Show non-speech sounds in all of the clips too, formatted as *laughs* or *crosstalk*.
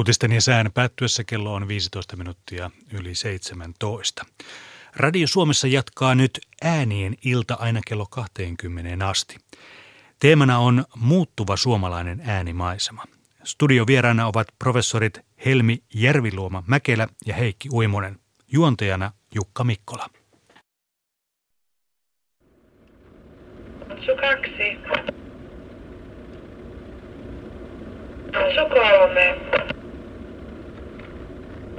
Uutisten ja sään päättyessä kello on 15 minuuttia yli 17. Radio Suomessa jatkaa nyt äänien ilta aina kello 20 asti. Teemana on muuttuva suomalainen äänimaisema. Studiovieraana ovat professorit Helmi Järviluoma Mäkelä ja Heikki Uimonen. Juontajana Jukka Mikkola. Su kaksi. Su kolme.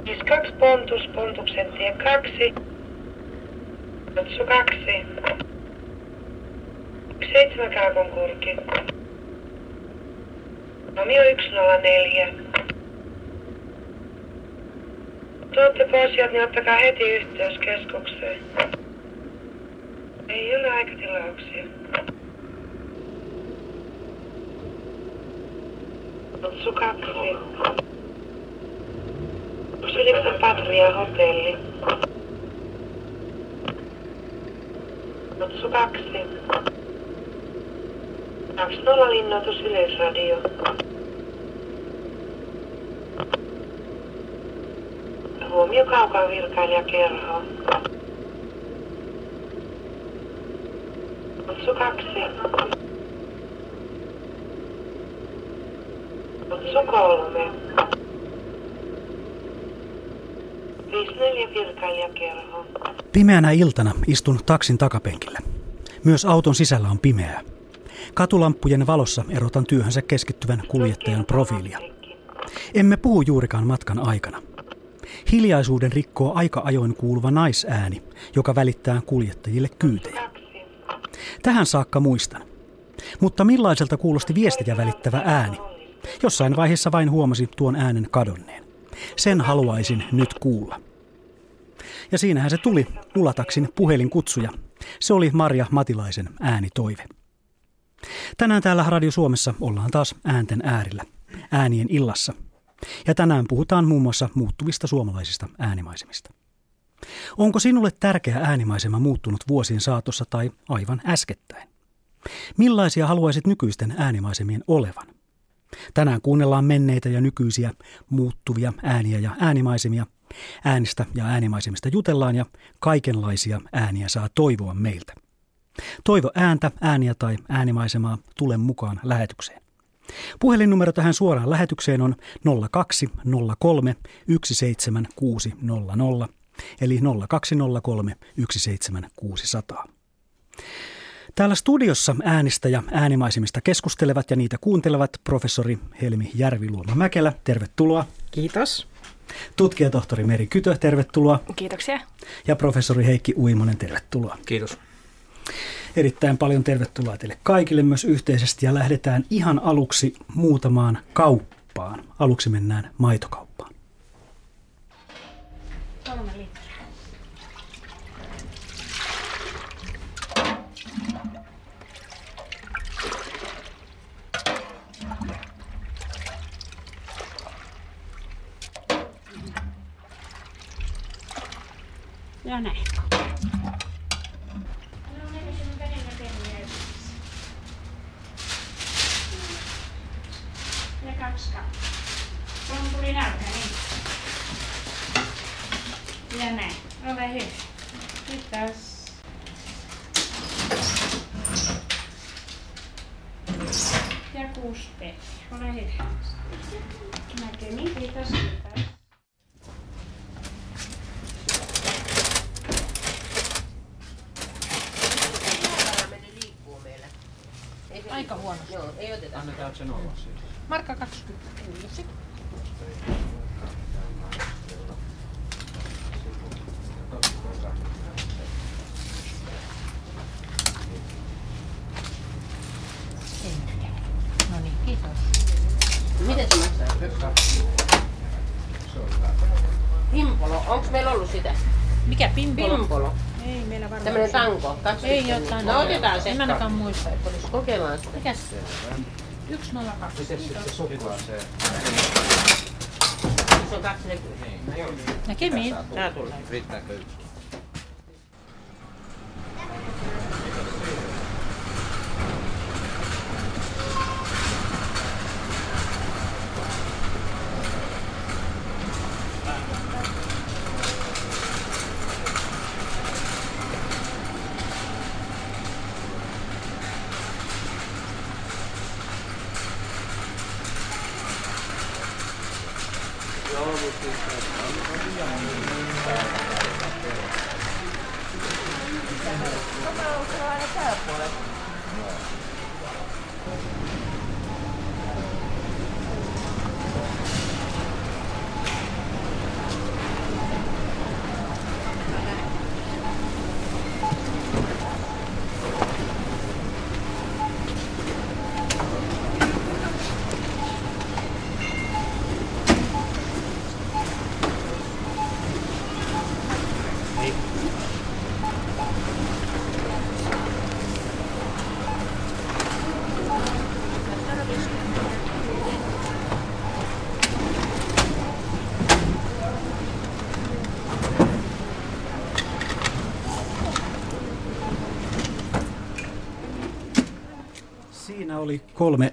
Siis kaksi pontus, pontuksen tie kaksi. Su kaksi. Seitsemän kaakon kurki. Romeo 104. Tuotte pois sieltä, niin ottakaa heti yhteys keskukseen. Ei ole aikatilauksia. Otsu kaksi. Silvä Patria hotelli. Notsu 2. 20 linnoitus Yleisradio. Huomio kaukaa virkailijakerhoon. Notsu 2. Notsu 3. Pimeänä iltana istun taksin takapenkillä. Myös auton sisällä on pimeää. Katulamppujen valossa erotan työhönsä keskittyvän kuljettajan profiilia. Emme puhu juurikaan matkan aikana. Hiljaisuuden rikkoo aika ajoin kuuluva naisääni, joka välittää kuljettajille kyytejä. Tähän saakka muistan. Mutta millaiselta kuulosti viestiä välittävä ääni? Jossain vaiheessa vain huomasi tuon äänen kadonneen. Sen haluaisin nyt kuulla. Ja siinähän se tuli, Ulataksin puhelinkutsuja. Se oli Marja Matilaisen äänitoive. Tänään täällä Radio Suomessa ollaan taas äänten äärillä, äänien illassa. Ja tänään puhutaan muun muassa muuttuvista suomalaisista äänimaisemista. Onko sinulle tärkeä äänimaisema muuttunut vuosien saatossa tai aivan äskettäin? Millaisia haluaisit nykyisten äänimaisemien olevan? Tänään kuunnellaan menneitä ja nykyisiä muuttuvia ääniä ja äänimaisemia. Äänistä ja äänimaisemista jutellaan ja kaikenlaisia ääniä saa toivoa meiltä. Toivo ääntä, ääniä tai äänimaisemaa, tule mukaan lähetykseen. Puhelinnumero tähän suoraan lähetykseen on 0203 17600 eli 0203 17600. Täällä studiossa äänistä ja äänimaisemista keskustelevat ja niitä kuuntelevat professori Helmi Järviluoma Mäkelä. Tervetuloa. Kiitos. Tutkijatohtori Meri Kytö, tervetuloa. Kiitoksia. Ja professori Heikki Uimonen, tervetuloa. Kiitos. Erittäin paljon tervetuloa teille kaikille myös yhteisesti ja lähdetään ihan aluksi muutamaan kauppaan. Aluksi mennään maitokauppaan. Kolme litraa. Ja näin. Ja kaksi kappaa. Kolme tuli niin. Näin. Ole hyvä. Kiitos. Ja kuusi. Näkemiin. Kiitos. Kiitos. meni liikkuu meillä. Ei se Aika huonosti. Joo, ei oteta. Annetaan sen olla siitä. Markka 26. No niin, kiitos. Miten se maksaa? Pimpolo. Onks meillä ollut sitä? Mikä pimpolo? Pimpolo. Ei meillä varmaan. Tämmönen tanko. Kaksi Ei ykkönen. jotain. No otetaan se. En ainakaan muista, että olisi. Kokeillaan sitä. Mikäs? 102. Miten sitten suklaaseen? Se on 240. Näkemiin. Tää tulee. Riittääkö yksi? Siinä oli kolme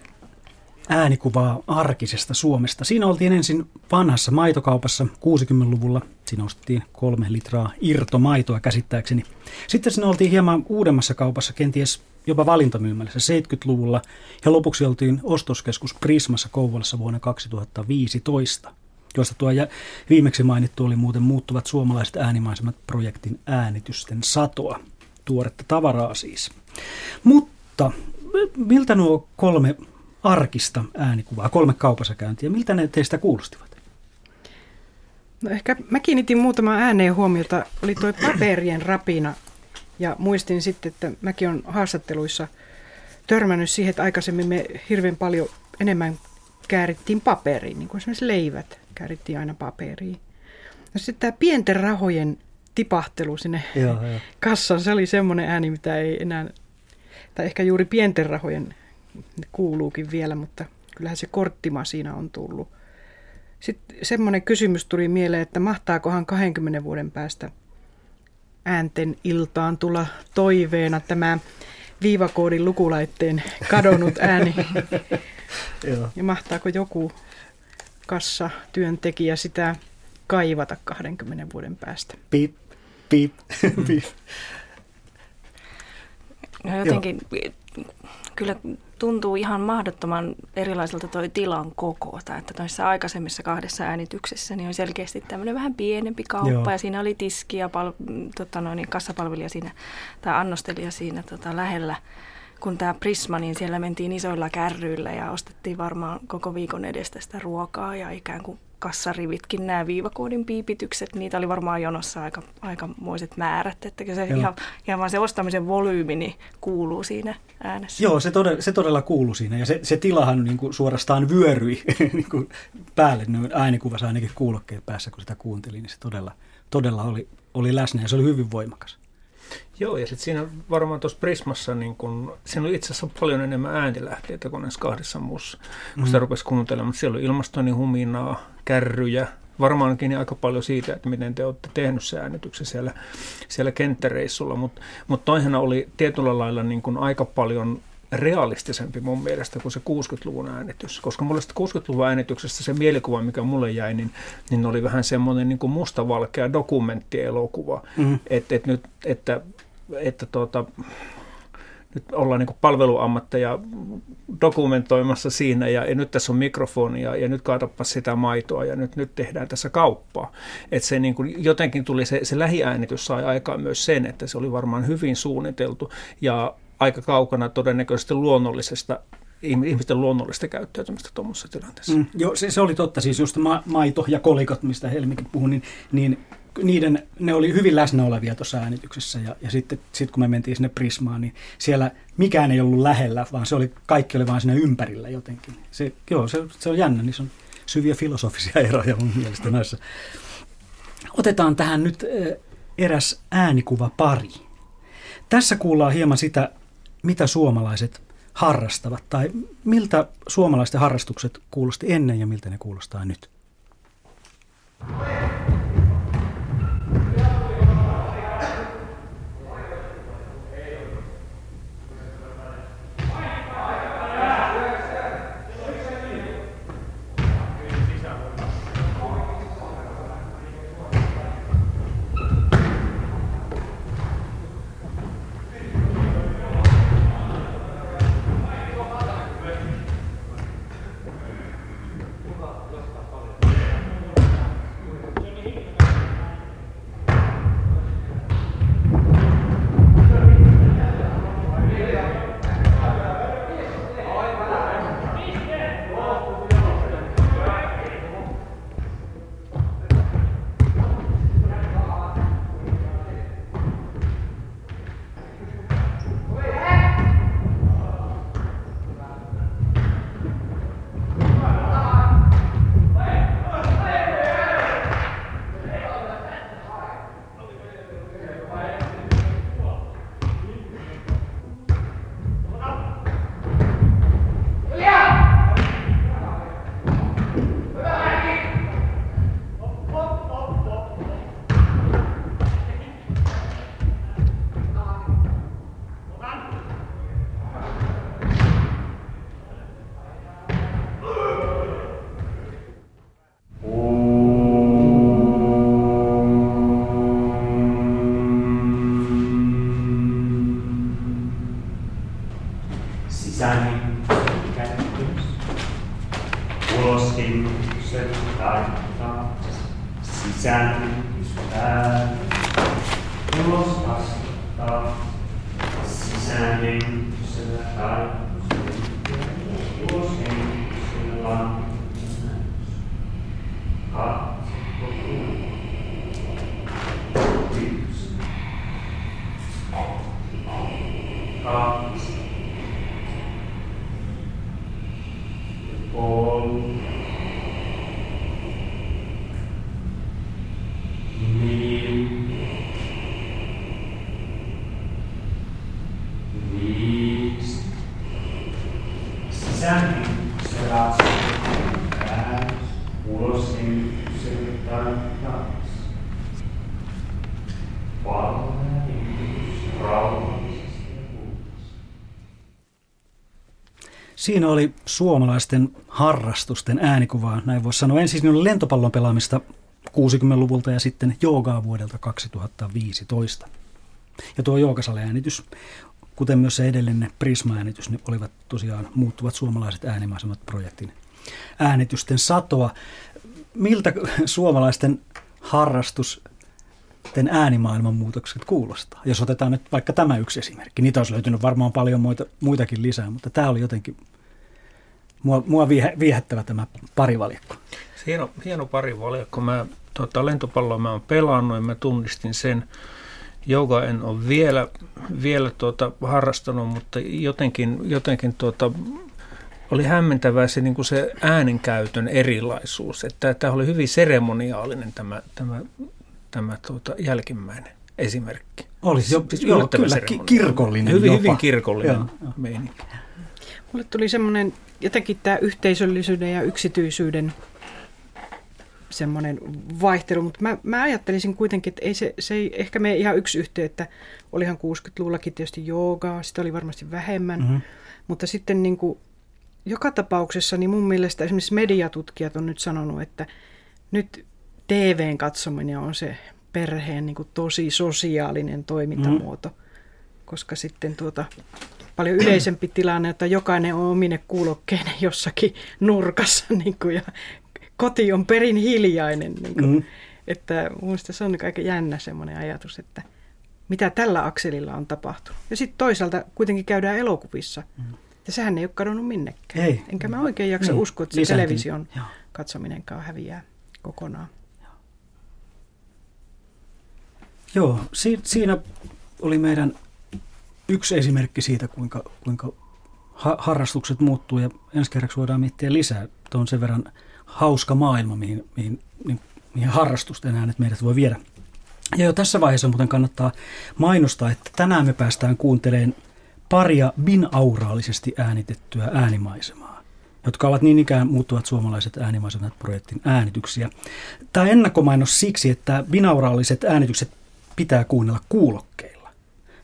äänikuvaa arkisesta Suomesta. Siinä oltiin ensin vanhassa maitokaupassa 60-luvulla. Siinä ostettiin kolme litraa irtomaitoa käsittääkseni. Sitten siinä oltiin hieman uudemmassa kaupassa, kenties jopa valintamyymälässä 70-luvulla. Ja lopuksi oltiin ostoskeskus Prismassa Kouvolassa vuonna 2015 josta tuo ja viimeksi mainittu oli muuten muuttuvat suomalaiset äänimaisemat projektin äänitysten satoa. Tuoretta tavaraa siis. Mutta miltä nuo kolme arkista äänikuvaa, kolme kaupassa käyntiä, miltä ne teistä kuulostivat? No ehkä mä kiinnitin muutama ääneen huomiota. Oli tuo *clears throat* paperien rapina ja muistin sitten, että mäkin olen haastatteluissa törmännyt siihen, että aikaisemmin me hirveän paljon enemmän käärittiin paperiin, niin kuin esimerkiksi leivät käärittiin aina paperiin. No sitten tämä pienten rahojen tipahtelu sinne Joo, joo. kassan, se oli semmoinen ääni, mitä ei enää, tai ehkä juuri pienten rahojen kuuluukin vielä, mutta kyllähän se korttima siinä on tullut. Sitten semmoinen kysymys tuli mieleen, että mahtaakohan 20 vuoden päästä äänten iltaan tulla toiveena tämä viivakoodin lukulaitteen kadonnut ääni. *laughs* Joo. Ja mahtaako joku kassa työntekijä sitä kaivata 20 vuoden päästä? Piip, piip, *laughs* piip. No jotenkin kyllä tuntuu ihan mahdottoman erilaiselta toi tilan koko. Tai että noissa aikaisemmissa kahdessa äänityksessä niin on selkeästi tämmöinen vähän pienempi kauppa Joo. ja siinä oli tiski ja pal- tota noin, niin kassapalvelija siinä tai annostelija siinä tota, lähellä. Kun tämä Prisma, niin siellä mentiin isoilla kärryillä ja ostettiin varmaan koko viikon edestä sitä ruokaa ja ikään kuin kassarivitkin, nämä viivakoodin piipitykset, niitä oli varmaan jonossa aika, aikamoiset määrät, että se Joo. ihan, ihan vaan se ostamisen volyymi niin kuuluu siinä äänessä. Joo, se todella, se todella kuului siinä ja se, se tilahan niin kuin suorastaan vyöryi *laughs* niin kuin päälle noin äänikuvassa ainakin kuulokkeen päässä, kun sitä kuuntelin, niin se todella, todella oli, oli läsnä ja se oli hyvin voimakas. Joo, ja sitten siinä varmaan tuossa Prismassa, niin kun, siinä oli itse asiassa paljon enemmän ääntilähteitä kuin näissä kahdessa muussa, kun sitä rupesi kuuntelemaan. Siellä oli ilmastoinnin huminaa, kärryjä, varmaankin aika paljon siitä, että miten te olette tehnyt se äänityksen siellä, siellä kenttäreissulla, mutta mut toihan oli tietyllä lailla niin kuin aika paljon realistisempi mun mielestä kuin se 60-luvun äänitys. Koska mulle sitä 60-luvun äänityksestä se mielikuva, mikä mulle jäi, niin, niin oli vähän semmoinen niin kuin mustavalkea dokumenttielokuva. Mm. Et, et nyt, että, että tuota, nyt ollaan niin palveluammatteja dokumentoimassa siinä ja, ja nyt tässä on mikrofoni ja, nyt kaatapa sitä maitoa ja nyt, nyt tehdään tässä kauppaa. Että se niin kuin, jotenkin tuli se, se lähiäänitys sai aikaan myös sen, että se oli varmaan hyvin suunniteltu ja aika kaukana todennäköisesti luonnollisesta ihmisten luonnollista käyttäytymistä tuommoisessa tilanteessa. Mm, joo, se, se oli totta. Siis just ma- maito ja kolikot, mistä Helmikin puhui, niin, niin niiden, ne oli hyvin läsnä olevia tuossa äänityksessä. Ja, ja sitten sit kun me mentiin sinne Prismaan, niin siellä mikään ei ollut lähellä, vaan se oli, kaikki oli vaan siinä ympärillä jotenkin. Se, joo, se, se on jännä, niin se on syviä filosofisia *laughs* eroja mun mielestä näissä. Otetaan tähän nyt eräs äänikuva pari. Tässä kuullaan hieman sitä, mitä suomalaiset harrastavat, tai miltä suomalaisten harrastukset kuulosti ennen ja miltä ne kuulostaa nyt. taittaa, Siinä oli suomalaisten harrastusten äänikuvaa, näin voisi sanoa. Ensin oli lentopallon pelaamista 60-luvulta ja sitten joogaa vuodelta 2015. Ja tuo joogasale-äänitys, kuten myös se edellinen Prisma-äänitys, niin olivat tosiaan muuttuvat suomalaiset äänimaisemat projektin äänitysten satoa. Miltä suomalaisten harrastusten äänimaailman muutokset kuulostaa? Jos otetaan nyt vaikka tämä yksi esimerkki. Niitä olisi löytynyt varmaan paljon muita, muitakin lisää, mutta tämä oli jotenkin mua, mua viehä, viehättävä tämä parivalikko. Hieno, hieno parivalikko. Mä tota, lentopalloa mä oon pelannut ja mä tunnistin sen. Jouga en ole vielä, vielä tuota, harrastanut, mutta jotenkin, jotenkin tuota, oli hämmentävää se, niin kuin se äänenkäytön erilaisuus. Että tämä oli hyvin seremoniaalinen tämä, tämä, tämä tuota, jälkimmäinen esimerkki. Oli jo, Siis joo, kyllä, kirkollinen Hyvin, jopa. hyvin kirkollinen Joo, meininki. Mulle tuli semmoinen, jotenkin tämä yhteisöllisyyden ja yksityisyyden semmoinen vaihtelu, mutta mä, mä ajattelisin kuitenkin, että ei se, se ei ehkä mene ihan yksi yhteen, että olihan 60-luvullakin tietysti joogaa, sitä oli varmasti vähemmän, Mhm. mm-hmm. mutta sitten niin kuin, joka tapauksessa niin mun mielestä esimerkiksi mediatutkijat on nyt sanonut, että nyt TVn katsominen on se perheen niin kuin tosi sosiaalinen toimintamuoto, koska sitten tuota, paljon yleisempi tilanne, että jokainen on omine kuulokkeineen jossakin nurkassa *laughs* niin kuin, ja koti on perin hiljainen. Niin kuin, Mm. Että mun mielestä se on aika jännä semmoinen ajatus, että mitä tällä akselilla on tapahtunut. Ja sitten toisaalta kuitenkin käydään elokuvissa. Ja sehän ei ole kadonnut minnekään. Ei. Enkä mä oikein jaksa Niin, uskoa, että se lisääntynyt. television Joo. katsominenkaan häviää kokonaan. Joo, si- siinä oli meidän yksi esimerkki siitä, kuinka, kuinka ha- harrastukset muuttuu ja ensi kerraksi voidaan miettiä lisää. Tuo on sen verran hauska maailma, mihin, mihin, mihin, mihin harrastusten äänet meidät voi viedä. Ja jo tässä vaiheessa muuten kannattaa mainostaa, että tänään me päästään kuuntelemaan paria binauraalisesti äänitettyä äänimaisemaa, jotka ovat niin ikään muuttuvat suomalaiset äänimaisemat projektin äänityksiä. Tämä ennakkomainos siksi, että binauraaliset äänitykset pitää kuunnella kuulokkeilla,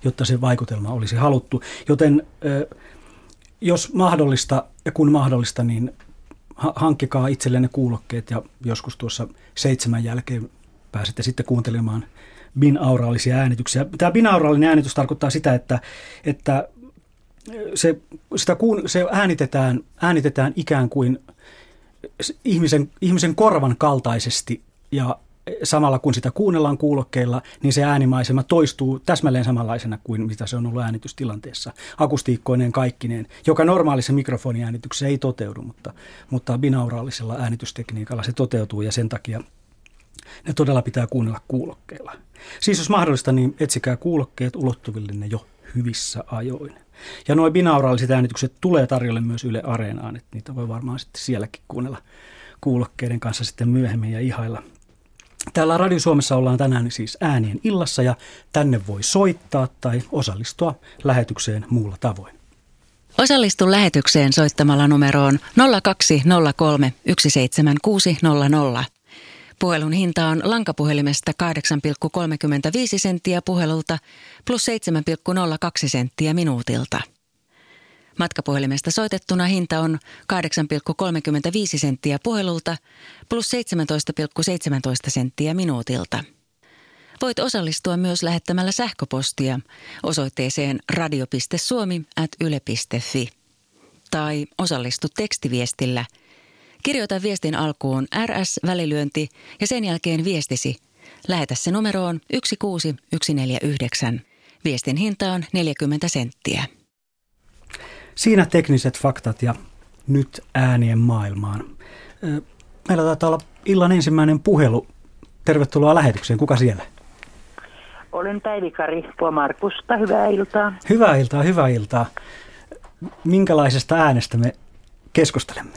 jotta se vaikutelma olisi haluttu. Joten jos mahdollista ja kun mahdollista, niin ha- hankkikaa itsellenne kuulokkeet ja joskus tuossa seitsemän jälkeen pääsette sitten kuuntelemaan binauraalisia äänityksiä. Tämä binauraalinen äänitys tarkoittaa sitä, että, että se, sitä kuun, se äänitetään, äänitetään ikään kuin ihmisen, ihmisen korvan kaltaisesti ja samalla kun sitä kuunnellaan kuulokkeilla, niin se äänimaisema toistuu täsmälleen samanlaisena kuin mitä se on ollut äänitystilanteessa. Akustiikkoinen kaikkineen, joka normaalissa mikrofoniäänityksessä ei toteudu, mutta, mutta binauraalisella äänitystekniikalla se toteutuu ja sen takia ne todella pitää kuunnella kuulokkeilla. Siis jos mahdollista, niin etsikää kuulokkeet ulottuvillenne jo hyvissä ajoin. Ja nuo binauraaliset äänitykset tulee tarjolle myös Yle Areenaan, että niitä voi varmaan sitten sielläkin kuunnella kuulokkeiden kanssa sitten myöhemmin ja ihailla. Täällä Radio Suomessa ollaan tänään siis äänien illassa ja tänne voi soittaa tai osallistua lähetykseen muulla tavoin. Osallistu lähetykseen soittamalla numeroon 0203 17600. Puhelun hinta on lankapuhelimesta 8,35 senttiä puhelulta plus 7,02 senttiä minuutilta. Matkapuhelimesta soitettuna hinta on 8,35 senttiä puhelulta plus 17,17 senttiä minuutilta. Voit osallistua myös lähettämällä sähköpostia osoitteeseen radio.suomi at yle.fi tai osallistu tekstiviestillä Kirjoita viestin alkuun RS-välilyönti ja sen jälkeen viestisi. Lähetä se numeroon 16149. Viestin hinta on 40 senttiä. Siinä tekniset faktat ja nyt äänien maailmaan. Meillä taitaa olla illan ensimmäinen puhelu. Tervetuloa lähetykseen. Kuka siellä? Olen Päivi Kari Pomarkusta. Hyvää iltaa. Hyvää iltaa, hyvää iltaa. Minkälaisesta äänestä me keskustelemme?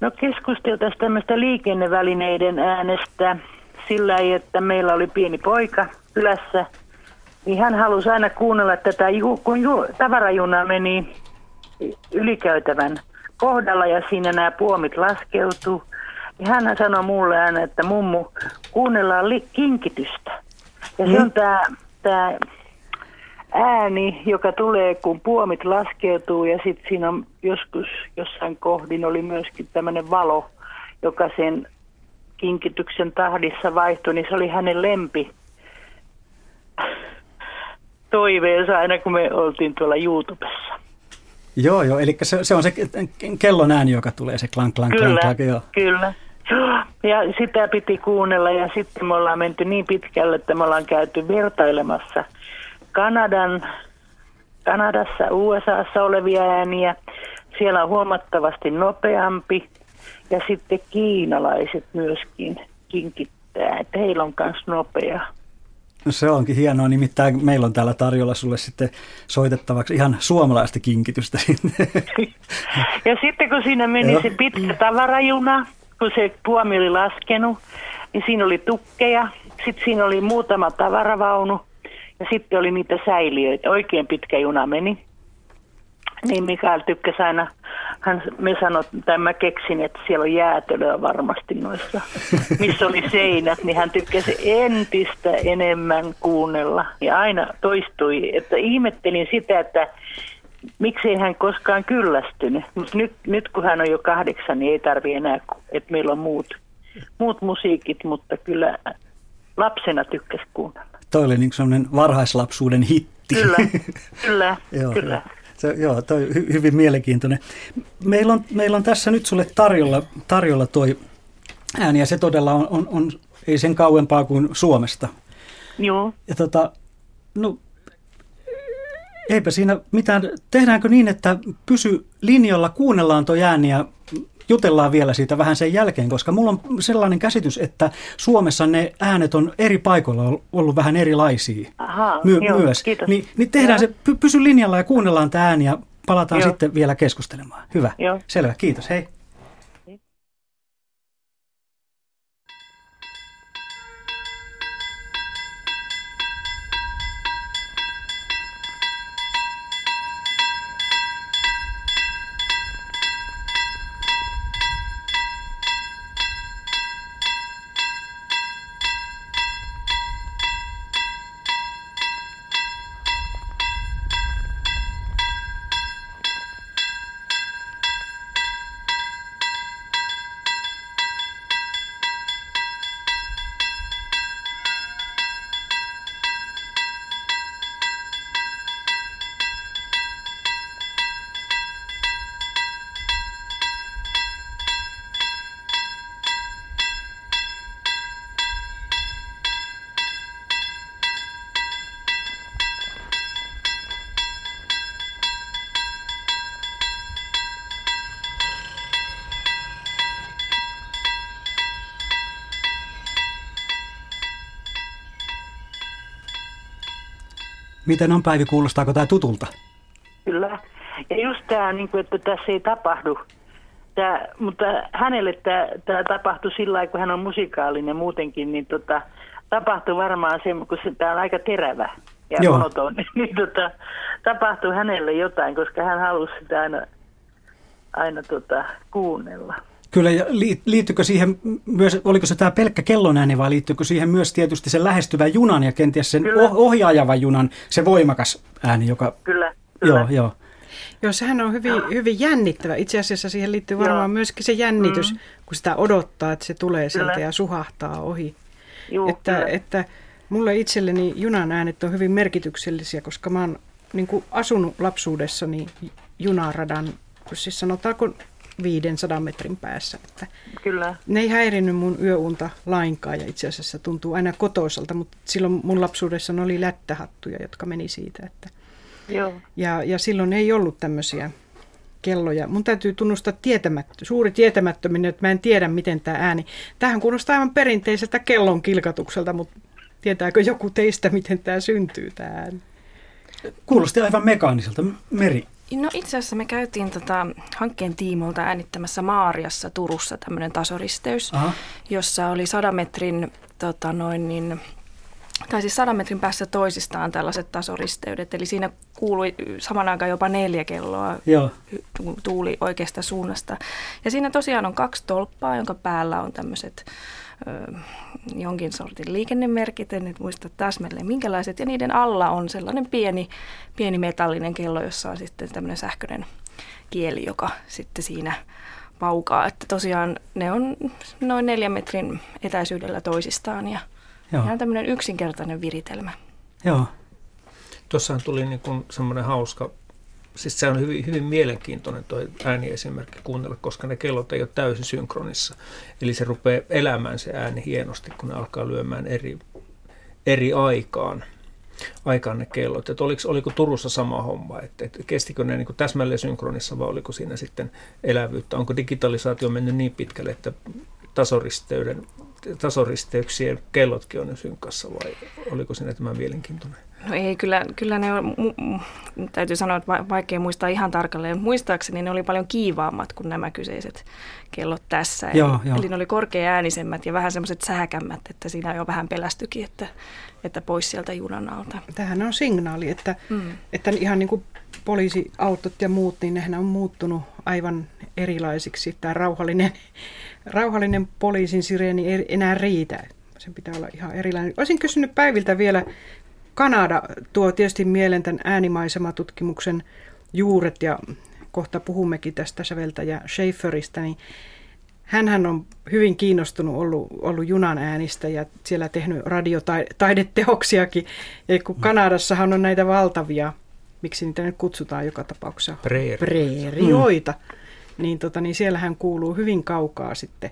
No keskusteltaisiin tämmöistä liikennevälineiden äänestä sillä lailla, että meillä oli pieni poika kylässä, niin hän halusi aina kuunnella tätä, kun ju- tavarajuna meni ylikäytävän kohdalla ja siinä nämä puomit laskeutuu. Ja hän sanoi mulle aina, että mummu, kuunnellaan li- kinkitystä. Ja se on tämä, tämä ääni, joka tulee, kun puomit laskeutuu ja sitten siinä on joskus jossain kohdin oli myöskin tämmöinen valo, joka sen kinkityksen tahdissa vaihtui, niin se oli hänen lempi toiveensa aina, kun me oltiin tuolla YouTubessa. Joo, joo, eli se, se on se kellon ääni, joka tulee, se klank, klank, Kyllä, klank, klank, joo. kyllä. Ja sitä piti kuunnella ja sitten me ollaan menty niin pitkälle, että me ollaan käyty vertailemassa Kanadan, Kanadassa, USAssa olevia ääniä. Siellä on huomattavasti nopeampi ja sitten kiinalaiset myöskin kinkittää, että heillä on myös nopea. No se onkin hienoa, nimittäin meillä on täällä tarjolla sulle sitten soitettavaksi ihan suomalaista kinkitystä sinne. *laughs* Ja sitten kun siinä meni Joo. se pitkä tavarajuna, kun se puomi oli laskenut, niin siinä oli tukkeja, sitten siinä oli muutama tavaravaunu ja sitten oli niitä säiliöitä. Oikein pitkä juna meni. Niin Mikael tykkäsi aina, hän, me sanot, tai mä keksin, että siellä on jäätelöä varmasti noissa, missä oli seinät, niin hän tykkäsi entistä enemmän kuunnella. Ja aina toistui, että ihmettelin sitä, että miksei hän koskaan kyllästynyt. Mutta nyt, nyt kun hän on jo kahdeksan, niin ei tarvi enää, että meillä on muut, muut musiikit, mutta kyllä lapsena tykkäsi kuunnella. Toi oli niin varhaislapsuuden hitti. Kyllä, *laughs* kyllä, kyllä. Joo. Se, joo, toi hy, hyvin mielenkiintoinen. Meillä on, meillä on tässä nyt sulle tarjolla, tarjolla toi ääni, ja se todella on, on, on ei sen kauempaa kuin Suomesta. Joo. Ja tota, no, eipä siinä mitään. Tehdäänkö niin, että pysy linjalla, kuunnellaan tuo ääni ja jutellaan vielä siitä vähän sen jälkeen, koska mulla on sellainen käsitys, että Suomessa ne äänet on eri paikoilla ollut vähän erilaisia Ahaa, my- joo, myös. kiitos. Niin, niin tehdään Joo. se, py- pysy linjalla ja kuunnellaan tämä ääni ja palataan Joo. sitten vielä keskustelemaan. Hyvä. Joo. Selvä, kiitos. Hei. Miten on Päivi, kuulostaako tämä tutulta? Kyllä. Ja just tämä, niin kuin, että tässä ei tapahdu. Tää, mutta hänelle tämä, tämä tapahtui sillä lailla, kun hän on musikaalinen muutenkin, niin tota, tapahtui varmaan se, kun se, tämä on aika terävä ja Joo. monotoni, *laughs* niin tota, tapahtui hänelle jotain, koska hän halusi sitä aina, aina tota, kuunnella. Kyllä, ja lii- liittyykö siihen myös, oliko se tämä pelkkä kellonääni vai liittyykö siihen myös tietysti sen lähestyvän junan ja kenties sen Kyllä. oh- ohjaajavan junan se voimakas ääni, joka... Kyllä, Joo, joo. Joo, sehän on hyvin, hyvin jännittävä. Itse asiassa siihen liittyy varmaan Joo. myöskin se jännitys, Mm. kun sitä odottaa, että se tulee sieltä Kyllä. ja suhahtaa ohi. Juu, että, kyllä. että mulle itselleni junan äänet on hyvin merkityksellisiä, koska mä oon niin asunut lapsuudessani junaradan, siis sanotaanko 500 metrin päässä. Että Kyllä. ne ei häirinnyt mun yöunta lainkaan ja itse asiassa tuntuu aina kotoisalta, mutta silloin mun lapsuudessa ne oli lättähattuja, jotka meni siitä. Että Joo. ja, ja silloin ei ollut tämmöisiä kelloja. Mun täytyy tunnustaa tietämättö, suuri tietämättöminen, että mä en tiedä, miten tämä ääni. Tähän kuulostaa aivan perinteiseltä kellon kilkatukselta, mutta tietääkö joku teistä, miten tämä syntyy, tämä ääni? Kuulosti aivan mekaaniselta. Meri, No itse asiassa me käytiin tota, hankkeen tiimolta äänittämässä Maariassa Turussa tämmöinen tasoristeys, Aha. jossa oli 100 metrin, tota, noin niin, tai siis 100 metrin päässä toisistaan tällaiset tasoristeydet. Eli siinä kuului saman aikaan jopa neljä kelloa Joo. tu- tuuli oikeasta suunnasta. Ja siinä tosiaan on kaksi tolppaa, jonka päällä on tämmöiset ö, jonkin sortin liikennemerkit, en nyt muista täsmälleen minkälaiset. Ja niiden alla on sellainen pieni, pieni metallinen kello, jossa on sitten tämmöinen sähköinen kieli, joka sitten siinä paukaa. Että tosiaan ne on noin neljän metrin etäisyydellä toisistaan ja Joo. ihan tämmöinen yksinkertainen viritelmä. Joo. Tuossahan tuli niin kuin semmoinen hauska, siis se on hyvin, hyvin mielenkiintoinen tuo ääniesimerkki kuunnella, koska ne kellot ei ole täysin synkronissa. Eli se rupeaa elämään se ääni hienosti, kun ne alkaa lyömään eri, eri aikaan aikaan ne kellot. Et oliko, oliko Turussa sama homma, että et kestikö ne niin täsmälleen synkronissa vai oliko siinä sitten elävyyttä? Onko digitalisaatio mennyt niin pitkälle, että tasoristeyden, tasoristeyksien kellotkin on synkassa vai oliko siinä tämä mielenkiintoinen? No ei, kyllä, kyllä ne on, mu, täytyy sanoa, että va- vaikea muistaa ihan tarkalleen, mutta muistaakseni ne oli paljon kiivaammat kuin nämä kyseiset kellot tässä. Joo, eli, joo. eli ne oli korkea-äänisemmät ja vähän semmoiset sähkämmät, että siinä jo vähän pelästykin, että, että pois sieltä junan alta. Tämähän on signaali, että, Mm. että ihan niin kuin poliisiautot ja muut, niin nehän on muuttunut aivan erilaisiksi. Tämä rauhallinen, *laughs* rauhallinen poliisin sireeni ei enää riitä. Sen pitää olla ihan erilainen. Olisin kysynyt Päiviltä vielä, Kanada tuo tietysti mieleen tämän äänimaisema-tutkimuksen juuret ja kohta puhummekin tästä säveltäjä Schaeferista, niin Hänhän on hyvin kiinnostunut ollut, ollut junan äänistä ja siellä tehnyt radiotaideteoksiakin. Ja kun Kanadassahan on näitä valtavia, miksi niitä nyt kutsutaan joka tapauksessa, Preeri. preerioita, niin, tota, niin siellähän kuuluu hyvin kaukaa sitten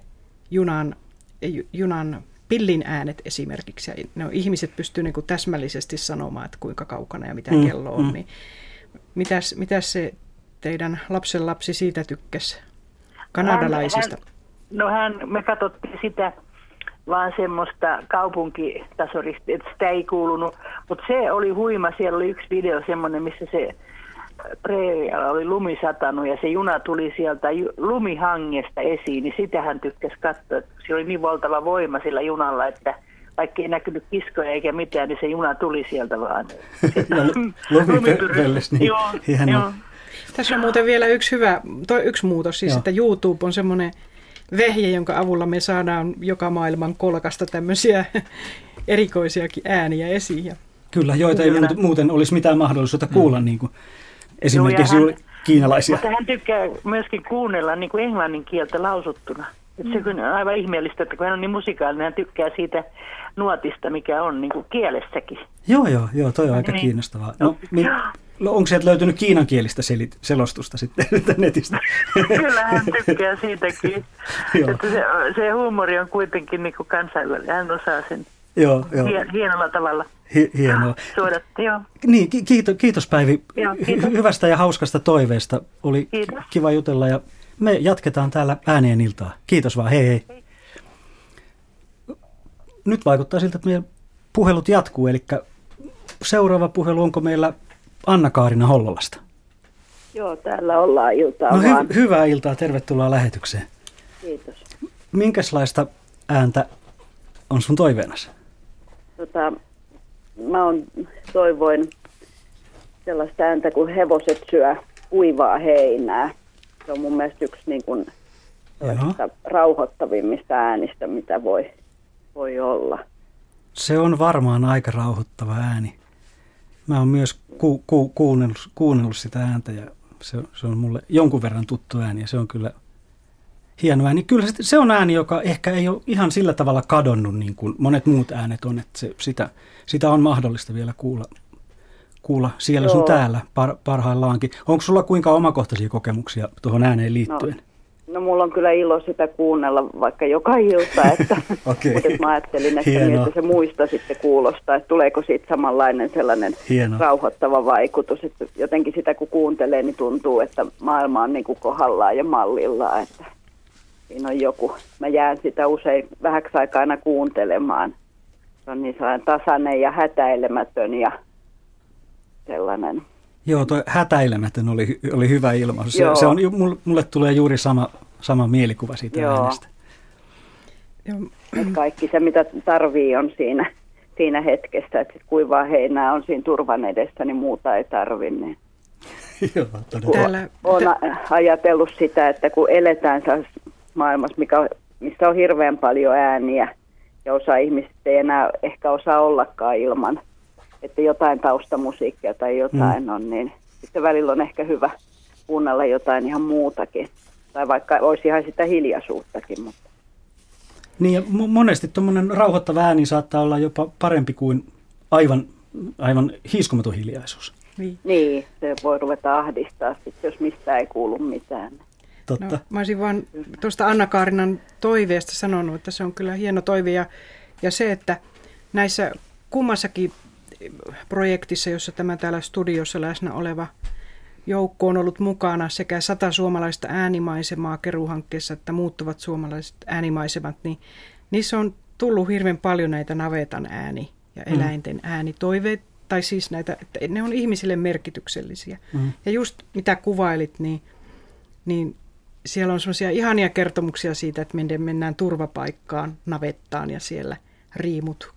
junan, ju- junan pillin äänet esimerkiksi. Ja ne on, ihmiset pystyy niin kuin täsmällisesti sanomaan, että kuinka kaukana ja mitä Mm, kello on. mm. Niin mitäs, mitäs se teidän lapsen lapsi siitä tykkäsi? Kanadalaisista. Hän, no hän, me katsottiin sitä vaan semmoista kaupunkitasorista, että sitä ei kuulunut. Mutta se oli huima, siellä oli yksi video semmoinen, missä se preerialla oli lumi satanut ja se juna tuli sieltä lumihangesta esiin, niin sitä hän tykkäsi katsoa. Siellä oli niin valtava voima sillä junalla, että vaikka ei näkynyt kiskoja eikä mitään, niin se juna tuli sieltä vaan. Ja lumipölles, niin Joo, joo. Tässä on muuten vielä yksi hyvä, toi, yksi muutos, siis Joo. että YouTube on semmoinen vehje, jonka avulla me saadaan joka maailman kolkasta tämmöisiä *laughs* erikoisiakin ääniä esiin. Ja Kyllä, joita ei Kyllä. muuten- muuten olisi mitään mahdollisuutta kuulla, niin kuin esimerkiksi Joo, juuri kiinalaisia. Mutta hän tykkää myöskin kuunnella niin kuin englannin kieltä lausuttuna. Et se on aivan ihmeellistä, että kun hän on niin musikaalinen, hän tykkää siitä nuotista, mikä on niin kuin kielessäkin. Joo, joo, joo, toi on aika Niin. kiinnostavaa. No, mi- *gasps* no, onko sieltä löytynyt kiinankielistä selit- selostusta sitten *laughs* netistä? *laughs* Kyllä hän tykkää siitäkin. *laughs* Joo. että se, se huumori on kuitenkin niin kuin kansainvälinen. Hän osaa sen joo, joo. hien, hienolla tavalla hienoa. suoda. Joo. Niin, ki- kiitos, kiitos Päivi Joo, kiitos. hyvästä ja hauskasta toiveesta. Oli ki- Kiitos. kiva jutella ja me jatketaan täällä ääneen iltaa. Kiitos vaan, hei hei. Nyt vaikuttaa siltä, että meidän puhelut jatkuu, eli seuraava puhelu onko meillä Anna-Kaarina Hollolasta? Joo, täällä ollaan iltaa No vaan. hy- hyvää iltaa, tervetuloa lähetykseen. Kiitos. Minkälaista ääntä on sun toiveenasi? Tota, mä on, toivoin sellaista ääntä, kun hevoset syö kuivaa heinää. Se on mun mielestä yksi niin kuin, rauhoittavimmista äänistä, mitä voi, voi olla. Se on varmaan aika rauhoittava ääni. Mä oon myös ku, ku, kuunnellut, kuunnellut sitä ääntä ja se, se on mulle jonkun verran tuttu ääni ja se on kyllä hieno ääni. Kyllä se, on ääni, joka ehkä ei ole ihan sillä tavalla kadonnut niin kuin monet muut äänet on, että se, sitä, sitä on mahdollista vielä kuulla, kuulla siellä sun Joo. täällä par, parhaillaankin. Onko sulla kuinka omakohtaisia kokemuksia tuohon ääneen liittyen? No mulla on kyllä ilo sitä kuunnella vaikka joka ilta, että, *laughs* Okei. mutta mä ajattelin, että Hienoa. miltä se muista sitten kuulostaa, että tuleeko siitä samanlainen sellainen Hienoa. rauhoittava vaikutus, että jotenkin sitä kun kuuntelee, niin tuntuu, että maailma on niin kuin kohdallaan ja mallillaan, että siinä on joku. Mä jään sitä usein vähäksi aikaa aina kuuntelemaan. Se on niin sellainen tasainen ja hätäilemätön ja sellainen. Joo, tuo hätäilemätön oli, oli hyvä ilmaus. Se, Joo. se on, mulle, tulee juuri sama, sama mielikuva siitä Joo. äänestä. Että kaikki se, mitä tarvii, on siinä, siinä hetkessä. Että kuivaa heinää on siinä turvan edessä, niin muuta ei tarvi. Niin. *laughs* Joo, todella. Täällä- Olen ajatellut sitä, että kun eletään maailmassa, mikä, missä on hirveän paljon ääniä, ja osa ihmisistä ei enää ehkä osaa ollakaan ilman, että jotain taustamusiikkia tai jotain mm. on, niin sitten välillä on ehkä hyvä kuunnella jotain ihan muutakin. Tai vaikka olisi ihan sitä hiljaisuuttakin, mutta Niin ja mo- monesti tuommoinen rauhoittava ääni saattaa olla jopa parempi kuin aivan, aivan hiiskomaton hiljaisuus. Niin. Niin, se voi ruveta ahdistaa sitten, jos mistään ei kuulu mitään. Totta. No, mä olisin vaan tuosta Anna-Kaarinan toiveesta sanonut, että se on kyllä hieno toive. Ja, ja se, että näissä kummassakin projektissa, jossa tämä täällä studiossa läsnä oleva joukko on ollut mukana sekä sata suomalaista äänimaisemaa keruhankkeessa että muuttuvat suomalaiset äänimaisemat, niin niissä on tullut hirveän paljon näitä navetan ääni ja Mm. eläinten äänitoiveet, tai siis näitä, että ne on ihmisille merkityksellisiä. Mm. Ja just mitä kuvailit, niin, niin siellä on semmoisia ihania kertomuksia siitä, että miten mennään turvapaikkaan, navettaan ja siellä riimut,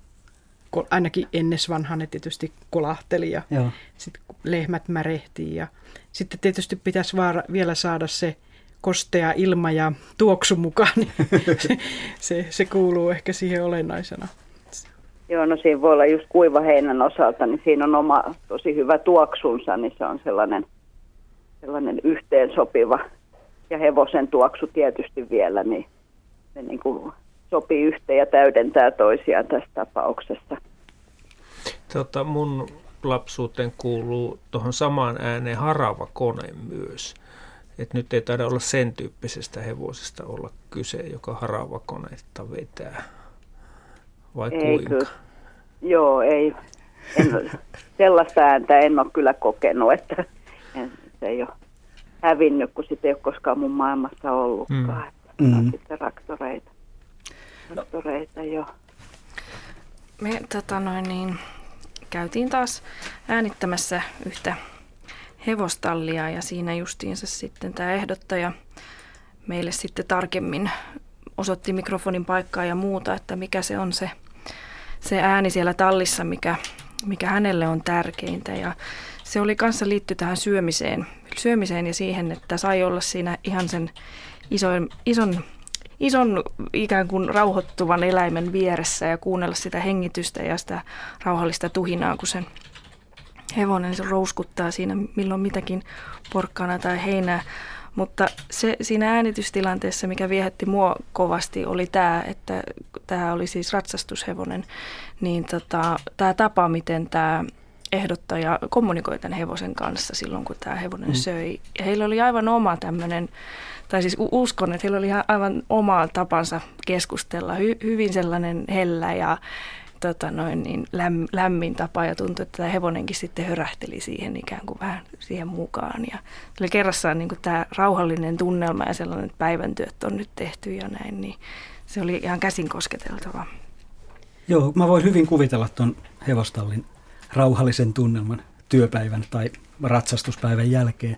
ainakin ennes vanhan ne tietysti kolahteli ja sitten lehmät märehtii ja sitten tietysti pitäisi vaara, vielä saada se kostea ilma ja tuoksu mukaan, niin *laughs* se, se, se kuuluu ehkä siihen olennaisena. Joo, no siinä voi olla just kuivaheinän osalta, niin siinä on oma tosi hyvä tuoksunsa, niin se on sellainen, sellainen yhteensopiva. Ja hevosen tuoksu tietysti vielä, niin se niin kuin sopii yhteen ja täydentää toisiaan tässä tapauksessa. Tota, mun lapsuuteen kuuluu tuohon samaan ääneen harava kone myös. Et nyt ei taida olla sen tyyppisestä hevosesta olla kyse, joka harava koneetta vetää. Vai Ei kuinka? kyllä. Joo, ei. En, *laughs* sellaista ääntä en ole kyllä kokenut, että en, se ei ole hävinnyt, kun sitä ei ole koskaan mun maailmassa ollutkaan. Mm. Mm. sitten traktoreita. Traktoreita, joo. Me tota noin, niin, käytiin taas äänittämässä yhtä hevostallia ja siinä justiinsa sitten tämä ehdottaja meille sitten tarkemmin osoitti mikrofonin paikkaa ja muuta, että mikä se on se, se ääni siellä tallissa, mikä, mikä hänelle on tärkeintä. Ja se oli kanssa liitty tähän syömiseen, syömiseen ja siihen, että sai olla siinä ihan sen ison, ison, ison ikään kuin rauhoittuvan eläimen vieressä ja kuunnella sitä hengitystä ja sitä rauhallista tuhinaa, kun sen hevonen se rouskuttaa siinä milloin mitäkin porkkana tai heinää. Mutta se siinä äänitystilanteessa, mikä viehätti mua kovasti, oli tämä, että tämä oli siis ratsastushevonen, niin tota, tämä tapa, miten tämä ehdottaja kommunikoi tämän hevosen kanssa silloin, kun tämä hevonen Mm. söi. Ja heillä oli aivan oma tämmöinen, tai siis uskon, että heillä oli ihan aivan oma tapansa keskustella, hy- hyvin sellainen hellä ja tota noin, niin läm, lämmin tapa ja tuntui, että tämä hevonenkin sitten hörähteli siihen ikään kuin vähän siihen mukaan. Ja oli kerrassaan niin kuin tämä rauhallinen tunnelma ja sellainen, että päivän työt on nyt tehty ja näin, niin se oli ihan käsin kosketeltava. Joo, mä voin hyvin kuvitella tuon hevostallin rauhallisen tunnelman työpäivän tai ratsastuspäivän jälkeen.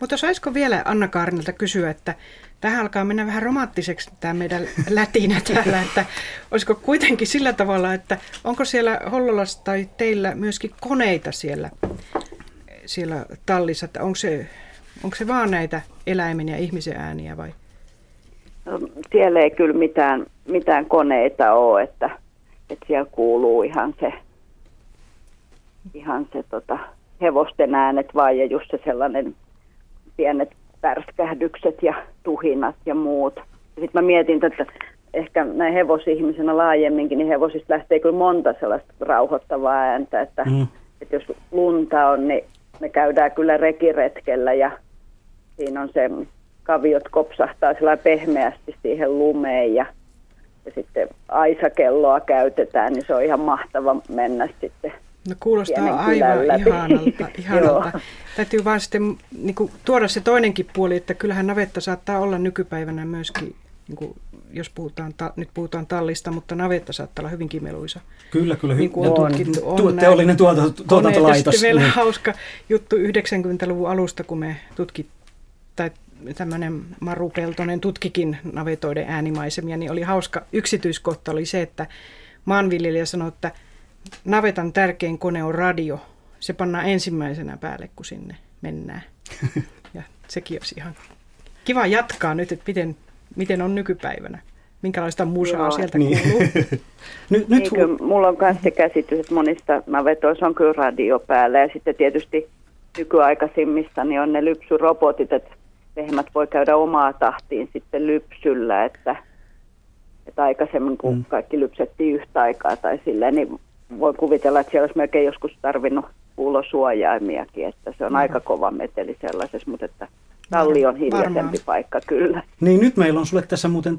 Mutta saisiko vielä Anna Kaarinalta kysyä, että tähän alkaa mennä vähän romanttiseksi tämä meidän *laughs* lätinä täällä, että olisiko kuitenkin sillä tavalla, että onko siellä Hollolassa tai teillä myöskin koneita siellä, siellä tallissa, että onko se, onko se vaan näitä eläimen ja ihmisen ääniä vai? No, siellä ei kyllä mitään, mitään koneita ole, että, että siellä kuuluu ihan se, ihan se tota, hevosten äänet vaan ja just se sellainen pienet pärskähdykset ja tuhinat ja muut. Sitten mä mietin, että ehkä näin hevosihmisenä laajemminkin, niin hevosista lähtee kyllä monta sellaista rauhoittavaa ääntä, että, Mm. että jos lunta on, niin me käydään kyllä rekiretkellä ja siinä on se kaviot kopsahtaa sillä pehmeästi siihen lumeen ja, ja sitten aisakelloa käytetään, niin se on ihan mahtava mennä sitten No kuulostaa aivan läpi. ihanalta. *laughs* ihanalta. Täytyy vaan sitten niin kuin, tuoda se toinenkin puoli, että kyllähän navetta saattaa olla nykypäivänä myöskin, niin kuin, jos puhutaan, ta, nyt puhutaan tallista, mutta navetta saattaa olla hyvinkin meluisa. Kyllä, kyllä. Niin kuin Ja on tu- tutkittu. tu- On teollinen tuotanto- tuotantolaitos, sitten vielä niin. hauska juttu 90-luvun alusta, kun me tutkit, tai tämmöinen Maru Peltonen tutkikin navetoiden äänimaisemia, niin oli hauska yksityiskohta oli se, että maanviljelijä sanoi, että navetan tärkein kone on radio. Se pannaan ensimmäisenä päälle, kun sinne mennään. *laughs* Ja sekin olisi ihan kiva jatkaa nyt, että miten, miten on nykypäivänä. Minkälaista musaa Joo. sieltä Niin. kuuluu. *laughs* nyt, Niin, kyllä, mulla on myös se käsitys, että monista navetoissa on kyllä radio päällä ja sitten tietysti nykyaikaisimmissa niin on ne lypsyrobotit, että lehmät voi käydä omaa tahtiin sitten lypsyllä, että, että aikaisemmin kun mm. kaikki lypsettiin yhtä aikaa tai silleen, niin voi kuvitella, että siellä olisi melkein joskus tarvinnut kuulosuojaimiakin, että se on Mhm. aika kova meteli sellaisessa, mutta että talli on hiljaisempi Varmaan. paikka kyllä. Niin nyt meillä on sulle tässä muuten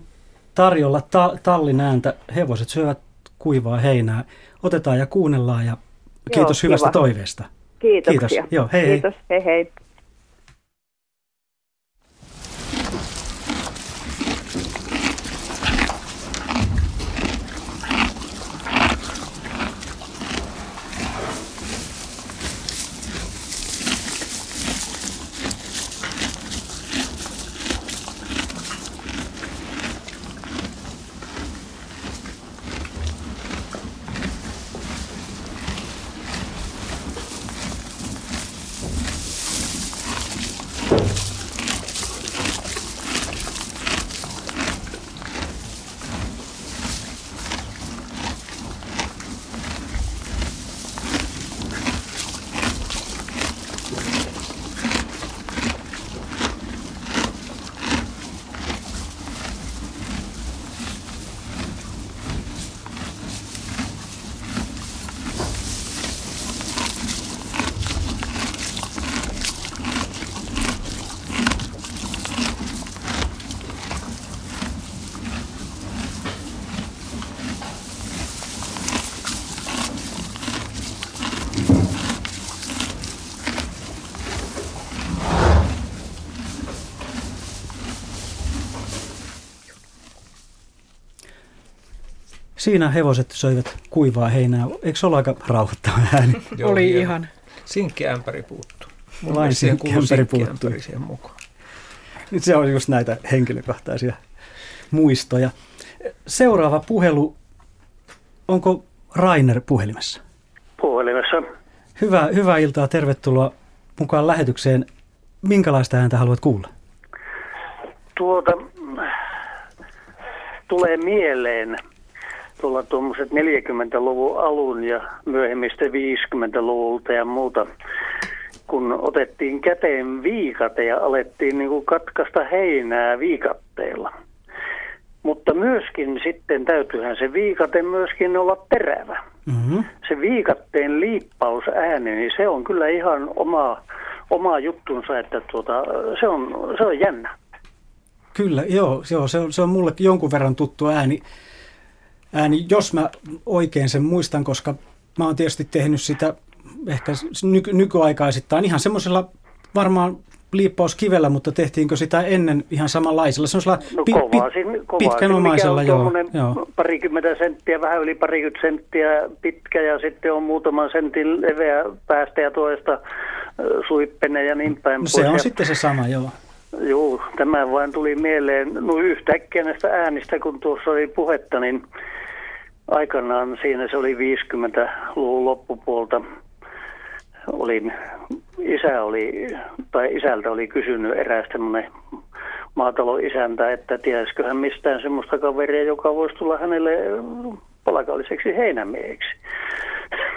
tarjolla ta- tallin ääntä. Hevoset syövät kuivaa heinää. Otetaan ja kuunnellaan ja kiitos Joo, hyvästä kiva. toiveesta. Kiitoksia. Kiitos. Joo, hei hei. Kiitos, hei hei. Siinä hevoset söivät kuivaa heinää. Eikö se ole aika rauhoittava ääni? *laughs* Oli ihan. Sinkki ämpäri puuttuu. Mun Vain mielestä siihen sinkki kuuluu ämpäri sinkki puuttuu. siihen mukaan. Nyt se on just näitä henkilökohtaisia muistoja. Seuraava puhelu. Onko Rainer puhelimessa? Puhelimessa. Hyvää, hyvää iltaa, tervetuloa mukaan lähetykseen. Minkälaista ääntä haluat kuulla? Tuota, tulee mieleen tuolla tuommoiset 40-luvun alun ja myöhemmistä 50-luvulta ja muuta, kun otettiin käteen viikate ja alettiin niin kuin katkaista heinää viikatteella. Mutta myöskin sitten täytyyhän se viikate myöskin olla terävä. Mm-hmm. Se viikatteen liippausääni, niin se on kyllä ihan oma, oma juttunsa, että tuota, se, on, se on jännä. Kyllä, joo, joo se, on, se on mullekin jonkun verran tuttu ääni, ääni, jos mä oikein sen muistan, koska mä oon tietysti tehnyt sitä ehkä nyky, nykyaikaisittain ihan semmoisella varmaan liippauskivellä, mutta tehtiinkö sitä ennen ihan samanlaisella, semmoisella No pi, pi, kovasin, kovasin pitkänomaisella, joo, joo. parikymmentä senttiä, vähän yli parikymmentä senttiä pitkä ja sitten on muutaman sentin leveä päästä ja toista suippene ja niin päin No pois. se on ja, sitten se sama, joo. Joo, tämä vain tuli mieleen. No yhtäkkiä näistä äänistä, kun tuossa oli puhetta, niin aikanaan siinä se oli 50-luvun loppupuolta. Olin, isä oli, tai isältä oli kysynyt eräs tämmöinen maatalon isäntä, että tiesiköhän mistään semmoista kaveria, joka voisi tulla hänelle palkalliseksi heinämieheksi.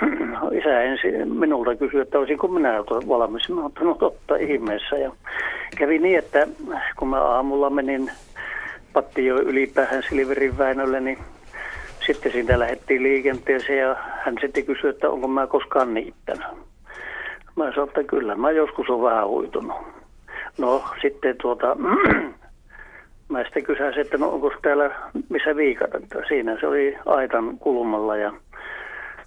*clears throat* Isä ensin minulta kysyi, että olisinko minä valmis. Mä no totta ihmeessä. Ja kävi niin, että kun mä aamulla menin Pattijo ylipäähän Silverin Väinölle, niin sitten siitä lähdettiin liikenteeseen ja hän sitten kysyi, että onko mä koskaan niittänyt. Mä sanoin, että kyllä, mä joskus on vähän huitunut. No sitten tuota, *clears throat* mä sitten kysäsin, että no onko täällä missä viikata. Siinä se oli aitan kulmalla ja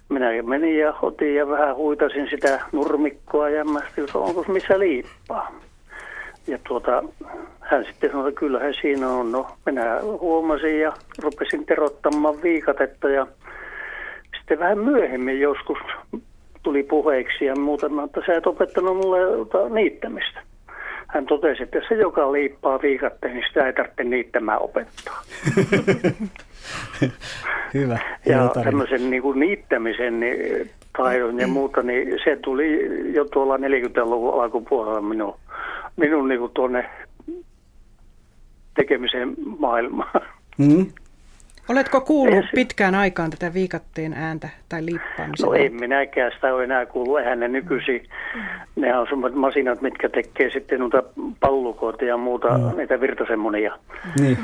minä menin ja otin ja vähän huitasin sitä nurmikkoa ja mä sitten, onko missä liippaa. Ja tuota, hän sitten sanoi, että kyllähän siinä on. No, minä huomasin ja rupesin terottamaan viikatetta ja sitten vähän myöhemmin joskus tuli puheeksi ja muuta, että sä et opettanut mulle niittämistä. Hän totesi, että se joka liippaa viikatteen, niin sitä ei tarvitse niittämään opettaa. *laughs* Hyvä. Ja tämmöisen niin kuin niittämisen niin, taidon ja muuta, niin se tuli jo tuolla 40-luvun alkupuolella minun, minun niin kuin tuonne tekemisen maailmaan. Mm. Oletko kuullut pitkään aikaan tätä viikatteen ääntä tai liippaamista? No en minäkään sitä ole enää kuullut. Eihän ne nykyisin, ne on semmoiset masinat, mitkä tekee sitten noita pallukoita ja muuta, mm. niitä virtasemmonia. Niin.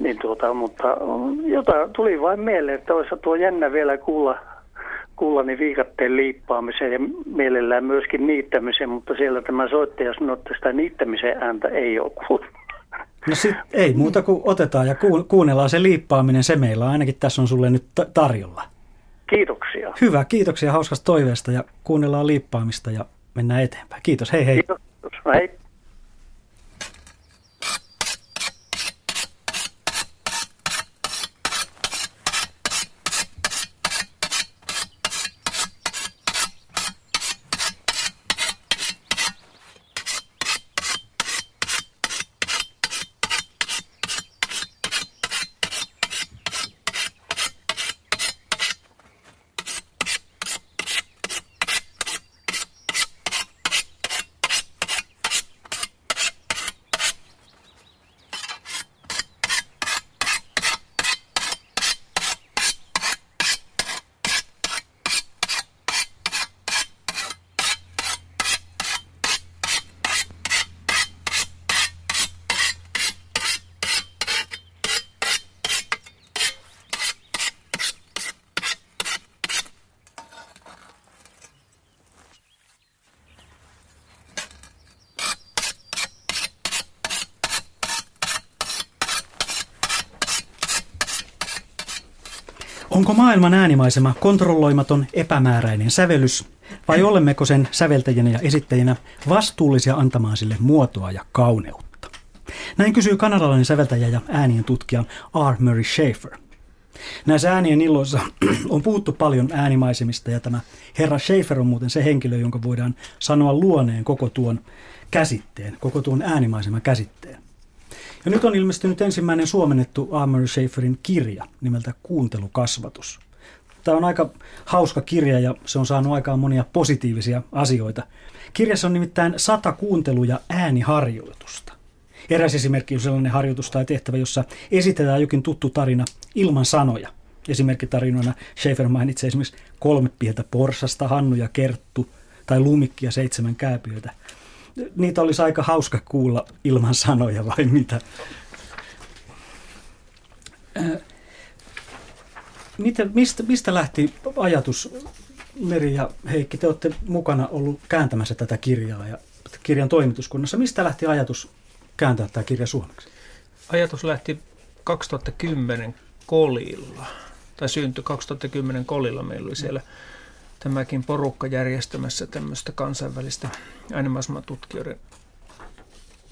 Niin tuota, mutta jota tuli vain mieleen, että olisi tuo jännä vielä kuulla, kuulla niin viikatteen liippaamisen ja mielellään myöskin niittämisen, mutta siellä tämä soittaja sanoi, että sitä niittämisen ääntä ei ole kuullut. No sit ei muuta kuin otetaan ja ku, kuunnellaan se liippaaminen, se meillä ainakin tässä on sulle nyt tarjolla. Kiitoksia. Hyvä, kiitoksia hauskasta toiveesta ja kuunnellaan liippaamista ja mennään eteenpäin. Kiitos, hei hei. Kiitos, hei. Onko maailman äänimaisema kontrolloimaton epämääräinen sävellys, vai olemmeko sen säveltäjänä ja esittäjänä vastuullisia antamaan sille muotoa ja kauneutta? Näin kysyy kanadalainen säveltäjä ja äänien tutkija R. Murray Schaefer. Näissä äänien illoissa *clears throat* on puhuttu paljon äänimaisemista ja tämä herra Schaefer on muuten se henkilö, jonka voidaan sanoa luoneen koko tuon käsitteen, koko tuon äänimaiseman käsitteen. Ja nyt on ilmestynyt ensimmäinen suomennettu Armory Schaeferin kirja nimeltä Kuuntelukasvatus. Tämä on aika hauska kirja ja se on saanut aikaan monia positiivisia asioita. Kirjassa on nimittäin sata kuuntelu- ja ääniharjoitusta. Eräs esimerkki on sellainen harjoitus tai tehtävä, jossa esitetään jokin tuttu tarina ilman sanoja. Esimerkkitarinoina Schaefer mainitsee esimerkiksi kolme pientä porsasta, Hannu ja Kerttu, tai Lumikki ja seitsemän kääpiöitä niitä olisi aika hauska kuulla ilman sanoja vai mitä? Miten, mistä, mistä lähti ajatus, Meri ja Heikki, te olette mukana ollut kääntämässä tätä kirjaa ja kirjan toimituskunnassa. Mistä lähti ajatus kääntää tämä kirja suomeksi? Ajatus lähti 2010 Kolilla, tai syntyi 2010 Kolilla. Meillä oli siellä tämäkin porukka järjestämässä tämmöistä kansainvälistä äänimaismatutkijoiden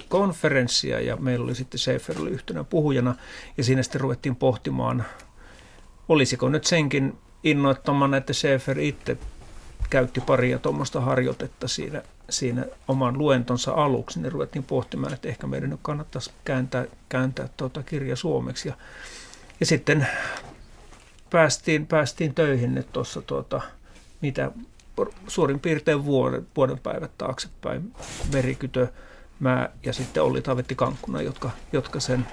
konferenssia ja meillä oli sitten Schaefer oli yhtenä puhujana ja siinä sitten ruvettiin pohtimaan, olisiko nyt senkin innoittamana, että Schaefer itse käytti paria tuommoista harjoitetta siinä, siinä oman luentonsa aluksi, niin ruvettiin pohtimaan, että ehkä meidän nyt kannattaisi kääntää, kääntää tuota kirja suomeksi. Ja, ja sitten päästiin, päästiin töihin nyt tuossa tuota, mitä suurin piirtein vuoden, vuoden päivät taaksepäin. Verikytö, mä ja sitten Olli Tavetti Kankkuna, jotka, jotka, sen,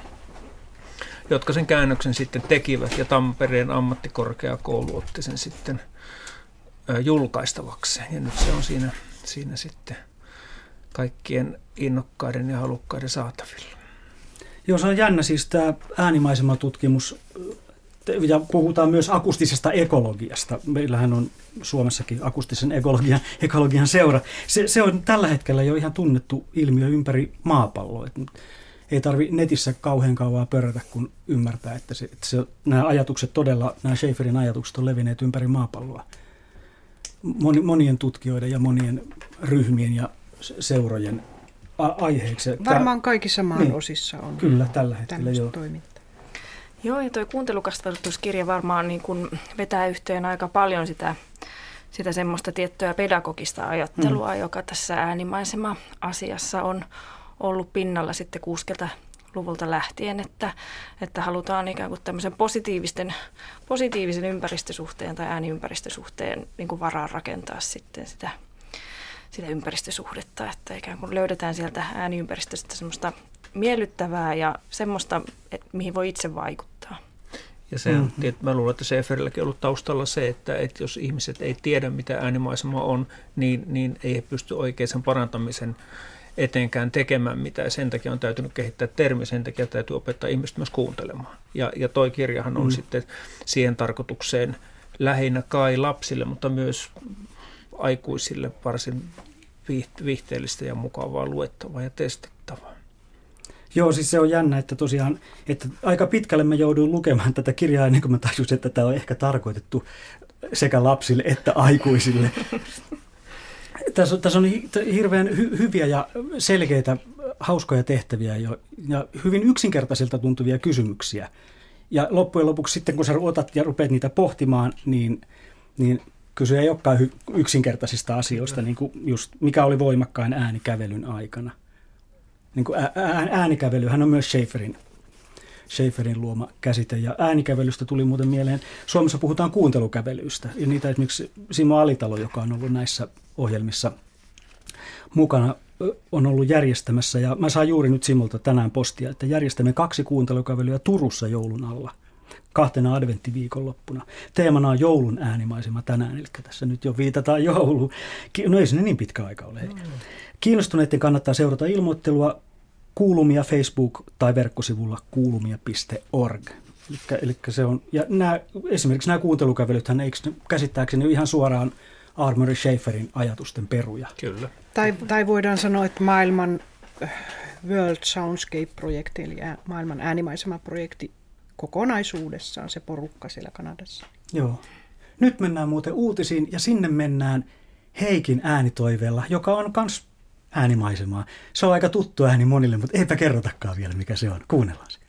jotka sen käännöksen sitten tekivät. Ja Tampereen ammattikorkeakoulu otti sen sitten julkaistavaksi. Ja nyt se on siinä, siinä sitten kaikkien innokkaiden ja halukkaiden saatavilla. Joo, se on jännä siis tämä äänimaisema tutkimus ja puhutaan myös akustisesta ekologiasta. Meillähän on Suomessakin akustisen ekologian, *laughs* ekologian seura. Se, se on tällä hetkellä jo ihan tunnettu ilmiö ympäri maapalloa. Et ei tarvi netissä kauhean kauaa pörrätä, kun ymmärtää, että, se, että se, nämä ajatukset todella, nämä Schaeferin ajatukset on levinneet ympäri maapalloa monien tutkijoiden ja monien ryhmien ja seurojen aiheeksi. Varmaan kaikissa maan niin, osissa on Kyllä, tällä hetkellä joo. toimintaa. Joo, ja tuo kuuntelukasvatuskirja varmaan niin kuin vetää yhteen aika paljon sitä, sitä semmoista tiettyä pedagogista ajattelua, mm. joka tässä äänimaisema-asiassa on ollut pinnalla sitten 60-luvulta lähtien, että, että halutaan ikään kuin tämmöisen positiivisten, positiivisen ympäristösuhteen tai ääniympäristösuhteen niin kuin varaan rakentaa sitten sitä sitä ympäristösuhdetta, että ikään kuin löydetään sieltä ääniympäristöstä semmoista miellyttävää ja semmoista, mihin voi itse vaikuttaa. Ja se on, mm. mä luulen, että Seferilläkin on ollut taustalla se, että, että jos ihmiset ei tiedä, mitä äänimaisema on, niin, niin ei he pysty oikein sen parantamisen etenkään tekemään mitään. Sen takia on täytynyt kehittää termi, sen takia täytyy opettaa ihmiset myös kuuntelemaan. Ja, ja toi kirjahan on mm. sitten siihen tarkoitukseen lähinnä kai lapsille, mutta myös aikuisille varsin viihteellistä ja mukavaa luettavaa ja testittävää. Joo, siis se on jännä, että tosiaan, että aika pitkälle mä jouduin lukemaan tätä kirjaa ennen kuin mä tajusin, että tämä on ehkä tarkoitettu sekä lapsille että aikuisille. *laughs* tässä, on, tässä on hirveän hy, hyviä ja selkeitä, hauskoja tehtäviä jo, ja hyvin yksinkertaisilta tuntuvia kysymyksiä. Ja loppujen lopuksi sitten, kun sä otat ja rupeat niitä pohtimaan, niin, niin kyse ei olekaan yksinkertaisista asioista, niin kuin just mikä oli voimakkain äänikävelyn aikana. Niin kuin äänikävelyhän on myös Schaeferin, Schaeferin luoma käsite. Ja äänikävelystä tuli muuten mieleen, Suomessa puhutaan kuuntelukävelyistä. Ja niitä esimerkiksi Simo Alitalo, joka on ollut näissä ohjelmissa mukana, on ollut järjestämässä. Ja mä saan juuri nyt Simolta tänään postia, että järjestämme kaksi kuuntelukävelyä Turussa joulun alla – kahtena adventtiviikonloppuna. Teemana on joulun äänimaisema tänään, eli tässä nyt jo viitataan jouluun. No ei sinne niin pitkä aika ole. Mm. Kiinnostuneiden kannattaa seurata ilmoittelua kuulumia Facebook- tai verkkosivulla kuulumia.org. Eli, eli se on, ja nämä, esimerkiksi nämä kuuntelukävelythän, eikö ne, käsittääkseni ihan suoraan Armory Schaeferin ajatusten peruja? Kyllä. Tai, tai voidaan sanoa, että maailman äh, World Soundscape-projekti, eli maailman äänimaisema-projekti, kokonaisuudessaan se porukka siellä Kanadassa. Joo. Nyt mennään muuten uutisiin ja sinne mennään Heikin äänitoiveella, joka on myös äänimaisemaa. Se on aika tuttu ääni monille, mutta eipä kerrotakaan vielä mikä se on. Kuunnellaan se.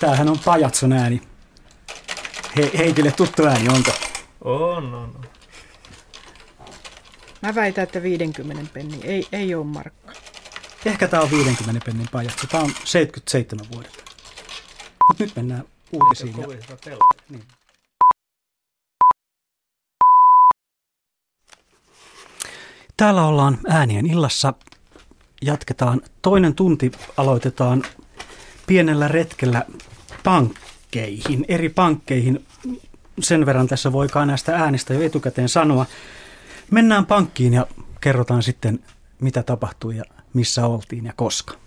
Tämähän on pajatson ääni. He, Heikille tuttu ääni, onko? On, on, on. Mä väitän, että 50 penni ei, ei ole markka. Ehkä tämä on 50 pennin pajatso. Tämä on 77 vuodelta. Mutta nyt mennään uutisiin. Ja... Niin. Täällä ollaan äänien illassa. Jatketaan. Toinen tunti aloitetaan pienellä retkellä pankkeihin, eri pankkeihin. Sen verran tässä voikaan näistä äänistä jo etukäteen sanoa. Mennään pankkiin ja kerrotaan sitten, mitä tapahtui ja missä oltiin ja koska.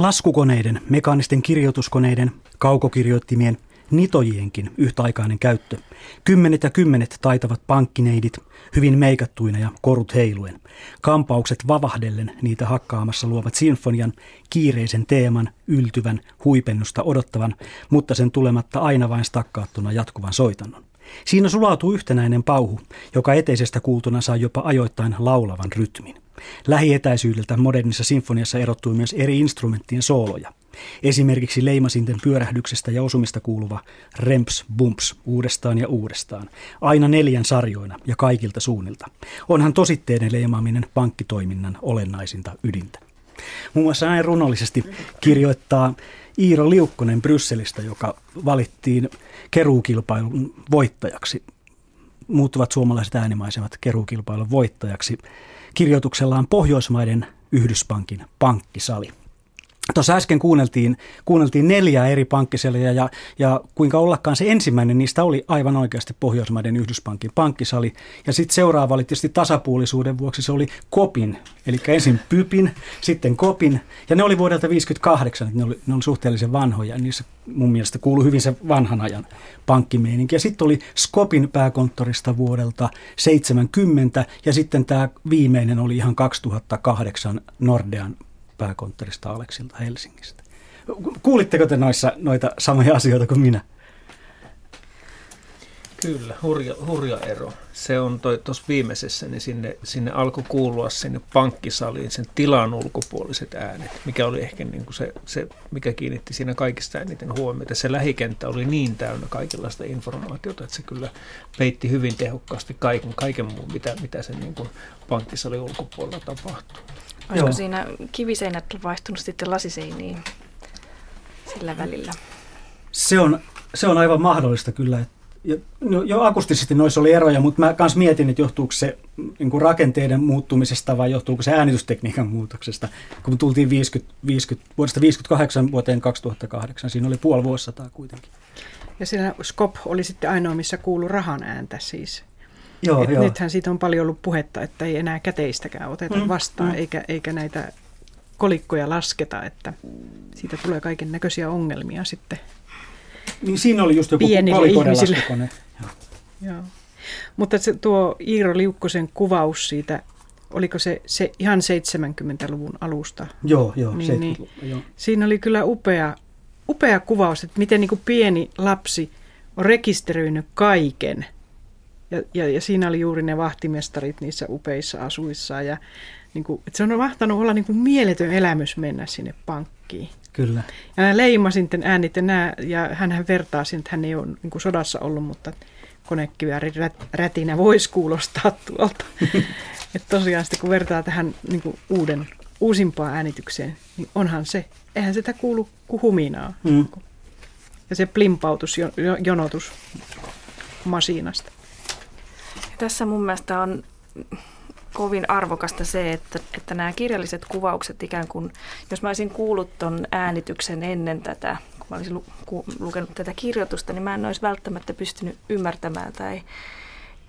Laskukoneiden, mekaanisten kirjoituskoneiden, kaukokirjoittimien, nitojienkin yhtäaikainen käyttö. Kymmenet ja kymmenet taitavat pankkineidit, hyvin meikattuina ja korut heiluen. Kampaukset vavahdellen niitä hakkaamassa luovat sinfonian, kiireisen teeman, yltyvän, huipennusta odottavan, mutta sen tulematta aina vain stakkaattuna jatkuvan soitannon. Siinä sulautuu yhtenäinen pauhu, joka eteisestä kuultuna saa jopa ajoittain laulavan rytmin. Lähietäisyydeltä modernissa sinfoniassa erottuu myös eri instrumenttien sooloja. Esimerkiksi leimasinten pyörähdyksestä ja osumista kuuluva remps bumps uudestaan ja uudestaan, aina neljän sarjoina ja kaikilta suunnilta. Onhan tositteiden leimaaminen pankkitoiminnan olennaisinta ydintä. Muun muassa näin runollisesti kirjoittaa Iiro Liukkonen Brysselistä, joka valittiin keruukilpailun voittajaksi. Muuttuvat suomalaiset äänimaisemat keruukilpailun voittajaksi kirjoituksellaan Pohjoismaiden Yhdyspankin pankkisali. Tuossa äsken kuunneltiin, kuunneltiin neljää eri pankkiselia ja, ja kuinka ollakaan se ensimmäinen niistä oli aivan oikeasti Pohjoismaiden Yhdyspankin pankkisali. Ja sitten seuraava oli tietysti tasapuolisuuden vuoksi se oli Kopin, eli ensin Pypin, sitten Kopin. Ja ne oli vuodelta 58, että ne oli, ne oli suhteellisen vanhoja. Niissä mun mielestä kuului hyvin se vanhan ajan pankkimeininki. Ja sitten oli Skopin pääkonttorista vuodelta 70 ja sitten tämä viimeinen oli ihan 2008 Nordean pääkonttorista Aleksilta Helsingistä. Kuulitteko te noissa, noita samoja asioita kuin minä? Kyllä, hurja, hurja ero. Se on tuossa viimeisessä, niin sinne, sinne alkoi kuulua sinne pankkisaliin sen tilan ulkopuoliset äänet, mikä oli ehkä niin kuin se, se, mikä kiinnitti siinä kaikista eniten huomiota. Se lähikenttä oli niin täynnä kaikenlaista informaatiota, että se kyllä peitti hyvin tehokkaasti kaiken, kaiken muun, mitä, mitä sen niin kuin pankkisalin ulkopuolella tapahtuu. Olisiko Joo. siinä kiviseinät vaihtunut sitten lasiseiniin sillä välillä? Se on, se on aivan mahdollista kyllä. Jo, no, jo akustisesti noissa oli eroja, mutta mä myös mietin, että johtuuko se niin kuin rakenteiden muuttumisesta vai johtuuko se äänitystekniikan muutoksesta. Kun tultiin 50, 50, vuodesta 58 vuoteen 2008, siinä oli puoli vuosisataa kuitenkin. Ja siinä Skop oli sitten ainoa, missä kuului rahan ääntä siis. Joo, Et joo. Nythän siitä on paljon ollut puhetta, että ei enää käteistäkään oteta mm, vastaan, mm. Eikä, eikä näitä kolikkoja lasketa, että siitä tulee kaiken näköisiä ongelmia sitten. Niin siinä oli just joku pienille ihmisille. Joo. *laughs* Joo. Mutta se, tuo Iiro Liukkosen kuvaus siitä, oliko se, se ihan 70-luvun alusta? Joo, joo, niin, niin, joo. Siinä oli kyllä upea, upea kuvaus, että miten niin kuin pieni lapsi on rekisteröinyt kaiken – ja, ja, ja siinä oli juuri ne vahtimestarit niissä upeissa asuissa. Ja niin kuin, että se on mahtanut olla niin kuin mieletön elämys mennä sinne pankkiin. Kyllä. Ja nämä leimasinten äänit ja, nämä, ja hän vertaa siinä, että hän ei ole niin kuin sodassa ollut, mutta konekiväärin rät, rätinä voisi kuulostaa tuolta. *laughs* että tosiaan sitten kun vertaa tähän niin kuin uuden, uusimpaan äänitykseen, niin onhan se, eihän sitä kuulu kuin huminaa. Mm. Ja se plimpautus, jonotus masiinasta. Tässä mun mielestä on kovin arvokasta se, että, että nämä kirjalliset kuvaukset ikään kuin, jos mä olisin kuullut ton äänityksen ennen tätä, kun mä olisin lu, ku, lukenut tätä kirjoitusta, niin mä en olisi välttämättä pystynyt ymmärtämään tai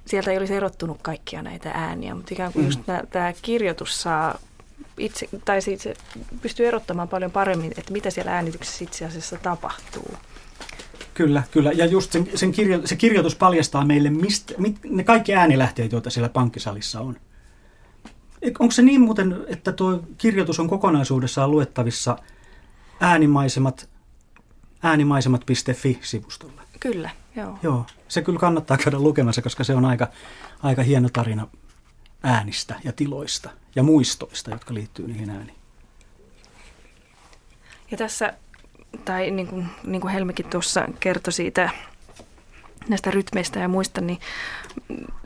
sieltä ei olisi erottunut kaikkia näitä ääniä, mutta ikään kuin mm. just tämä kirjoitus saa itse, tai siitä se pystyy erottamaan paljon paremmin, että mitä siellä äänityksessä itse asiassa tapahtuu. Kyllä, kyllä. Ja just sen, sen kirjo, se kirjoitus paljastaa meille mistä, mit, ne kaikki äänilähteet, joita siellä pankkisalissa on. Onko se niin muuten, että tuo kirjoitus on kokonaisuudessaan luettavissa äänimaisemat, äänimaisemat.fi-sivustolla? Kyllä, joo. Joo, se kyllä kannattaa käydä lukemassa, koska se on aika, aika hieno tarina äänistä ja tiloista ja muistoista, jotka liittyy niihin ääniin. Ja tässä tai niin kuin, niin kuin Helmikin tuossa kertoi siitä näistä rytmeistä ja muista, niin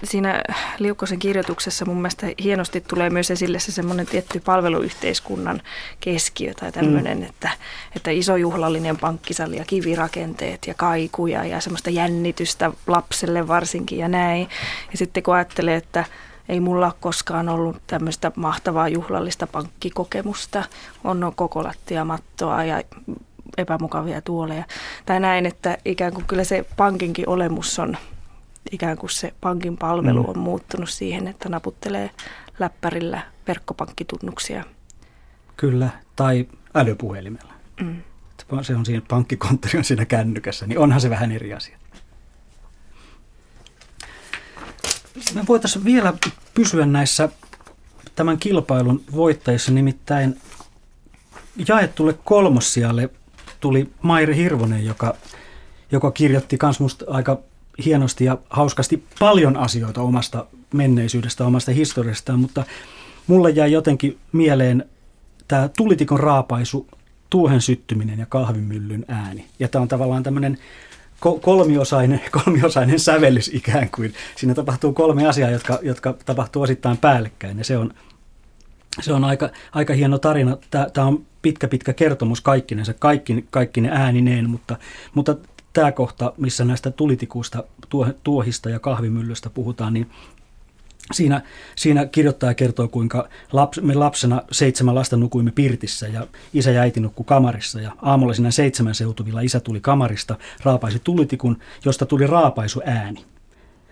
siinä Liukkosen kirjoituksessa mun mielestä hienosti tulee myös esille se semmoinen tietty palveluyhteiskunnan keskiö tai tämmöinen, mm. että, että iso juhlallinen pankkisali ja kivirakenteet ja kaikuja ja semmoista jännitystä lapselle varsinkin ja näin. Ja sitten kun ajattelee, että ei mulla ole koskaan ollut tämmöistä mahtavaa juhlallista pankkikokemusta, on koko lattiamattoa ja epämukavia tuoleja. Tai näin, että ikään kuin kyllä se pankinkin olemus on, ikään kuin se pankin palvelu mm. on muuttunut siihen, että naputtelee läppärillä verkkopankkitunnuksia. Kyllä, tai älypuhelimella. Mm. Se on siinä pankkikonttori on siinä kännykässä, niin onhan se vähän eri asia. Me voitaisiin vielä pysyä näissä tämän kilpailun voittajissa, nimittäin jaettulle kolmossialle tuli Mairi Hirvonen, joka, joka kirjoitti kans musta aika hienosti ja hauskasti paljon asioita omasta menneisyydestä, omasta historiastaan, mutta mulle jäi jotenkin mieleen tämä tulitikon raapaisu, tuohen syttyminen ja kahvimyllyn ääni. Ja tämä on tavallaan tämmöinen kolmiosainen, *laughs* kolmiosainen sävellys ikään kuin. Siinä tapahtuu kolme asiaa, jotka, jotka tapahtuu osittain päällekkäin ja se on, se on aika, aika hieno tarina. Tämä on pitkä pitkä kertomus kaikkinensa, kaikki, kaikki ne äänineen, mutta, mutta tämä kohta, missä näistä tulitikuista, tuohista ja kahvimyllystä puhutaan, niin Siinä, siinä kirjoittaja kertoo, kuinka laps, me lapsena seitsemän lasta nukuimme pirtissä ja isä ja äiti nukku kamarissa. Ja aamulla siinä seitsemän seutuvilla isä tuli kamarista, raapaisi tulitikun, josta tuli raapaisu ääni.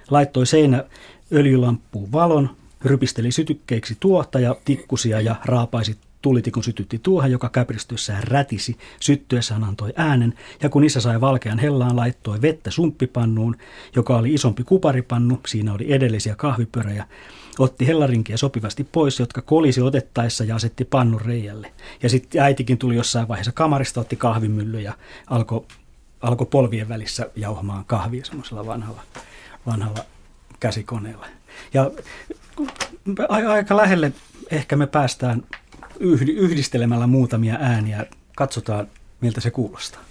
Laittoi seinä öljylamppuun valon, rypisteli sytykkeiksi tuohta ja tikkusia ja raapaisi tulitikun sytytti tuohon, joka käpristyessään rätisi, syttyessään antoi äänen, ja kun isä sai valkean hellaan, laittoi vettä sumppipannuun, joka oli isompi kuparipannu, siinä oli edellisiä kahvipörejä, otti hellarinkiä sopivasti pois, jotka kolisi otettaessa ja asetti pannun reijälle. Ja sitten äitikin tuli jossain vaiheessa kamarista, otti kahvimylly ja alkoi alko polvien välissä jauhamaan kahvia semmoisella vanhalla, vanhalla käsikoneella. Ja aika lähelle ehkä me päästään yhdistelemällä muutamia ääniä. Katsotaan, miltä se kuulostaa.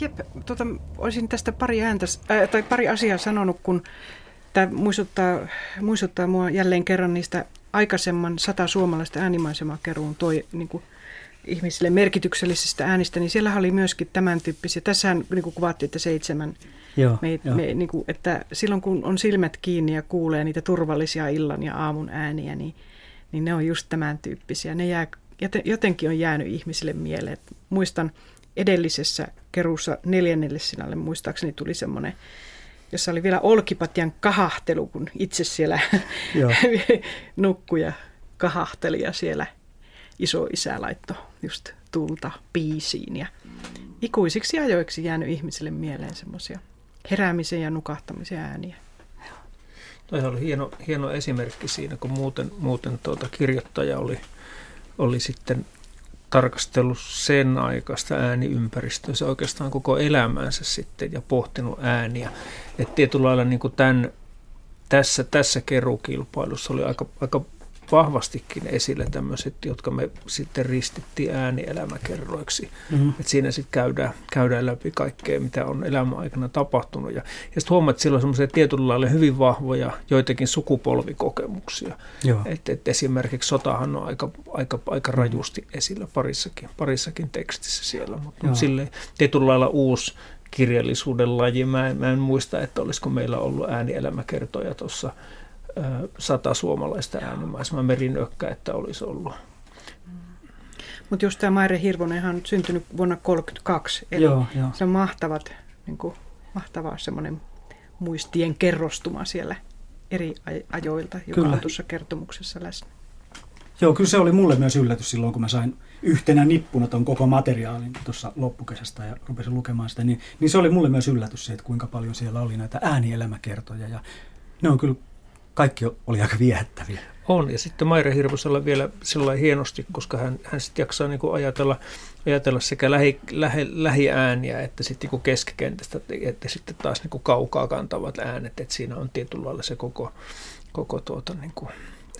Jep, tota, olisin tästä pari, ääntä, äh, tai pari asiaa sanonut, kun tämä muistuttaa, muistuttaa mua jälleen kerran niistä aikaisemman sata suomalaista äänimaisemakeruun toi niin kuin, ihmisille merkityksellisistä äänistä, niin siellä oli myöskin tämän tyyppisiä. Tässähän niin kuin kuvattiin, että seitsemän. Joo, me, jo. me, niin kuin, että silloin kun on silmät kiinni ja kuulee niitä turvallisia illan ja aamun ääniä, niin, niin ne on just tämän tyyppisiä. Ne jää, jotenkin on jäänyt ihmisille mieleen. Muistan edellisessä keruussa neljännelle sinalle muistaakseni tuli semmoinen, jossa oli vielä olkipatjan kahahtelu, kun itse siellä *laughs* nukkui ja kahahteli ja siellä iso isä laittoi just tulta piisiin ja ikuisiksi ajoiksi jäänyt ihmisille mieleen semmoisia heräämisen ja nukahtamisen ääniä. Toi oli hieno, hieno esimerkki siinä, kun muuten, muuten tuota kirjoittaja oli, oli sitten tarkastellut sen aikaista ääniympäristöä, se oikeastaan koko elämänsä sitten ja pohtinut ääniä. Että tietyllä lailla niin kuin tämän, tässä, tässä kerukilpailussa oli aika, aika vahvastikin esille tämmöiset, jotka me sitten ristittiin äänielämäkerroiksi. Mm-hmm. Et siinä sitten käydään, käydään läpi kaikkea, mitä on elämän aikana tapahtunut. Ja, ja sitten huomaat, että sillä on semmoisia tietyllä lailla hyvin vahvoja joitakin sukupolvikokemuksia. Et, et esimerkiksi sotahan on aika, aika, aika rajusti esillä parissakin, parissakin tekstissä siellä, mutta mut sille tietyllä lailla uusi kirjallisuuden laji. Mä en, mä en muista, että olisiko meillä ollut äänielämäkertoja tuossa sata suomalaista äänimaisemaa merinökkä, että olisi ollut. Mutta just tämä Maire Hirvonen on syntynyt vuonna 1932, eli joo, joo. se on mahtavat, niin kuin, mahtava semmoinen muistien kerrostuma siellä eri ajoilta, joka kyllä. on tuossa kertomuksessa läsnä. Joo, kyllä se oli mulle myös yllätys silloin, kun mä sain yhtenä nippuna ton koko materiaalin tuossa loppukesästä ja rupesin lukemaan sitä, niin, niin se oli mulle myös yllätys se, että kuinka paljon siellä oli näitä äänielämäkertoja ja ne on kyllä kaikki oli aika viehättäviä. On, ja sitten Maire Hirvosella vielä sillä hienosti, koska hän, hän sitten jaksaa niin ajatella, ajatella sekä lähi, lähi, lähiääniä että sitten niin keskikentästä, että sitten taas niin kaukaa kantavat äänet, että siinä on tietyllä lailla se koko, koko tuota, niin kuin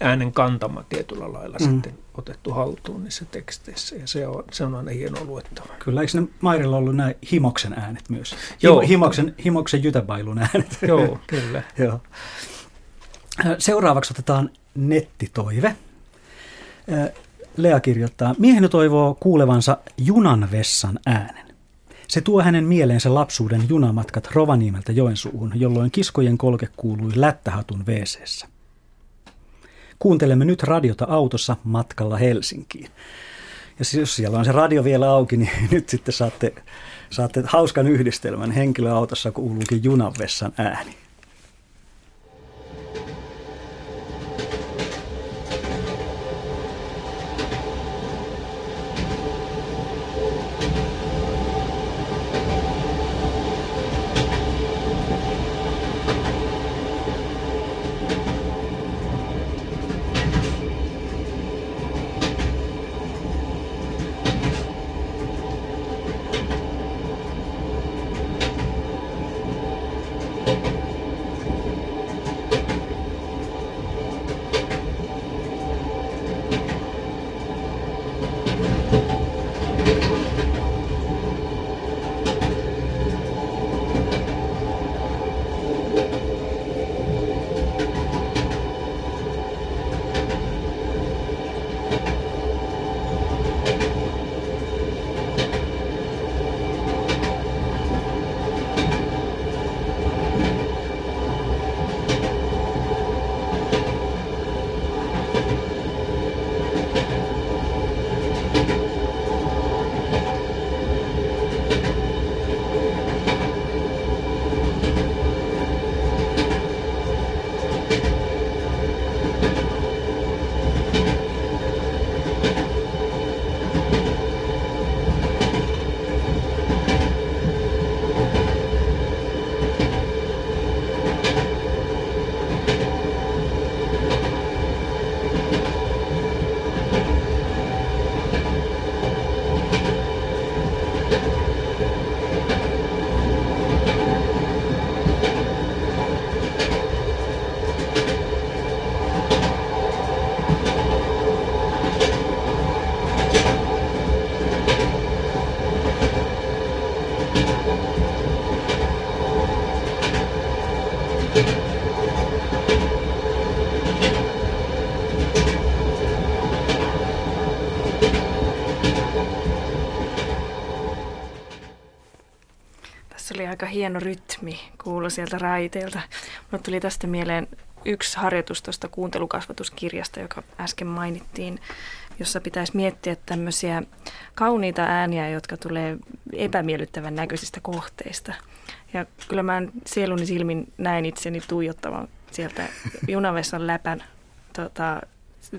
äänen kantama tietyllä lailla mm. sitten otettu haltuun niissä teksteissä, ja se on, se on aina hieno luettava. Kyllä, eikö ne Mairilla ollut nämä Himoksen äänet myös? Joo. Himoksen, Himoksen jytäbailun äänet. Joo, kyllä. *laughs* Joo. Seuraavaksi otetaan nettitoive. Lea kirjoittaa, mieheni toivoo kuulevansa junan vessan äänen. Se tuo hänen mieleensä lapsuuden junamatkat Rovaniemeltä Joensuuhun, jolloin kiskojen kolke kuului lättähatun wc Kuuntelemme nyt radiota autossa matkalla Helsinkiin. Ja jos siellä on se radio vielä auki, niin *laughs* nyt sitten saatte, saatte hauskan yhdistelmän. Henkilöautossa kuuluukin junanvessan ääni. Aika hieno rytmi kuulu sieltä raiteilta. Mulle tuli tästä mieleen yksi harjoitus tuosta kuuntelukasvatuskirjasta, joka äsken mainittiin, jossa pitäisi miettiä tämmöisiä kauniita ääniä, jotka tulee epämiellyttävän näköisistä kohteista. Ja kyllä mä sieluni silmin näin itseni tuijottavan sieltä junavessan läpän tota,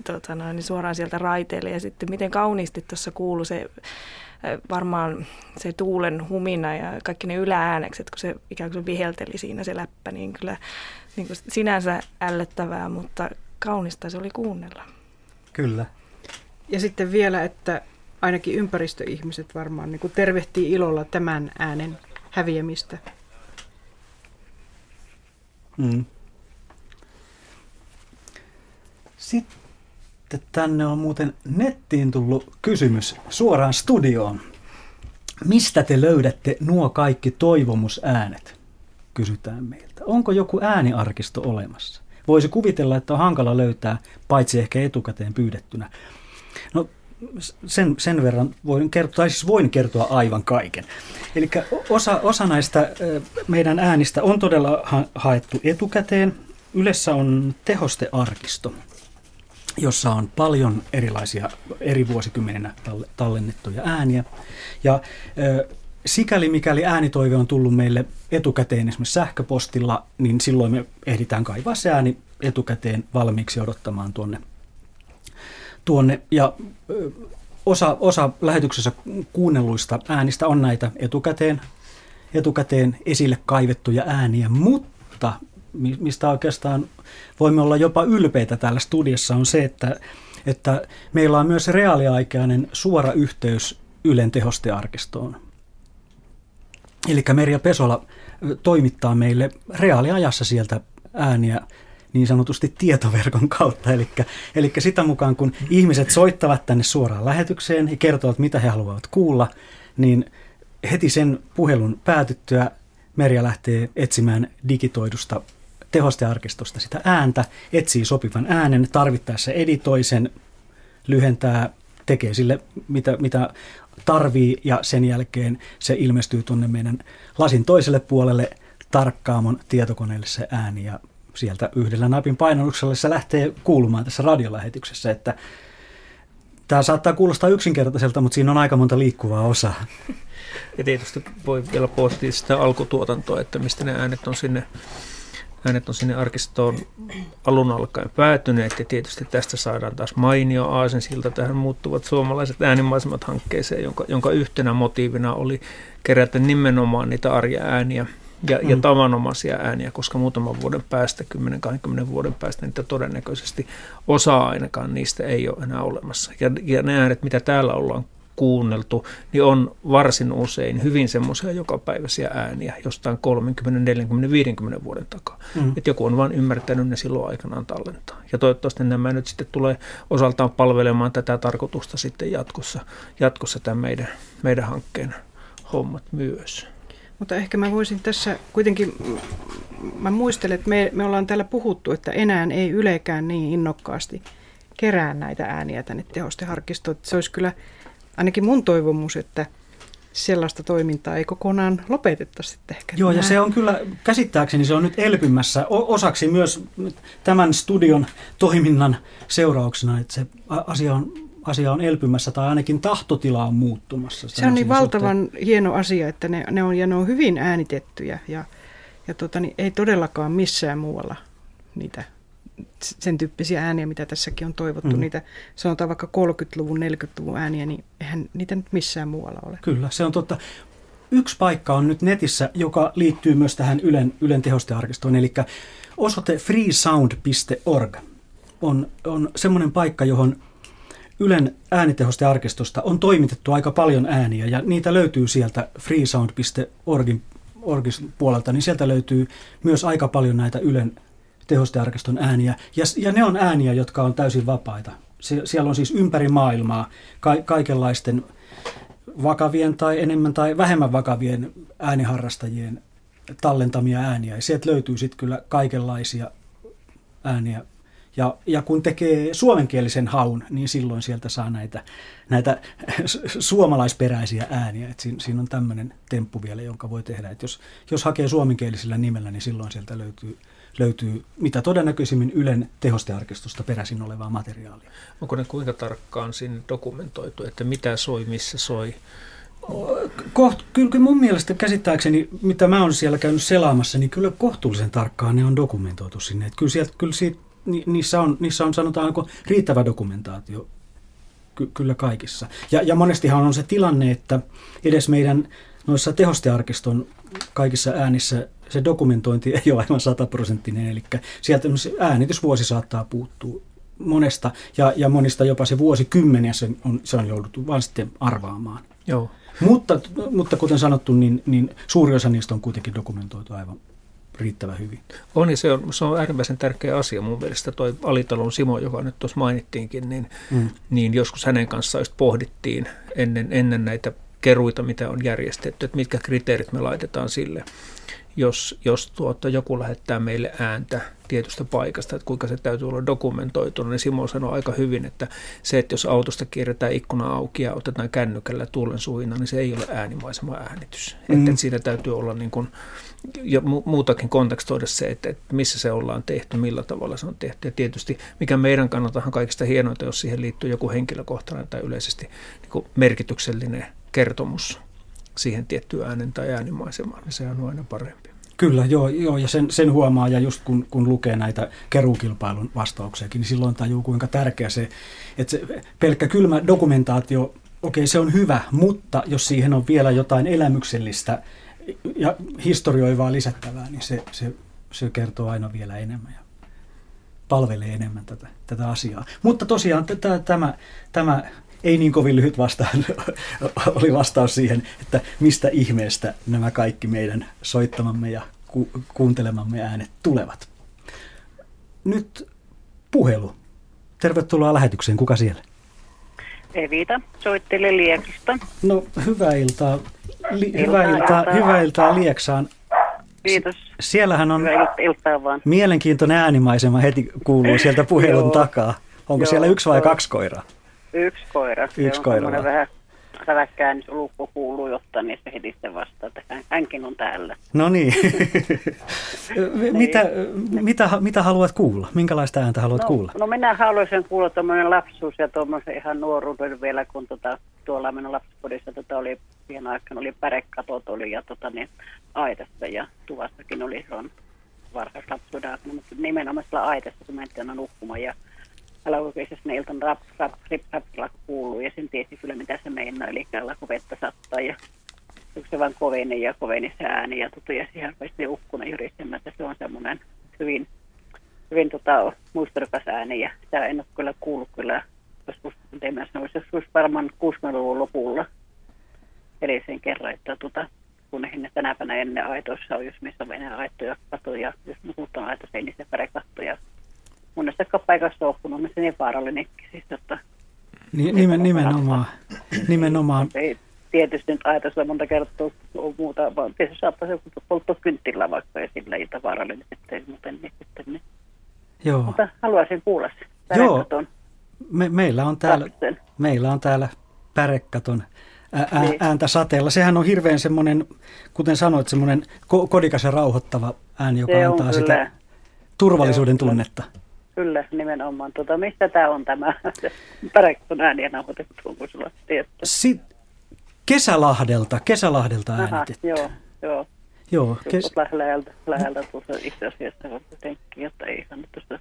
tota noin, suoraan sieltä raiteille. Ja sitten miten kauniisti tuossa kuuluu se varmaan se tuulen humina ja kaikki ne ylääänekset, kun se ikään kuin vihelteli siinä se läppä, niin kyllä niin kuin sinänsä ällöttävää, mutta kaunista se oli kuunnella. Kyllä. Ja sitten vielä, että ainakin ympäristöihmiset varmaan niin tervehtii ilolla tämän äänen häviämistä. Mm. Sitten Sitten tänne on muuten nettiin tullut kysymys suoraan studioon. Mistä te löydätte nuo kaikki toivomusäänet? Kysytään meiltä. Onko joku ääniarkisto olemassa? Voisi kuvitella, että on hankala löytää, paitsi ehkä etukäteen pyydettynä. No sen, sen verran voin kertoa, tai siis voin kertoa aivan kaiken. Eli osa, osa näistä meidän äänistä on todella ha- haettu etukäteen. Ylessä on tehostearkisto, jossa on paljon erilaisia eri vuosikymmeninä tallennettuja ääniä. Ja sikäli mikäli äänitoive on tullut meille etukäteen esimerkiksi sähköpostilla, niin silloin me ehditään kaivaa se ääni etukäteen valmiiksi odottamaan tuonne. tuonne. Ja osa, osa lähetyksessä kuunnelluista äänistä on näitä etukäteen, etukäteen esille kaivettuja ääniä, mutta mistä oikeastaan voimme olla jopa ylpeitä täällä studiossa on se, että, että meillä on myös reaaliaikainen suora yhteys Ylen tehostearkistoon. Eli Merja Pesola toimittaa meille reaaliajassa sieltä ääniä niin sanotusti tietoverkon kautta. Eli, eli sitä mukaan, kun ihmiset soittavat tänne suoraan lähetykseen ja kertovat, mitä he haluavat kuulla, niin heti sen puhelun päätyttyä Merja lähtee etsimään digitoidusta tehostearkistosta sitä ääntä, etsii sopivan äänen, tarvittaessa editoi sen, lyhentää, tekee sille mitä, mitä tarvii ja sen jälkeen se ilmestyy tuonne meidän lasin toiselle puolelle tarkkaamon tietokoneelle se ääni ja sieltä yhdellä napin painalluksella se lähtee kuulumaan tässä radiolähetyksessä, että tämä saattaa kuulostaa yksinkertaiselta, mutta siinä on aika monta liikkuvaa osaa. Ja tietysti voi vielä pohtia sitä alkutuotantoa, että mistä ne äänet on sinne äänet on sinne arkistoon alun alkaen päätyneet ja tietysti tästä saadaan taas mainio aasensilta tähän muuttuvat suomalaiset äänimaisemat hankkeeseen, jonka, jonka yhtenä motiivina oli kerätä nimenomaan niitä arja ääniä ja, mm. ja tavanomaisia ääniä, koska muutaman vuoden päästä, 10-20 vuoden päästä niitä todennäköisesti osa ainakaan niistä ei ole enää olemassa. Ja, ja ne äänet, mitä täällä ollaan kuunneltu, niin on varsin usein hyvin semmoisia jokapäiväisiä ääniä jostain 30, 40, 50 vuoden takaa. Mm. Että joku on vain ymmärtänyt ne silloin aikanaan tallentaa. Ja toivottavasti nämä nyt sitten tulee osaltaan palvelemaan tätä tarkoitusta sitten jatkossa, jatkossa tämän meidän, meidän hankkeen hommat myös. Mutta ehkä mä voisin tässä kuitenkin, mä muistelen, että me, me ollaan täällä puhuttu, että enää ei ylekään niin innokkaasti kerää näitä ääniä tänne tehosteharkistoon. Se olisi kyllä ainakin mun toivomus, että sellaista toimintaa ei kokonaan lopetettaisi sitten ehkä. Joo, ja se on kyllä, käsittääkseni se on nyt elpymässä osaksi myös tämän studion toiminnan seurauksena, että se asia on, asia on elpymässä tai ainakin tahtotila on muuttumassa. Se on niin valtavan suhteen. hieno asia, että ne, ne, on, ja ne on hyvin äänitettyjä ja, ja tota, niin ei todellakaan missään muualla niitä sen tyyppisiä ääniä, mitä tässäkin on toivottu, mm. niitä sanotaan vaikka 30-luvun, 40-luvun ääniä, niin eihän niitä nyt missään muualla ole. Kyllä, se on totta. Yksi paikka on nyt netissä, joka liittyy myös tähän Ylen, Ylen tehostearkistoon, eli osoite freesound.org on, on semmoinen paikka, johon Ylen äänitehostearkistosta on toimitettu aika paljon ääniä, ja niitä löytyy sieltä freesound.orgin puolelta, niin sieltä löytyy myös aika paljon näitä Ylen tehostearkiston ääniä. Ja, ja ne on ääniä, jotka on täysin vapaita. Sie, siellä on siis ympäri maailmaa ka, kaikenlaisten vakavien tai enemmän tai vähemmän vakavien ääniharrastajien tallentamia ääniä. Ja sieltä löytyy sitten kyllä kaikenlaisia ääniä. Ja, ja kun tekee suomenkielisen haun, niin silloin sieltä saa näitä, näitä suomalaisperäisiä ääniä. Et siinä, siinä on tämmöinen temppu vielä, jonka voi tehdä. Et jos, jos hakee suomenkielisellä nimellä, niin silloin sieltä löytyy löytyy mitä todennäköisimmin Ylen tehostearkistosta peräisin olevaa materiaalia. Onko ne kuinka tarkkaan sinne dokumentoitu, että mitä soi, missä soi? Koht, kyllä mun mielestä käsittääkseni, mitä mä oon siellä käynyt selaamassa, niin kyllä kohtuullisen tarkkaan ne on dokumentoitu sinne. Että kyllä, sieltä, kyllä siitä, niissä, on, niissä on sanotaanko riittävä dokumentaatio ky, kyllä kaikissa. Ja, ja monestihan on se tilanne, että edes meidän noissa tehostearkiston kaikissa äänissä se dokumentointi ei ole aivan sataprosenttinen, eli sieltä äänitysvuosi saattaa puuttua monesta, ja, ja monista jopa se vuosikymmeniä se on, se on jouduttu vaan sitten arvaamaan. Joo. Mutta, mutta kuten sanottu, niin, niin suuri osa niistä on kuitenkin dokumentoitu aivan riittävän hyvin. On ja se on, se on äärimmäisen tärkeä asia mun mielestä. Toi Alitalon Simo, joka nyt tuossa mainittiinkin, niin, mm. niin joskus hänen kanssaan just pohdittiin ennen, ennen näitä keruita, mitä on järjestetty, että mitkä kriteerit me laitetaan sille, jos, jos tuota, joku lähettää meille ääntä tietystä paikasta, että kuinka se täytyy olla dokumentoitu, niin Simo sanoi aika hyvin, että se, että jos autosta kierretään ikkuna auki ja otetaan kännykällä tuulen suina, niin se ei ole äänimaisema äänitys. Mm. Että, että siinä täytyy olla niin kuin, ja muutakin kontekstoida se, että, että missä se ollaan tehty, millä tavalla se on tehty. Ja tietysti mikä meidän kannaltahan kaikista hienointa, jos siihen liittyy joku henkilökohtainen tai yleisesti niin kuin merkityksellinen kertomus siihen tiettyyn äänen tai äänimaisemaan, niin se on aina parempi. Kyllä, joo, joo ja sen, sen huomaa, ja just kun, kun lukee näitä keruukilpailun vastauksiakin, niin silloin tajuu kuinka tärkeä se, että se pelkkä kylmä dokumentaatio, okei se on hyvä, mutta jos siihen on vielä jotain elämyksellistä ja historioivaa lisättävää, niin se, se, se kertoo aina vielä enemmän ja palvelee enemmän tätä, tätä asiaa. Mutta tosiaan tämä, tämä ei niin kovin lyhyt vastaus *laughs* oli vastaus siihen, että mistä ihmeestä nämä kaikki meidän soittamamme ja ku- kuuntelemamme äänet tulevat. Nyt puhelu. Tervetuloa lähetykseen. Kuka siellä? Evita, soittele Lieksasta. No, hyvää iltaa. Li- hyvää, iltaa, iltaa. hyvää iltaa Lieksaan. Kiitos. Siellähän on Hyvää iltaa vaan. mielenkiintoinen äänimaisema heti kuuluu sieltä *laughs* puhelun takaa. Onko Joo, siellä yksi vai kaksi koiraa? Yksi koira. Se Yksi on koira vähän säväkkään lukko kuuluu jotta, niin se heti sitten vastaa, että hän- hänkin on täällä. No niin. *laughs* mitä, mitä, mitä haluat kuulla? Minkälaista ääntä haluat no, kuulla? No minä haluaisin kuulla tuommoinen lapsuus ja tuommoisen ihan nuoruuden vielä, kun tota, tuolla minun lapsuudessa tota oli siihen aikaan oli pärekatot oli ja tota, niin, aitassa ja tuvassakin oli se on varhaislapsuuden aikana, mutta nimenomaan siellä aitassa, kun mentiin aina nukkumaan ja alakokeisessa ne iltan rap, rap, rip, rap, rap, kuuluu ja sen tiesi kyllä mitä se meinaa, eli vettä sattaa ja se vaan koveni ja koveni se ääni ja, tota, ja siihen rupesi ukkuna jyrisemään, että se on semmoinen hyvin, hyvin tota, muistokas ääni ja sitä en ole kyllä kuullut kyllä joskus teemässä, olisi joskus varmaan 60-luvun lopulla edellisen kerran, että tota, kun ne päivänä ennen aitoissa on, jos missä on enää aitoja katoja, jos muut on aito seinistä pärekattoja. Monessakaan paikassa on kun on se niin vaarallinen, siis että Ni, nimen, nimenomaan. nimenomaan. ei tietysti nyt aitoissa monta kertaa on muuta, vaan tietysti saattaa se polttaa kynttilä vaikka ja sillä ilta vaarallinen sitten, muuten niin sitten niin. Joo. Mutta haluaisin kuulla se. Joo. Me, meillä, on täällä, meillä on täällä pärekaton Niin. ääntä sateella. Sehän on hirveän semmoinen, kuten sanoit, semmoinen ko- kodikas ja rauhoittava ääni, joka Se antaa kyllä. sitä turvallisuuden tunnetta. Kyllä, nimenomaan. Tota, mistä tämä on tämä *laughs* pärekaton ääniä nauhoitettu, onko sulla tietoa? Sit, Kesälahdelta, Kesälahdelta Aha, äänitetty. joo, joo. Joo, kes, läheltä, läheltä tuossa itse asiassa jotenkin, jotta ei ihan tuosta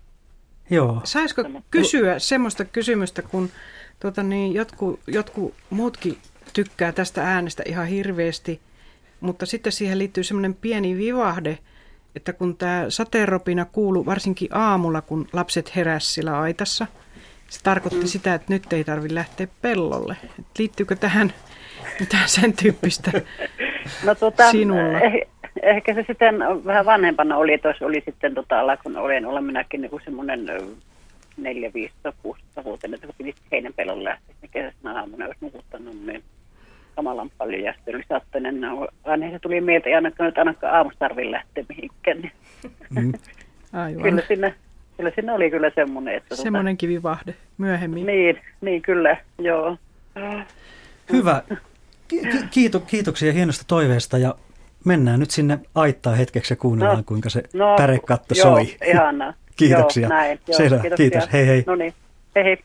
joo. Saisiko kysyä semmoista kysymystä, kun tota niin, jotkut, jotkut muutkin tykkää tästä äänestä ihan hirveästi, mutta sitten siihen liittyy semmoinen pieni vivahde, että kun tämä sateenropina kuuluu varsinkin aamulla, kun lapset heräs sillä aitassa, se tarkoitti sitä, että nyt ei tarvitse lähteä pellolle. Et liittyykö tähän mitään sen tyyppistä No tota, sinulla? Eh, ehkä se sitten vähän vanhempana oli, että oli sitten tota, ala, kun olen olla minäkin niin semmoinen neljä, viisi, kuusi vuotta, että kun piti heinänpelon lähteä, niin kesäisenä aamuna olisi nukuttanut, niin kamalan paljon ja sitten oli saattanut, no, aina se tuli mieltä, ei ainakaan nyt ainakaan aamusta tarvitse lähteä mihinkään. Niin. Mm. *laughs* Aivan. Kyllä sinne, kyllä sinne oli kyllä semmoinen, että... Semmoinenkin vivahde myöhemmin. Niin, niin kyllä, joo. Hyvä. Ki- ki- Kiito, kiitoksia hienosta toiveesta ja mennään nyt sinne aittaan hetkeksi ja kuunnellaan, No, kuinka se no, pärekatto joo, soi. ihanaa. *laughs* Kiitoksia. Joo, näin, joo, Selvä, kiitoksia. kiitos. Hei hei. No niin, hei hei.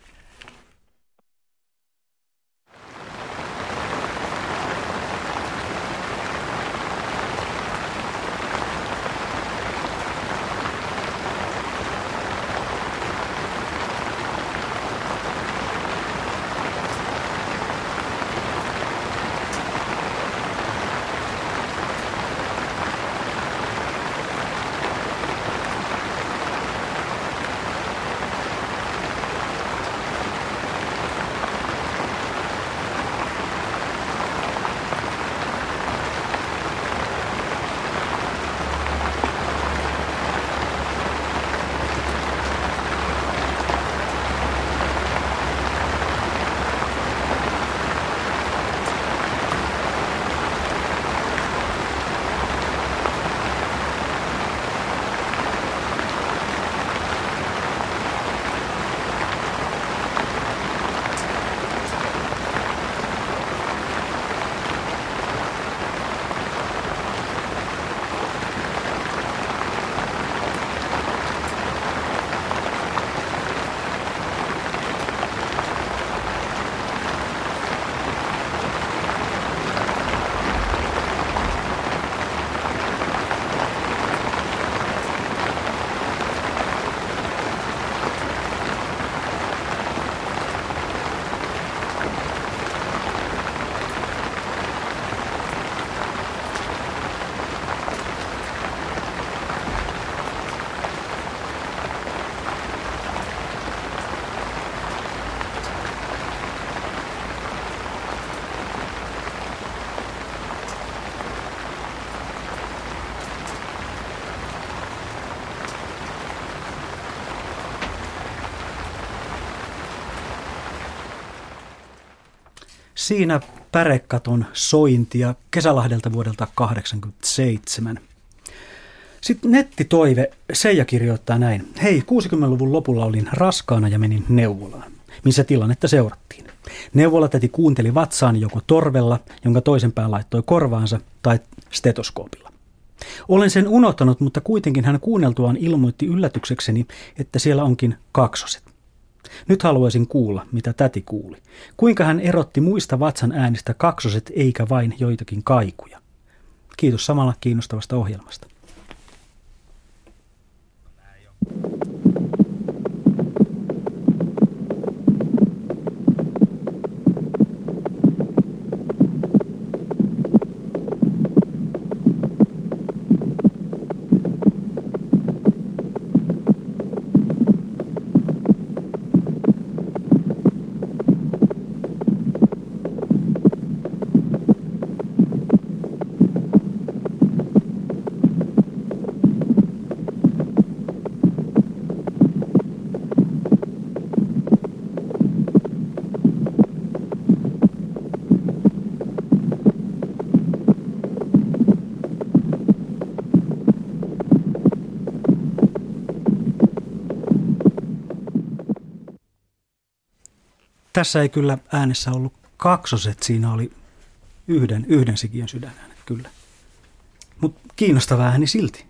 Siinä pärekaton sointia Kesälahdelta vuodelta 1987. Sitten nettitoive Seija kirjoittaa näin. Hei, 60-luvun lopulla olin raskaana ja menin neuvolaan, missä tilannetta seurattiin. Neuvolatäti kuunteli vatsaan joko torvella, jonka toisen pään laittoi korvaansa, tai stetoskoopilla. Olen sen unohtanut, mutta kuitenkin hän kuunneltuaan ilmoitti yllätyksekseni, että siellä onkin kaksoset. Nyt haluaisin kuulla, mitä täti kuuli. Kuinka hän erotti muista vatsan äänistä kaksoset eikä vain joitakin kaikuja. Kiitos samalla kiinnostavasta ohjelmasta. Tässä ei kyllä äänessä ollut kaksoset, siinä oli yhden, yhden sikiön sydänäänet kyllä. Mutta kiinnostava ääni silti.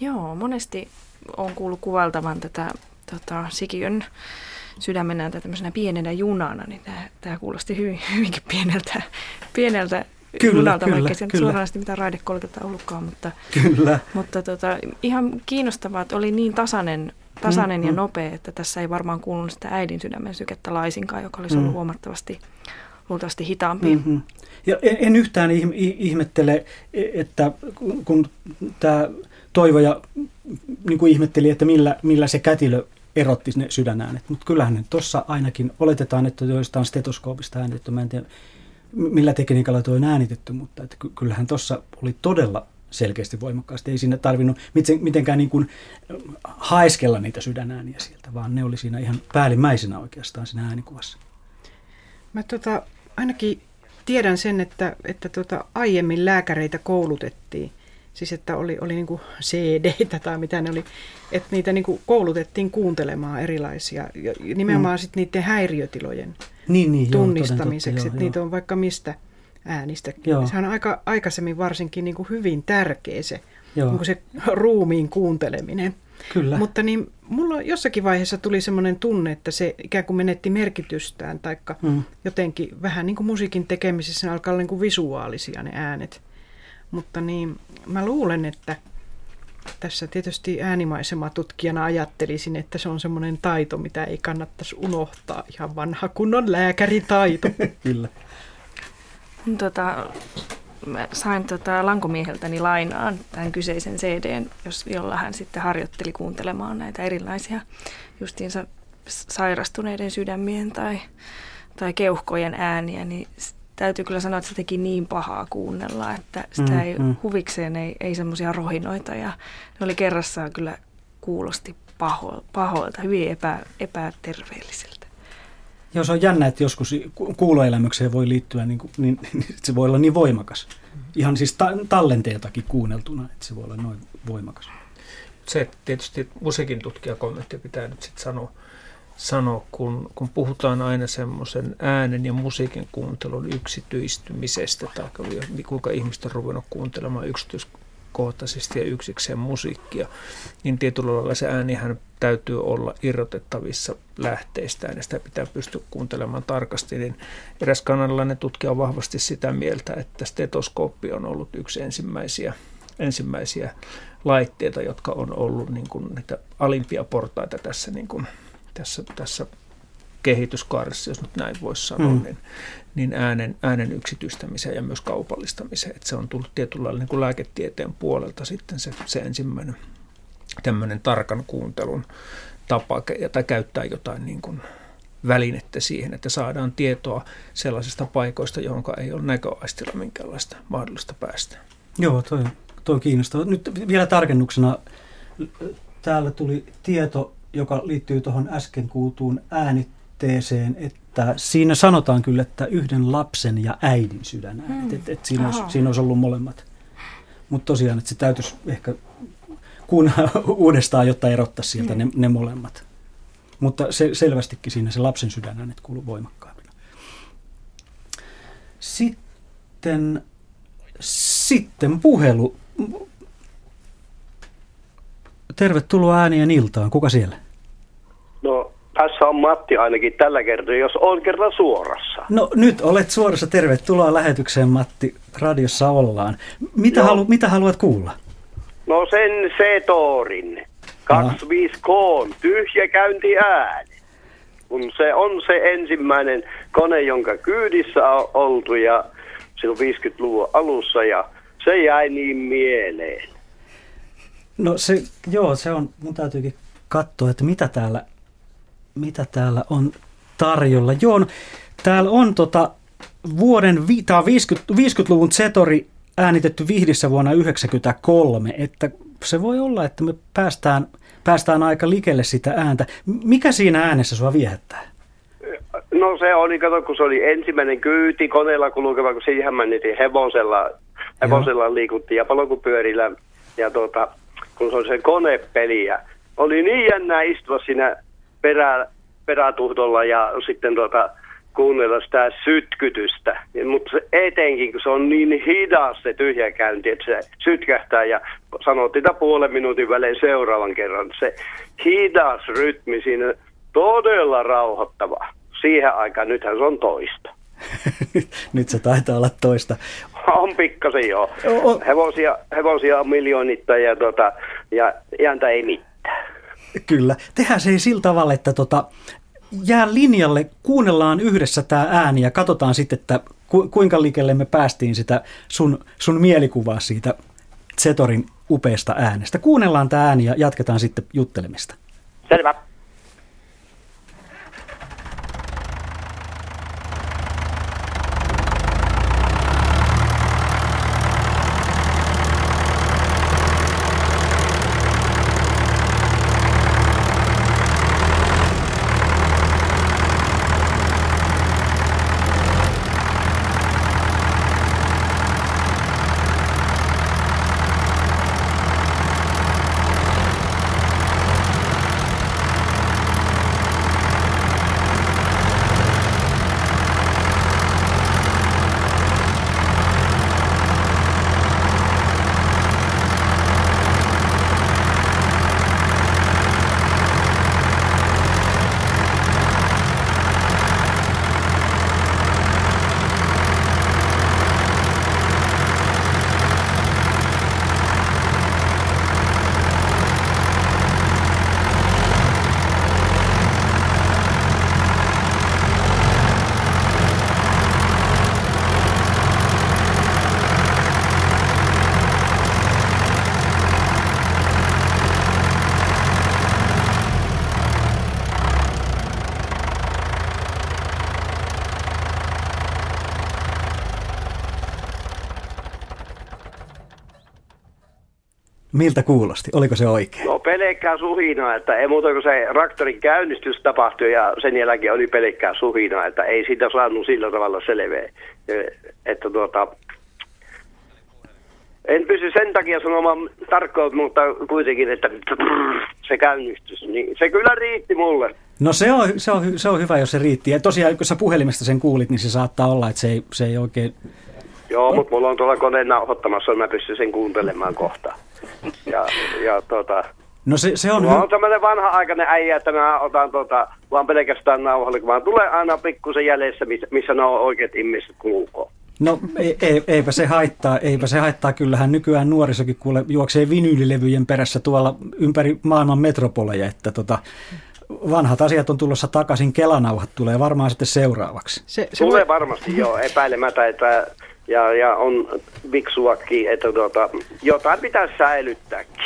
Joo, monesti on kuullut kuvaltavan tätä tota, sikiön sydämen ääntä tämmöisenä pienenä junana, niin tämä kuulosti hyvin, hyvinkin pieneltä, pieneltä Kyllä, junalta, kyllä, vaikka se kyllä. suoranaisesti mitään raidekolketta ollutkaan, mutta, Kyllä. mutta tota, ihan kiinnostavaa, että oli niin tasainen, tasainen Mm, ja mm. nopea, että tässä ei varmaan kuulunut sitä äidin sydämen sykettä laisinkaan, joka olisi ollut Mm. huomattavasti luultavasti hitaampi. Mm-hmm. Ja en, en yhtään ihmettele, että kun, tämä Toivoja niin kuin ihmetteli, että millä, millä se kätilö erotti ne sydänäänet. Mutta kyllähän ne tuossa ainakin, oletetaan, että joistain stetoskoopista äänitetty, mä en tiedä millä tekniikalla tuo on äänitetty, mutta että ky- kyllähän tuossa oli todella selkeästi voimakkaasti. Ei siinä tarvinnut miten- mitenkään niin kuin haeskella niitä sydänääniä sieltä, vaan ne oli siinä ihan päällimmäisenä oikeastaan siinä äänikuvassa. Mä tota, ainakin tiedän sen, että, että tota, aiemmin lääkäreitä koulutettiin. Siis että oli, oli niinku cd tai mitä ne oli. Että niitä niinku koulutettiin kuuntelemaan erilaisia, nimenomaan Mm. mm. sit niiden häiriötilojen Niin, niin, joo, tunnistamiseksi. totta, että joo, niitä joo. on vaikka mistä äänistä. Joo. Sehän on aika aikaisemmin varsinkin niinku hyvin tärkeä se, Joo. niinku se ruumiin kuunteleminen. Kyllä. Mutta niin, mulla jossakin vaiheessa tuli semmoinen tunne, että se ikään kuin menetti merkitystään, taikka Mm. jotenkin vähän niin kuin musiikin tekemisessä ne alkaa olla niin kuin visuaalisia ne äänet. Mutta niin, mä luulen, että tässä tietysti äänimaisema-tutkijana ajattelisin, että se on semmoinen taito, mitä ei kannattaisi unohtaa. Ihan vanha kunnon lääkäritaito. *laughs* Kyllä. Tota, mä sain tota lankomieheltäni lainaan tämän kyseisen CDn, jos, jolla hän sitten harjoitteli kuuntelemaan näitä erilaisia justiinsa sairastuneiden sydämien tai, tai keuhkojen ääniä, niin täytyy kyllä sanoa, että se teki niin pahaa kuunnella, että sitä Mm, ei, mm. huvikseen ei, ei semmoisia rohinoita ja ne oli kerrassaan kyllä kuulosti paho, pahoilta, hyvin epä, epäterveellisiltä. Joo, se on jännä, että joskus ku- kuuloelämykseen voi liittyä, niin, kuin, niin, *laughs* niin se voi olla niin voimakas. Ihan siis ta- tallenteeltakin kuunneltuna, että se voi olla noin voimakas. Se tietysti musiikin tutkijakommentti pitää nyt sitten sanoa, sanoa kun, kun puhutaan aina semmoisen äänen ja musiikin kuuntelun yksityistymisestä, tai kuinka ihmiset on ruvennut kuuntelemaan yksityiskohtaisesti ja yksikseen musiikkia, niin tietyllä lailla se äänihän täytyy olla irrotettavissa lähteistään ja sitä pitää pystyä kuuntelemaan tarkasti. Niin eräs kanadalainen tutkija on vahvasti sitä mieltä, että stetoskooppi on ollut yksi ensimmäisiä, ensimmäisiä laitteita, jotka on ollut niin kuin niitä alimpia portaita tässä, niin kuin, tässä, tässä kehityskaaressa, jos nyt näin voisi sanoa, Mm. niin, niin äänen, äänen yksityistämiseen ja myös kaupallistamiseen. Että se on tullut tietyllä lailla niin kuin lääketieteen puolelta sitten se, se ensimmäinen tämmöinen tarkan kuuntelun tapa tai käyttää jotain niin kuin välinettä siihen, että saadaan tietoa sellaisista paikoista, johon ei ole näköaistilla minkäänlaista mahdollista päästä. Joo, toi, toi on kiinnostavaa. Nyt vielä tarkennuksena. Täällä tuli tieto, joka liittyy tuohon äsken kuultuun äänitteeseen, että että siinä sanotaan kyllä, että yhden lapsen ja äidin sydän. Hmm. Mm. Et, et siinä, olisi, siinä olisi ollut molemmat. Mutta tosiaan, että se täytyisi ehkä kuunnella *laughs* uudestaan, jotta erottaisi sieltä ne, ne molemmat. Mutta se, selvästikin siinä se lapsen sydän äänet kuuluu voimakkaimpina. Sitten, sitten puhelu. Tervetuloa äänien iltaan. Kuka siellä? No, tässä on Matti ainakin tällä kertaa, jos on kerran suorassa. No nyt olet suorassa. Tervetuloa lähetykseen Matti. Radiossa ollaan. Mitä, Joo. halu, mitä haluat kuulla? No sen Setorin 25K tyhjäkäynti ääni. Kun se on se ensimmäinen kone, jonka kyydissä on oltu ja silloin 50-luvun alussa ja se jäi niin mieleen. No se, joo, se on, mun täytyykin katsoa, että mitä täällä, mitä täällä on tarjolla. Joo, no, täällä on tota vuoden, tää on 50, 50-luvun Zetori äänitetty Vihdissä vuonna 1993, että se voi olla, että me päästään, päästään aika likelle sitä ääntä. Mikä siinä äänessä sua viehättää? No se oli, kato, kun se oli ensimmäinen kyyti koneella kulkeva, kun siihen mentiin hevosella, hevosella liikuttiin ja polkupyörillä. Ja tota, kun se oli se konepeli ja oli niin jännää istua siinä perä, perätuhdolla ja sitten tota, kuunnella sitä sytkytystä. Mutta etenkin, kun se on niin hidas se tyhjäkäynti, että se sytkähtää ja sanottiin että puolen minuutin välein seuraavan kerran. Se hidas rytmi siinä todella rauhoittava. Siihen aikaan nythän se on toista. *laughs* Nyt se taitaa olla toista. On pikkasen joo. Hevosia, hevosia on miljoonittain ja, tota, ja ääntä ei mitään. Kyllä. Tehdään se sillä tavalla, että tota, jää linjalle, kuunnellaan yhdessä tämä ääni ja katsotaan sitten, että ku, kuinka likelle me päästiin sitä sun, sun mielikuvaa siitä Zetorin upeasta äänestä. Kuunnellaan tämä ääni ja jatketaan sitten juttelemista. Selvä. Miltä kuulosti? Oliko se oikein? No pelkkää suhinaa, että ei muuta kuin se traktorin käynnistys tapahtui ja sen jälkeen oli pelkkää suhinaa, että ei siitä saanut sillä tavalla selveä. Että tuota, en pysy sen takia sanomaan tarkkaan, mutta kuitenkin, että se käynnistys, niin se kyllä riitti mulle. No se on, se on, se on hyvä, jos se riitti. Ja tosiaan, kun sä puhelimesta sen kuulit, niin se saattaa olla, että se ei, se ei oikein... Joo, mutta mulla on tuolla koneen nauhoittamassa, mä pystyn sen kuuntelemaan kohta. Ja, ja tota, No se, se on Mulla on tämmöinen vanha-aikainen äijä, että mä otan tota, vaan pelkästään nauhalle, kun mä tulee aina pikkusen jäljessä, missä, missä ne on oikeat ihmiset kulkoo. No ei, ei, eipä se haittaa, eipä se haittaa. Kyllähän nykyään nuorisokin kuule juoksee vinyylilevyjen perässä tuolla ympäri maailman metropoleja, että tota, vanhat asiat on tulossa takaisin, kelanauhat tulee varmaan sitten seuraavaksi. Se, Se tulee varmasti joo, epäilemättä, että ja, ja on viksuakin, että tota, jotain pitää säilyttääkin.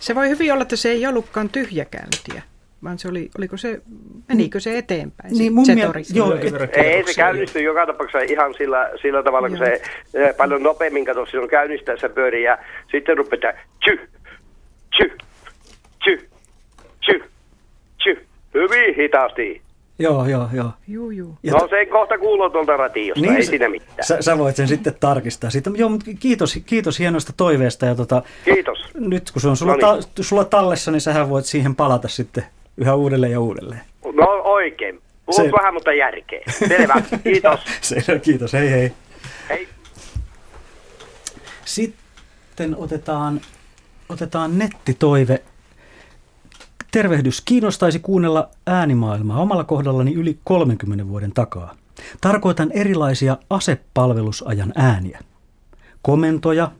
Se voi hyvin olla, että se ei ollutkaan tyhjäkäyntiä, vaan se oli, oliko se, menikö se eteenpäin? Niin, se mun miel- Zetori? joo, Ei se käynnisty joka tapauksessa ihan sillä, sillä tavalla, kun se eh, paljon nopeammin kato, on käynnistää se pyöri ja sitten rupeaa tky, tky, tky, tky, tky, hyvin hitaasti. Joo, joo, joo. Juu, juu. Ja No se kohta kuuluu tuolta radiosta, ei Niin, siinä mitään. Sä, sä voit sen sitten tarkistaa. Sitten, joo, mutta kiitos, kiitos hienosta toiveesta. Ja tota, Kiitos. nyt kun se on sulla, No niin. ta, sulla tallessa, niin sähän voit siihen palata sitten yhä uudelleen ja uudelleen. No oikein. Puhut Se- vähän, mutta järkeä. Selvä, kiitos. *laughs* Selvä, kiitos. Hei hei. Hei. Sitten otetaan, otetaan nettitoive. Tervehdys. Kiinnostaisi kuunnella äänimaailmaa omalla kohdallani yli 30 vuoden takaa. Tarkoitan erilaisia asepalvelusajan ääniä. Komentoja,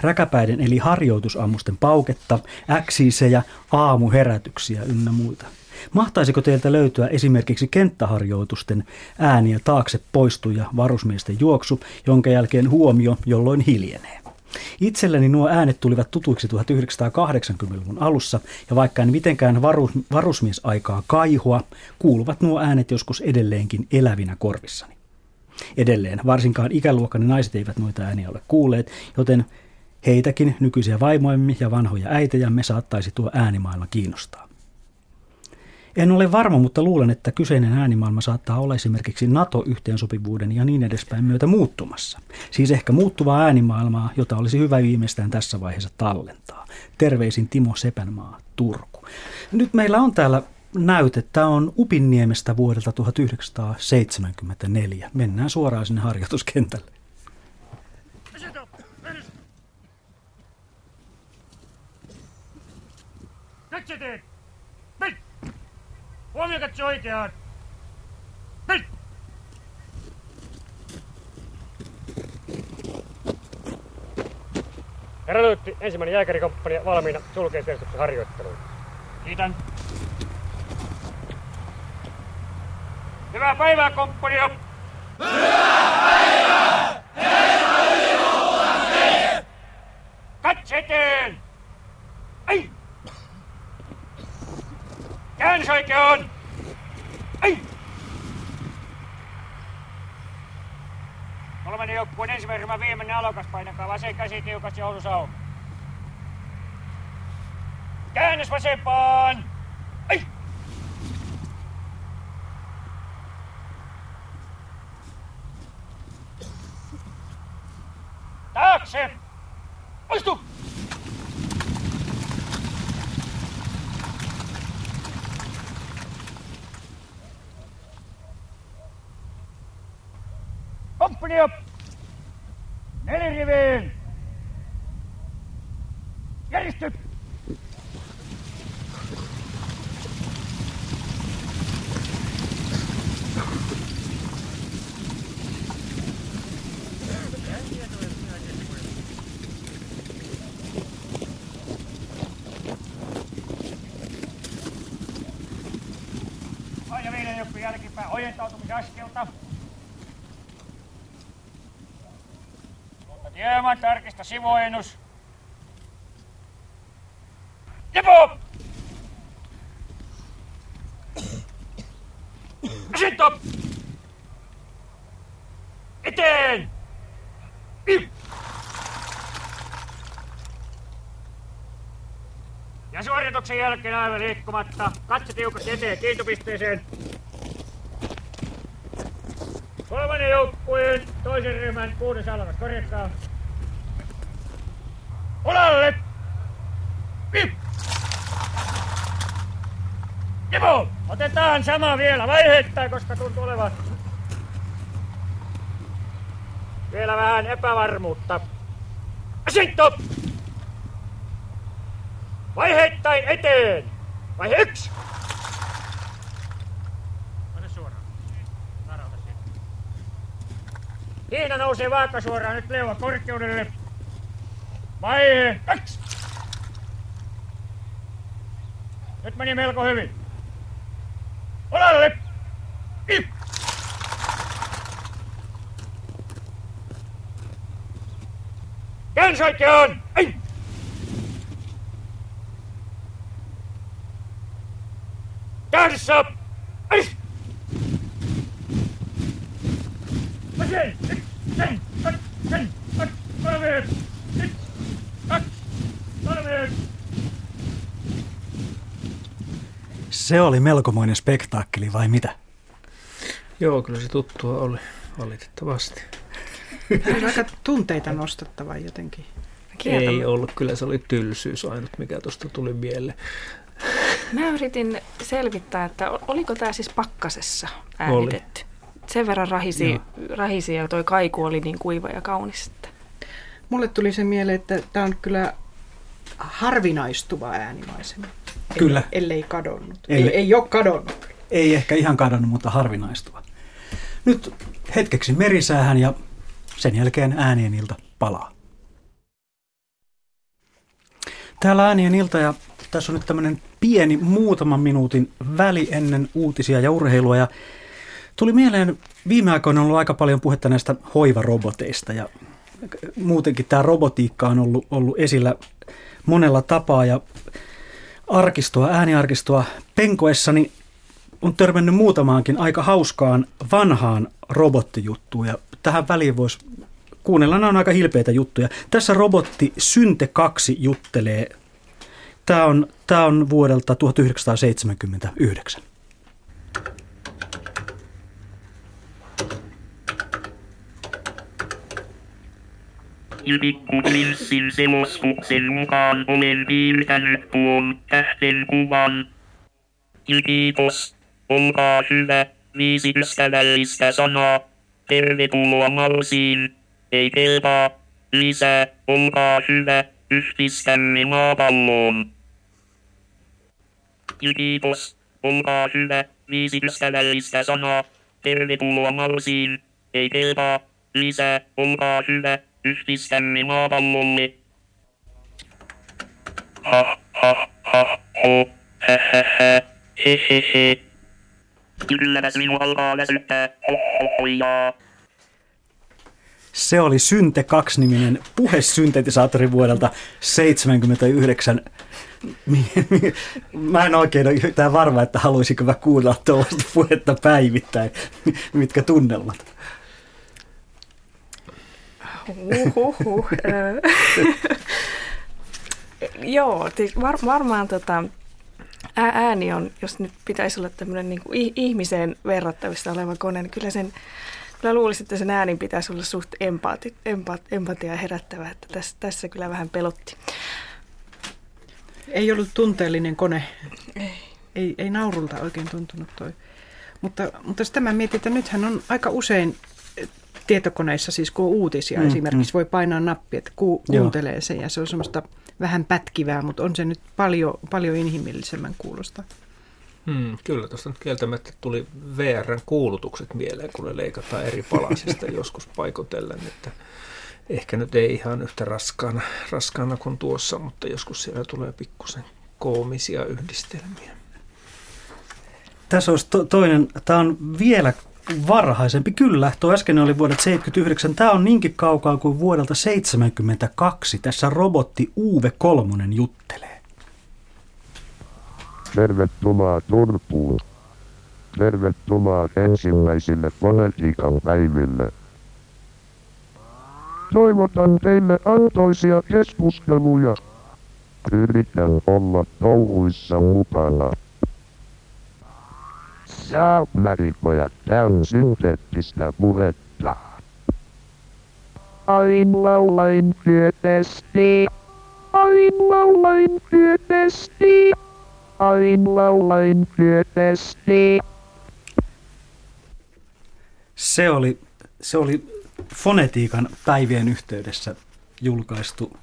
räkäpäiden eli harjoitusammusten pauketta, äksiisejä, aamuherätyksiä ynnä muita. Mahtaisiko teiltä löytyä esimerkiksi kenttäharjoitusten ääniä taakse poistuja varusmiesten juoksu, jonka jälkeen huomio jolloin hiljenee? Itselleni nuo äänet tulivat tutuiksi 1980-luvun alussa, ja vaikka en mitenkään varus, varusmiesaikaa kaihua, kuuluvat nuo äänet joskus edelleenkin elävinä korvissani. Edelleen, varsinkaan ikäluokkani naiset eivät noita ääniä ole kuulleet, joten heitäkin, nykyisiä vaimoimme ja vanhoja äitejämme, saattaisi tuo äänimaailma kiinnostaa. En ole varma, mutta luulen, että kyseinen äänimaailma saattaa olla esimerkiksi NATO-yhteensopivuuden ja niin edespäin myötä muuttumassa. Siis ehkä muuttuvaa äänimaailmaa, jota olisi hyvä viimeistään tässä vaiheessa tallentaa. Terveisin Timo Sepänmaa, Turku. Nyt meillä on täällä näyte. Tämä on Upinniemestä vuodelta 1974. Mennään suoraan sinne harjoituskentälle. Teet! Nyt! Huomio katso oikeaan! Herra Lyytti, ensimmäinen jääkärikomppania valmiina sulkeisjärjestyksen harjoitteluun. Kiitän. Hyvää päivää, komppania! Katse eteen! Ei! Käännös oikeaan! Ei! Kolmannen joukkueen ensimmäinen ryhmä viimeinen alokas painakaa vasen käsi tiukasti houlussa auki. Käännös vasempaan! Ei! Taakse! Poistu! Komppania! Neliriviin! Järjesty! Aina viiden joku jälkipäin ojentautumisaskelta. Hieman tarkista sivuennus. Lepo! Asento! Eteen! Ja suorituksen jälkeen aivan liikkumatta. Katse tiukasti eteen kiintopisteeseen. Kolmannen joukkueen toisen ryhmän kuudes alkas korjatkaa. Olalle! Pip! Timo, otetaan sama vielä vaiheittain, koska tuntuu olevan vielä vähän epävarmuutta. Asinto! Vaiheittain eteen! Vaihe yksi! Ota suoraan. Tarauta siitä. Hiina nousee vaakasuoraan nyt leuan korkeudelle. Vaihe kaksi. Nyt meni melko hyvin. Oikeaan! Ei! Käännissä! Ei! Nyt! Sen! Kaksi! Se oli melkomoinen spektaakkeli vai mitä? Joo, kyllä se tuttua oli valitettavasti. Tämä oli aika tunteita nostattava jotenkin. Ei ollut, kyllä se oli tylsyys ainut, mikä tuosta tuli mieleen. Mä yritin selvittää, että oliko tämä siis pakkasessa äänitetty. Oli. Sen verran rahisi, rahisi ja toi kaiku oli niin kuiva ja kaunis. Että. Mulle tuli se mieleen, että tämä on kyllä harvinaistuva äänimaisema. Kyllä. Ellei kadonnut. Ei, ei ole kadonnut. Ei ehkä ihan kadonnut, mutta harvinaistuva. Nyt hetkeksi merisäähän ja sen jälkeen äänien ilta palaa. Täällä äänien ilta ja tässä on nyt tämmöinen pieni muutaman minuutin väli ennen uutisia ja urheilua. Ja tuli mieleen, viime aikoina on ollut aika paljon puhetta näistä hoivaroboteista ja muutenkin tämä robotiikka on ollut, ollut esillä monella tapaa ja arkistoa, ääniarkistoa penkoessani on törmännyt muutamaankin aika hauskaan vanhaan robottijuttuun ja tähän väliin voisi kuunnella, nämä on aika hilpeitä juttuja. Tässä robotti Synte 2 juttelee. Tämä on, tämä on vuodelta 1979. Pikkuprinssin selostuksen mukaan olen piirtänyt tuon tähden kuvan. Kiitos, olkaa hyvä, viisi ystävällistä sanaa. Tervetuloa Malsiin. Ei kelpaa. Lisää, olkaa hyvä, yhdistämme maapalloon. Kiitos, olkaa hyvä, viisi ystävällistä sanaa. Tervetuloa Malsiin. Ei kelpaa. Lisää, olkaa hyvä, yhdistämme maapallolle. Ha, ha, ha, ho, hä, hä, hä, he, Se oli Synte 2-niminen puhesyntetisaattori vuodelta 1979. Mä en oikein ole yhtään varma, että haluaisinko mä kuunnella tuollaista puhetta päivittäin. Mitkä tunnelmat? Uhuhu. *laughs* Joo, siis var, varmaan tota, ääni on, jos nyt pitäisi olla tämmöinen niin kuin ihmiseen verrattavissa oleva kone, niin kyllä sen Kyllä luulisin, että sen äänin pitäisi olla suht empaati, empaat, empatia herättävä, että tässä, tässä kyllä vähän pelotti. Ei ollut tunteellinen kone. Ei. Ei, ei naurulta oikein tuntunut toi. Mutta, mutta sitä mä mietin, että nythän on aika usein tietokoneissa, siis kun on uutisia mm, esimerkiksi, mm. voi painaa nappi, että ku, kuuntelee sen ja se on semmoista vähän pätkivää, mutta on se nyt paljon, paljon inhimillisemmän kuulosta. Hmm, kyllä, tuosta nyt kieltämättä tuli VRn kuulutukset mieleen, kun ne leikataan eri palasista *laughs* joskus paikotellen, että ehkä nyt ei ihan yhtä raskaana, raskaana kuin tuossa, mutta joskus siellä tulee pikkusen koomisia yhdistelmiä. Tässä olisi to- toinen, tämä on vielä varhaisempi. Kyllä, tuo äsken oli vuodelta 79. Tämä on niinkin kaukaa kuin vuodelta 72. Tässä robotti Uve Kolmonen juttelee. Tervetuloa Turkuun. Tervetuloa ensimmäisille politiikan päiville. Toivotan teille antoisia keskusteluja. Yritän olla touhuissa mukana. Saapmaripojat, tää on synteettistä puhetta. Ain laulain tietysti. Ain laulain tietysti. Ain laulain tietysti. Se oli, se oli fonetiikan päivien yhteydessä julkaistu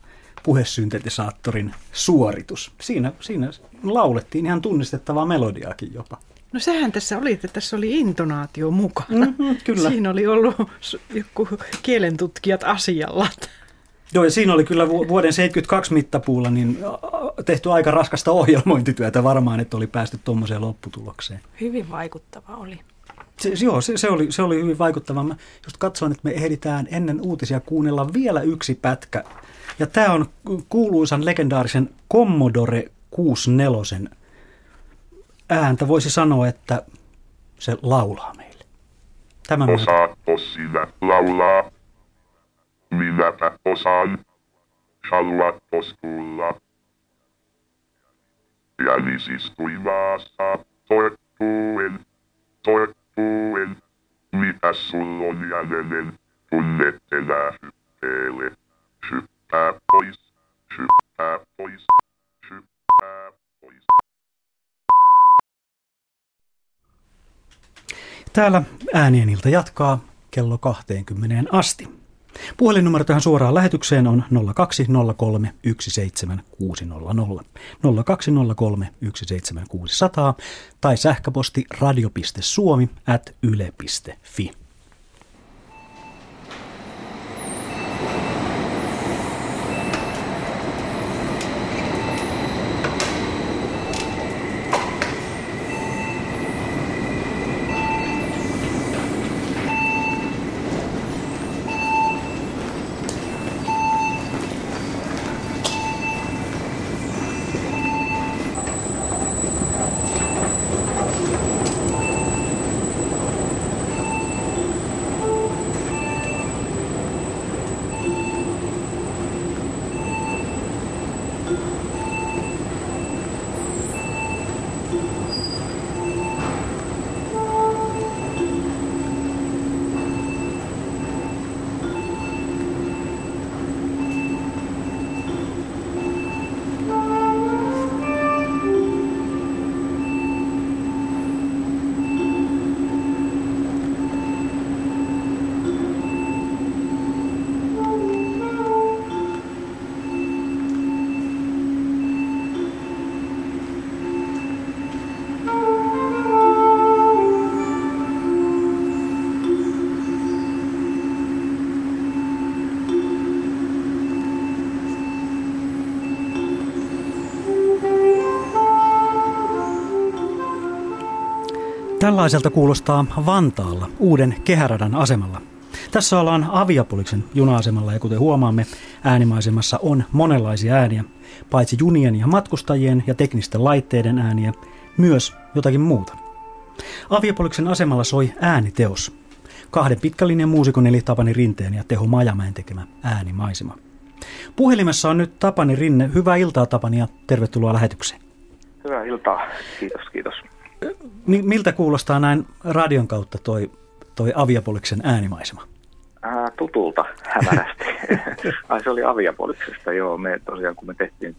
puhesyntetisaattorin suoritus. Siinä, siinä laulettiin ihan tunnistettavaa melodiaakin jopa. No sehän tässä oli, että tässä oli intonaatio mukana. Mm-hmm, kyllä. Siinä oli ollut joku kielentutkijat asialla. Joo, ja siinä oli kyllä vuoden 72 mittapuulla niin tehty aika raskasta ohjelmointityötä varmaan, että oli päästy tuommoiseen lopputulokseen. Hyvin vaikuttava oli. Se, joo, se, se, oli, se oli hyvin vaikuttava. Mä just katsoin, että me ehditään ennen uutisia kuunnella vielä yksi pätkä. Ja tämä on kuuluisan legendaarisen Commodore 64 ääntä. Voisi sanoa, että se laulaa meille. Tämä Osaatko sinä laulaa? Minäpä osaan. Haluatko kuulla? Jälisistui maassa, torkkuen, torkkuen. on jälleen tulleet elää hyppeelle. Hyppää pois, hyppää pois, hyppää pois. Täällä äänien ilta jatkaa kello 20 asti. Puhelinnumero tähän suoraan lähetykseen on 0203 17600. 0203 17600 tai sähköposti radio.suomi at yle.fi. Tällaiselta kuulostaa Vantaalla uuden kehäradan asemalla. Tässä ollaan Aviapoliksen juna-asemalla ja kuten huomaamme, äänimaisemassa on monenlaisia ääniä, paitsi junien ja matkustajien ja teknisten laitteiden ääniä, myös jotakin muuta. Aviapoliksen asemalla soi ääniteos. Kahden pitkälinjan muusikon eli Tapani Rinteen ja Teho Majamäen tekemä äänimaisema. Puhelimessa on nyt Tapani Rinne. Hyvää iltaa Tapani ja tervetuloa lähetykseen. Hyvää iltaa. Kiitos, kiitos. Miltä kuulostaa näin radion kautta toi, toi Aviapoliksen äänimaisema? Ää, tutulta hämärästi. *laughs* Ai se oli Aviapoliksesta, joo. Me tosiaan kun me tehtiin,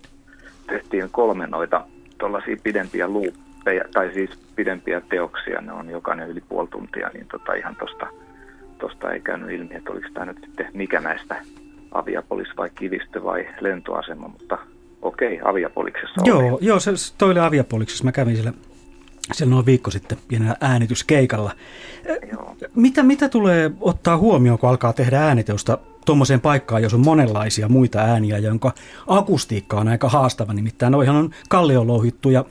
tehtiin kolme noita tuollaisia pidempiä luuppeja, tai siis pidempiä teoksia, ne on jokainen yli puoli tuntia, niin tota ihan tosta, tosta ei käynyt ilmi, että oliko tämä nyt sitten mikä näistä Aviapolis vai kivistö vai lentoasema, mutta okei, Aviapoliksessa Joo, joo se, toi oli Aviapoliksessa. Mä kävin siellä siellä noin viikko sitten pienellä äänityskeikalla. Mitä, mitä tulee ottaa huomioon, kun alkaa tehdä ääniteosta tuommoiseen paikkaan, jos on monenlaisia muita ääniä, jonka akustiikka on aika haastava, nimittäin noihan on kalliolouhittuja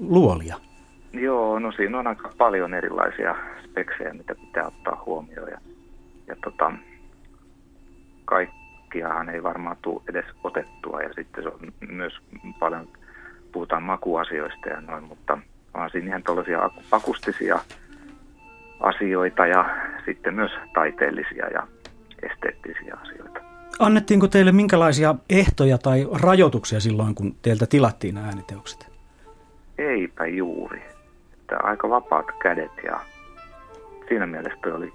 luolia. Joo, no siinä on aika paljon erilaisia speksejä, mitä pitää ottaa huomioon. Ja, ja tota, kaikkiahan ei varmaan tule edes otettua. Ja sitten se on myös paljon, puhutaan makuasioista ja noin, mutta vaan siinä ihan tuollaisia akustisia asioita ja sitten myös taiteellisia ja esteettisiä asioita. Annettiinko teille minkälaisia ehtoja tai rajoituksia silloin, kun teiltä tilattiin nämä ääniteokset? Eipä juuri. Että aika vapaat kädet ja siinä mielessä oli,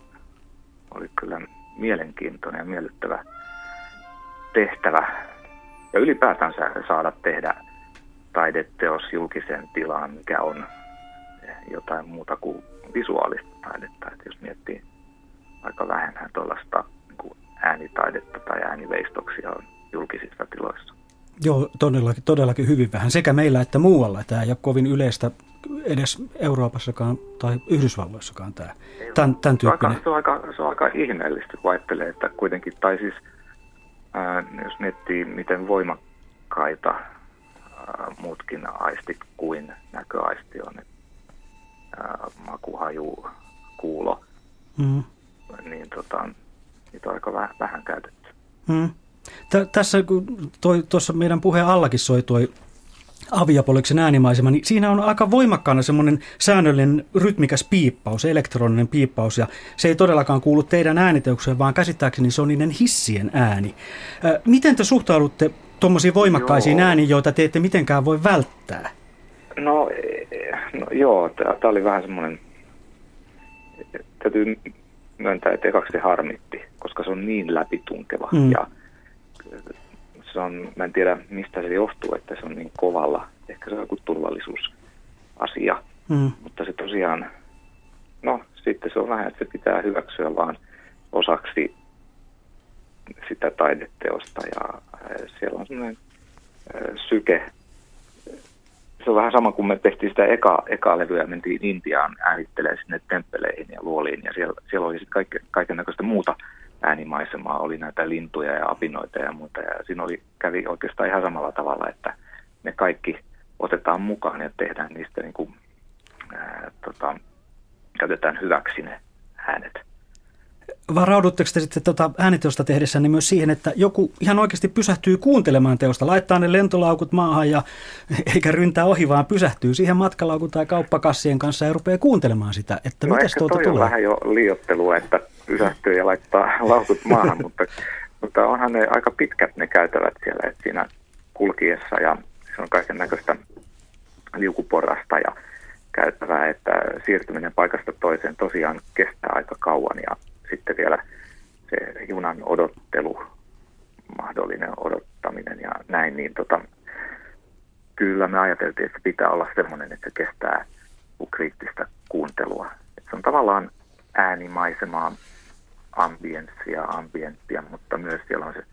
oli kyllä mielenkiintoinen ja miellyttävä tehtävä. Ja ylipäätään saada tehdä taideteos julkiseen tilaan, mikä on jotain muuta kuin visuaalista taidetta. Että jos miettii aika vähänhän tuollaista niin äänitaidetta tai ääniveistoksia on julkisissa tiloissa. Joo, todellakin, todellakin hyvin vähän. Sekä meillä että muualla. Tämä ei ole kovin yleistä edes Euroopassakaan tai Yhdysvalloissakaan tämä, tämän, tämän tyyppinen. Se on, aika, se, on aika, se on aika ihmeellistä, kun ajattelee, että kuitenkin, tai siis ää, jos miettii, miten voimakkaita muutkin aistit kuin näköaisti on. Ää, maku, haju, kuulo, mm. niin tota, niitä on aika vähän, vähän käytetty. Mm. Tä, tässä kun tuossa meidän puheen allakin soi tuo aviapoliksen äänimaisema, niin siinä on aika voimakkaana semmoinen säännöllinen rytmikäs piippaus, elektroninen piippaus, ja se ei todellakaan kuulu teidän ääniteukseen, vaan käsittääkseni se on niiden hissien ääni. Miten te suhtaudutte tuommoisiin voimakkaisiin joo. ääniin, joita te ette mitenkään voi välttää? No, no joo, tämä oli vähän semmoinen, täytyy myöntää, että ekaksi se harmitti, koska se on niin läpitunkeva. Mm. Ja se on, mä en tiedä mistä se johtuu, että se on niin kovalla. Ehkä se on joku turvallisuusasia. Mm. Mutta se tosiaan, no sitten se on vähän, että se pitää hyväksyä vaan osaksi sitä taideteosta. Ja siellä on semmoinen äh, syke. Se on vähän sama kuin me tehtiin sitä eka, eka levyä, mentiin Intiaan äänittelemään sinne temppeleihin ja luoliin. Ja siellä, siellä oli sitten kaiken, näköistä muuta äänimaisemaa. Oli näitä lintuja ja apinoita ja muuta. Ja siinä oli, kävi oikeastaan ihan samalla tavalla, että ne kaikki otetaan mukaan ja tehdään niistä niin kuin, ää, tota, käytetään hyväksi ne äänet. Varaudutteko te sitten tuota ääniteosta tehdessä niin myös siihen, että joku ihan oikeasti pysähtyy kuuntelemaan teosta, laittaa ne lentolaukut maahan ja *laughs* eikä ryntää ohi, vaan pysähtyy siihen matkalaukun tai kauppakassien kanssa ja rupeaa kuuntelemaan sitä, että no mitäs tuolta tulee? on vähän jo liiottelua, että pysähtyy ja laittaa *laughs* laukut maahan, *laughs* mutta, mutta onhan ne aika pitkät ne käytävät siellä, että siinä kulkiessa ja se on kaiken näköistä liukuporrasta ja käytävää, että siirtyminen paikasta toiseen tosiaan kestää aika kauan ja sitten vielä se junan odottelu, mahdollinen odottaminen ja näin, niin tota, kyllä me ajateltiin, että se pitää olla semmoinen, että se kestää kriittistä kuuntelua. Et se on tavallaan äänimaisemaa, ambienssia, ambienttia, mutta myös siellä on se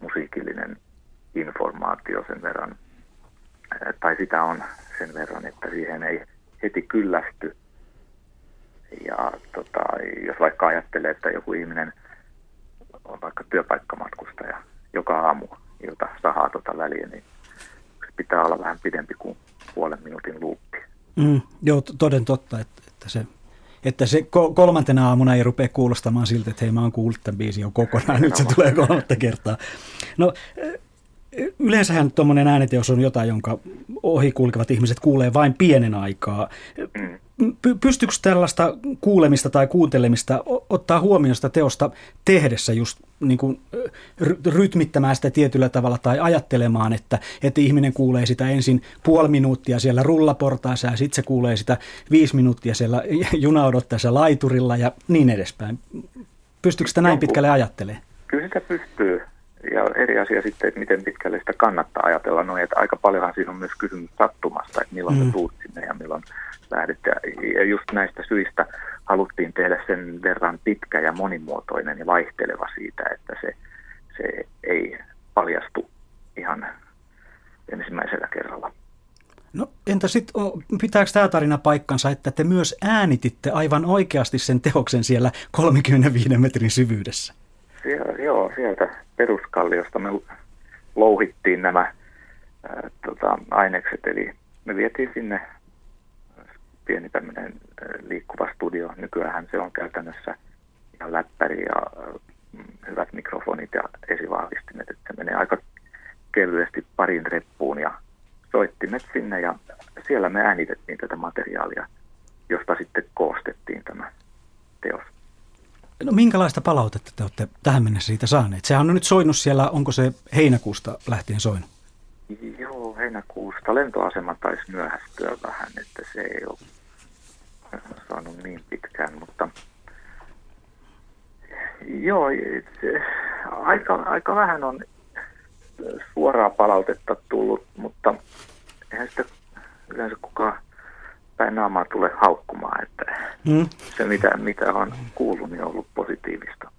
musiikillinen informaatio sen verran, tai sitä on sen verran, että siihen ei heti kyllästy. Ja tota, jos vaikka ajattelee, että joku ihminen on vaikka työpaikkamatkustaja joka aamu ilta sahaa tota väliä, niin se pitää olla vähän pidempi kuin puolen minuutin luuppi. Mm, joo, toden totta, että, että se, että se ko- kolmantena aamuna ei rupea kuulostamaan siltä, että hei mä oon kuullut tämän biisin jo kokonaan, nyt se tulee kolmatta kertaa. No yleensähän tuommoinen ääniteos on jotain, jonka ohi kulkevat ihmiset kuulee vain pienen aikaa. Py- pystyykö tällaista kuulemista tai kuuntelemista ottaa huomioon sitä teosta tehdessä just niin kuin ry- rytmittämään sitä tietyllä tavalla tai ajattelemaan, että, että ihminen kuulee sitä ensin puoli minuuttia siellä rullaportaassa ja sitten se kuulee sitä viisi minuuttia siellä *laughs* juna odottaessa laiturilla ja niin edespäin. Pystyykö sitä näin pitkälle ajattelemaan? Kyllä sitä pystyy. Ja eri asia sitten, että miten pitkälle sitä kannattaa ajatella noin, että aika paljonhan siinä on myös kysymys sattumasta, että milloin mm. Mm. sä tuut sinne ja milloin Ja, ja just näistä syistä haluttiin tehdä sen verran pitkä ja monimuotoinen ja vaihteleva siitä, että se, se ei paljastu ihan ensimmäisellä kerralla. No entä sitten, pitääkö tämä tarina paikkansa, että te myös äänititte aivan oikeasti sen teoksen siellä 35 metrin syvyydessä? Siellä, joo, sieltä peruskalliosta me louhittiin nämä ää, tota, ainekset, eli me vietiin sinne pieni tämmöinen liikkuva studio. Nykyään se on käytännössä ihan läppäri ja ää, hyvät mikrofonit ja esivahvistimet, että se menee aika kevyesti parin reppuun ja soittimet sinne ja siellä me äänitettiin tätä materiaalia, josta sitten koostettiin tämä teos. No minkälaista palautetta te olette tähän mennessä siitä saaneet? Sehän on nyt soinut siellä, onko se heinäkuusta lähtien soinut? Joo, heinäkuusta lentoasema taisi myöhästyä vähän, että se ei ole saanut niin pitkään, mutta joo, se, aika, aika vähän on suoraa palautetta tullut, mutta eihän sitä yleensä kukaan päin naamaa tule haukkumaan, että Mm. se mitä, mitä on kuullut, niin on ollut positiivista.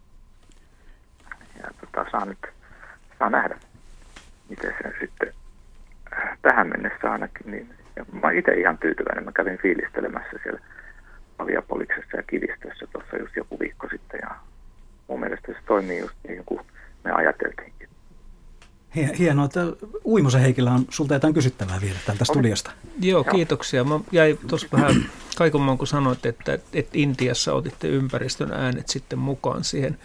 Ja tota, saa nyt saa nähdä, miten se sitten äh, tähän mennessä ainakin. Niin, ja mä itse ihan tyytyväinen. Mä kävin fiilistelemässä siellä Paviapoliksessa ja Kivistössä tuossa just joku viikko sitten. Ja mun mielestä se toimii just niin kuin me ajateltiinkin. Hie- Hienoa, että Uimosen Heikillä on sulta jotain kysyttävää vielä tältä studiosta. Joo, kiitoksia. Mä jäin tuossa vähän kaikomaan, kun sanoit, että, että Intiassa otitte ympäristön äänet sitten mukaan siihen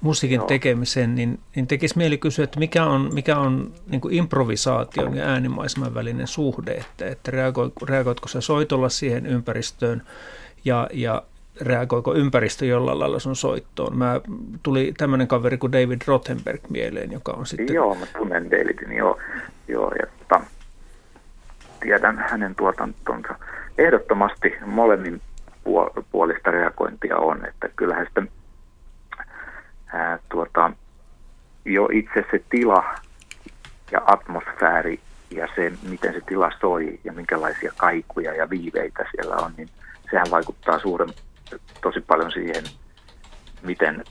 musiikin Joo. tekemiseen, niin, niin tekisi mieli kysyä, että mikä on, mikä on niin kuin improvisaation ja äänimaiseman välinen suhde, että, että reagoi, reagoitko sä soitolla siihen ympäristöön ja, ja reagoiko ympäristö jollain lailla sun soittoon. Mä tuli tämmöinen kaveri kuin David Rothenberg mieleen, joka on sitten... Joo, mä tunnen Davidin, joo. joo tota, tiedän hänen tuotantonsa. Ehdottomasti molemmin puol- puolista reagointia on, että kyllähän sitä ää, tuota, jo itse se tila ja atmosfääri ja se, miten se tila soi ja minkälaisia kaikuja ja viiveitä siellä on, niin sehän vaikuttaa suuren, tosi paljon siihen, miten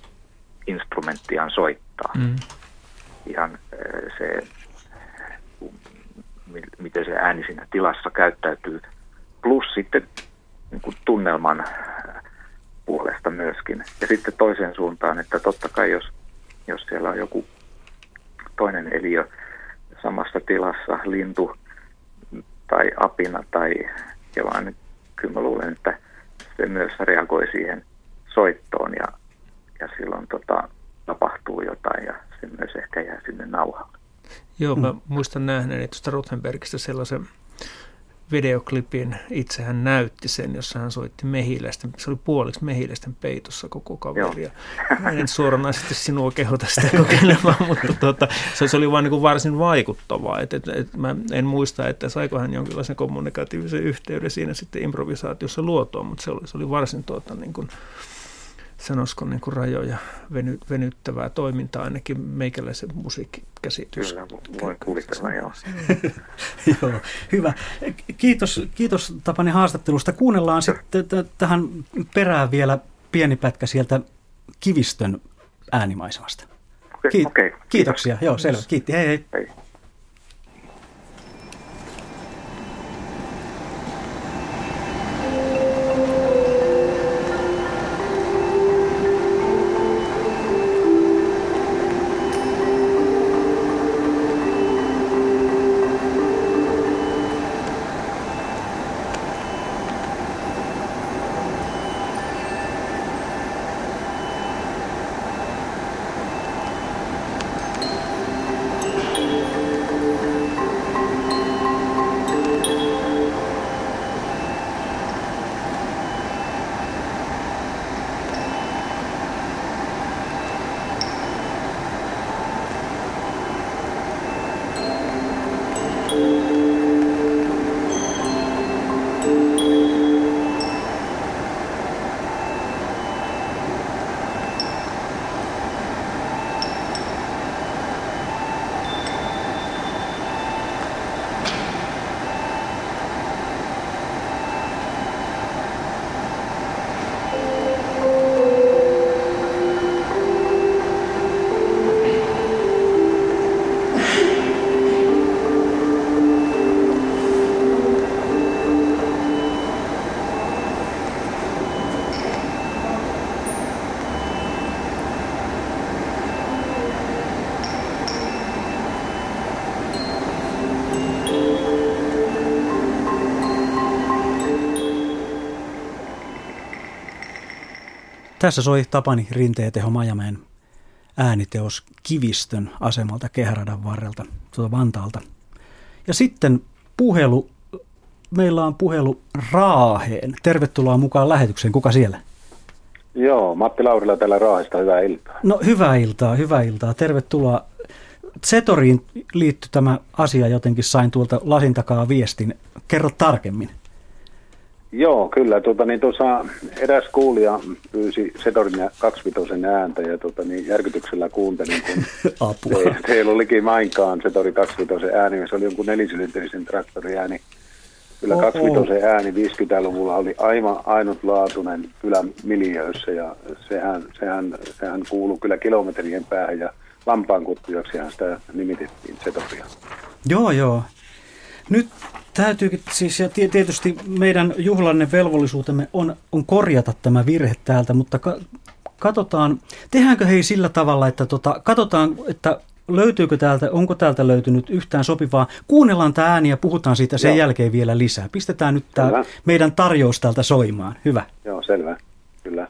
instrumenttiaan soittaa. Mm. Ihan äh, se, mi- miten se ääni siinä tilassa käyttäytyy, plus sitten niin kuin tunnelman äh, puolesta myöskin. Ja sitten toiseen suuntaan, että totta kai jos, jos siellä on joku toinen eliö samassa tilassa, lintu tai apina tai jollain, kyllä mä luulen, että se myös reagoi siihen soittoon ja, ja silloin tota, tapahtuu jotain ja se myös ehkä jää sinne nauhalle. Joo, mä muistan nähneeni tuosta Rothenbergistä sellaisen videoklipin. Itse hän näytti sen, jossa hän soitti mehiläisten. Se oli puoliksi mehiläisten peitossa koko kaveri. En suoranaisesti sinua kehota sitä kokeilemaan, mutta tuota, se, se oli vain niin kuin varsin vaikuttavaa. Et, et, et, mä en muista, että saiko hän jonkinlaisen kommunikatiivisen yhteyden siinä sitten improvisaatiossa luotua, mutta se oli, se oli varsin tuota, niin kuin, sanoisiko niin kuin rajoja veny, venyttävää toimintaa ainakin meikäläisen musiikkikäsitys. Kyllä, voin kuvitella, joo. *laughs* Joo, hyvä. Kiitos, kiitos Tapani haastattelusta. Kuunnellaan sitten t- tähän perään vielä pieni pätkä sieltä Kivistön äänimaisemasta. Okei, okei. Kiitoksia. Joo, selvä. Kiitti. Hei hei. hei. Tässä soi Tapani Rinteeteho Majamäen ääniteos Kivistön asemalta Kehäradan varrelta tuota Vantaalta. Ja sitten puhelu, meillä on puhelu Raaheen. Tervetuloa mukaan lähetykseen. Kuka siellä? Joo, Matti Laurila täällä Raahesta, hyvää iltaa. No hyvää iltaa, hyvää iltaa. Tervetuloa. Zetoriin liittyy tämä asia jotenkin, sain tuolta lasin takaa viestin. Kerro tarkemmin. Joo, kyllä. Tuota, niin tuossa eräs kuulija pyysi Setorin ja kaksivitosen ääntä ja tuota, niin järkytyksellä kuuntelin, kun *laughs* Apua. te, teillä olikin mainkaan Setori kaksivitosen ääni. Se oli jonkun nelisylinterisen traktorin ääni. Kyllä Oho. kaksivitosen ääni 50-luvulla oli aivan ainutlaatuinen kyllä miljöissä ja sehän, sehän, sehän kuului kyllä kilometrien päähän ja lampaankuttujaksihan sitä nimitettiin Setoria. Joo, joo. Nyt täytyykin siis, ja tie- tietysti meidän juhlanne velvollisuutemme on, on korjata tämä virhe täältä, mutta ka- katsotaan, tehdäänkö hei sillä tavalla, että tota, katsotaan, että löytyykö täältä, onko täältä löytynyt yhtään sopivaa. Kuunnellaan tämä ääni ja puhutaan siitä sen Joo. jälkeen vielä lisää. Pistetään nyt tämä meidän tarjous täältä soimaan. Hyvä. Joo, selvä. Kyllä.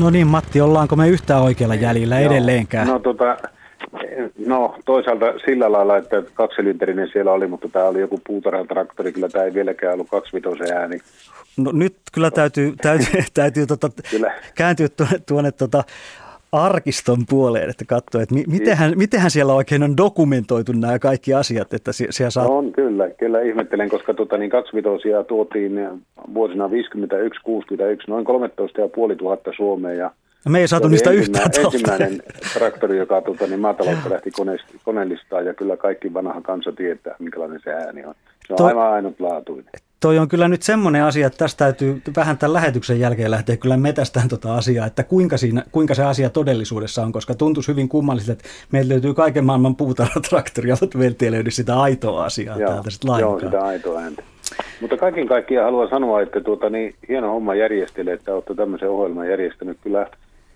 No niin Matti, ollaanko me yhtään oikealla jäljellä Joo. edelleenkään? No, tota, no toisaalta sillä lailla, että kaksilinterinen siellä oli, mutta tämä oli joku puutarhatraktori, kyllä tämä ei vieläkään ollut kaksivitosen ääni. No nyt kyllä täytyy, täytyy, täytyy tota, Kyllä. kääntyä tuonne, tuonne tota arkiston puoleen, että katsoa, että mi, mitenhän, mitenhän siellä oikein on dokumentoitu nämä kaikki asiat, että sie- siellä saa... No on kyllä, kyllä ihmettelen, koska tota, niin kaksivitosia tuotiin vuosina 51-61 noin 13 500 Suomeen ja Me ei saatu niistä yhtään. Ensimmäinen traktori, joka tota, niin maataloutta lähti koneellistaan ja kyllä kaikki vanha kansa tietää, minkälainen se ääni on. Se on Toi- aivan ainutlaatuinen. Toi on kyllä nyt semmoinen asia, että tästä täytyy vähän tämän lähetyksen jälkeen lähteä kyllä metästään tota asiaa, että kuinka, siinä, kuinka se asia todellisuudessa on, koska tuntuisi hyvin kummalliselta, että meiltä löytyy kaiken maailman puutarhatraktoria, *laughs* mutta meiltä ei löydy sitä aitoa asiaa täältä sitten Joo, lainkaan. sitä aitoa ääntä. Mutta kaiken kaikkiaan haluan sanoa, että tuota, niin, hieno homma järjestele, että olette tämmöisen ohjelman järjestänyt. Kyllä,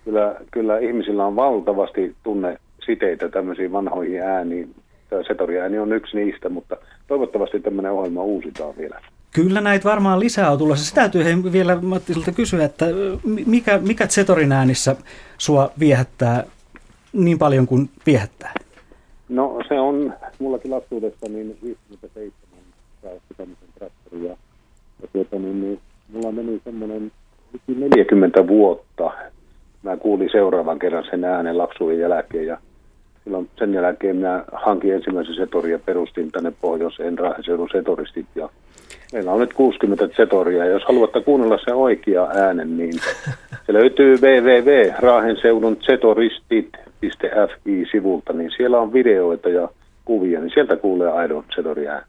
kyllä, kyllä ihmisillä on valtavasti tunne siteitä tämmöisiin vanhoihin ääniin. Tämä setoriääni on yksi niistä, mutta toivottavasti tämmöinen ohjelma uusitaan vielä. Kyllä näitä varmaan lisää on tulossa. Se täytyy hei, vielä Mattisilta kysyä, että mi- mikä, mikä Zetorin äänissä sua viehättää niin paljon kuin viehättää? No se on mullakin lapsuudessa niin 57 saavasti tämmöisen traktorin ja, ja tuota, niin, niin, mulla meni semmoinen liki 40 vuotta. Mä kuulin seuraavan kerran sen äänen lapsuuden jälkeen ja silloin sen jälkeen minä hankin ensimmäisen setorin ja perustin tänne Pohjoiseen Raaheseudun setoristit. Ja meillä on nyt 60 setoria. Ja jos haluatte kuunnella sen oikea äänen, niin se löytyy www.raahenseudun setoristit.fi-sivulta, niin siellä on videoita ja kuvia, niin sieltä kuulee aidon setorin äänen.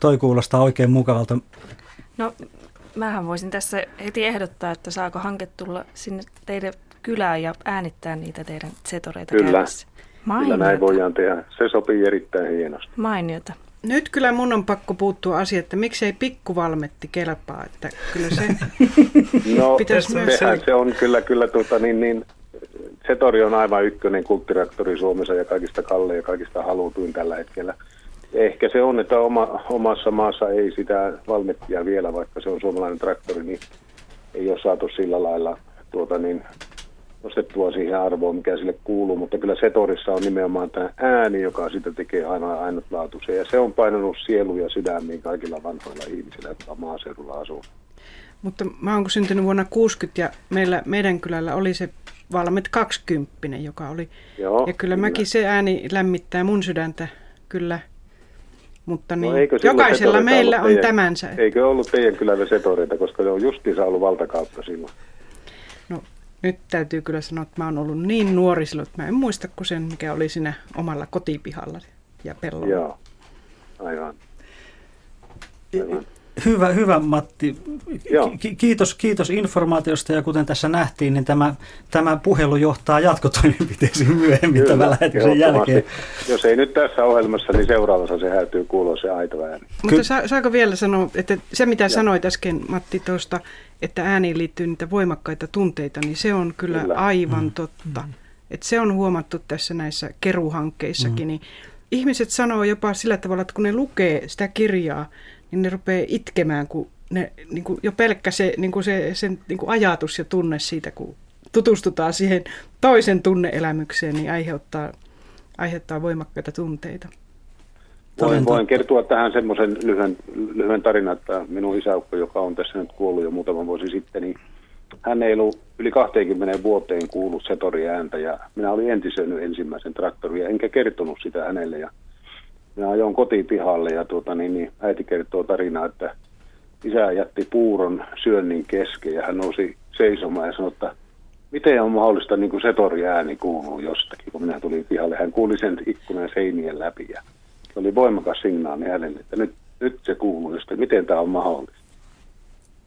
Toi kuulostaa oikein mukavalta. No, mähän voisin tässä heti ehdottaa, että saako hanke tulla sinne teidän kylään ja äänittää niitä teidän setoreita Kyllä, käytössä. kyllä näin Mainiota. voidaan tehdä. Se sopii erittäin hienosti. Mainiota. Nyt kyllä mun on pakko puuttua asiaan, että miksei pikkuvalmetti kelpaa, että kyllä se *laughs* No, pitäisi myös sehän se on kyllä, kyllä tuota, niin, niin, Setori on aivan ykkönen kulttiraktori Suomessa ja kaikista kallein ja kaikista halutuin tällä hetkellä. Ehkä se on, että oma, omassa maassa ei sitä valmettia vielä, vaikka se on suomalainen traktori, niin ei ole saatu sillä lailla tuota, niin, nostettua siihen arvoon, mikä sille kuuluu, mutta kyllä Setorissa on nimenomaan tämä ääni, joka sitä tekee aina ainutlaatuisen, ja se on painanut sielu ja sydämiin kaikilla vanhoilla ihmisillä, jotka maaseudulla asuu. Mutta mä oon syntynyt vuonna 60 ja meillä, meidän kylällä oli se Valmet 20, joka oli. Joo, ja kyllä, kyllä. mäkin se ääni lämmittää mun sydäntä, kyllä. Mutta niin, No eikö silloin jokaisella meillä on teidän- tämänsä. Eikö ollut teidän kylällä Setoreita, koska ne on justiinsa ollut valtakautta silloin? Nyt täytyy kyllä sanoa, että mä oon ollut niin nuori silloin, että mä en muista kuin sen, mikä oli siinä omalla kotipihalla ja pellolla. Joo, aivan. aivan. Hyvä, hyvä Matti. Joo. Kiitos, kiitos informaatiosta ja kuten tässä nähtiin, niin tämä, tämä puhelu johtaa jatkotoimenpiteisiin myöhemmin tämän lähetyksen jälkeen. Jos ei nyt tässä ohjelmassa, niin seuraavassa se häytyy kuulla se aito ääni. Mutta sa- saako vielä sanoa, että se mitä sanoit äsken Matti tuosta, että ääniin liittyy niitä voimakkaita tunteita, niin se on kyllä, Kyllä. aivan totta. Että se on huomattu tässä näissä keruhankkeissakin, niin ihmiset sanoo jopa sillä tavalla, että kun ne lukee sitä kirjaa, niin ne rupeaa itkemään, kun ne, niin kuin jo pelkkä se, niin kuin se sen niin kuin ajatus ja tunne siitä, kun tutustutaan siihen toisen tunneelämykseen, niin aiheuttaa, aiheuttaa voimakkaita tunteita. Voin, voin kertoa tähän semmoisen lyhyen, lyhyen tarinan, että minun isäukko, joka on tässä nyt kuollut jo muutaman vuosi sitten, niin hän ei ollut yli 20 vuoteen kuullut Setori ääntä ja minä olin entisöinyt ensimmäisen traktorin ja enkä kertonut sitä hänelle ja minä ajoin kotipihalle ja tuota, niin, niin, äiti kertoo tarinaa, että isä jätti puuron syönnin kesken ja hän nousi seisomaan ja sanoi, että miten on mahdollista niin kuin Setori ääni kuuluu jostakin, kun minä tulin pihalle. Hän kuuli sen ikkunan seinien läpi ja se oli voimakas signaali hänelle, että nyt, nyt se kuuluu jostakin. Miten tämä on mahdollista?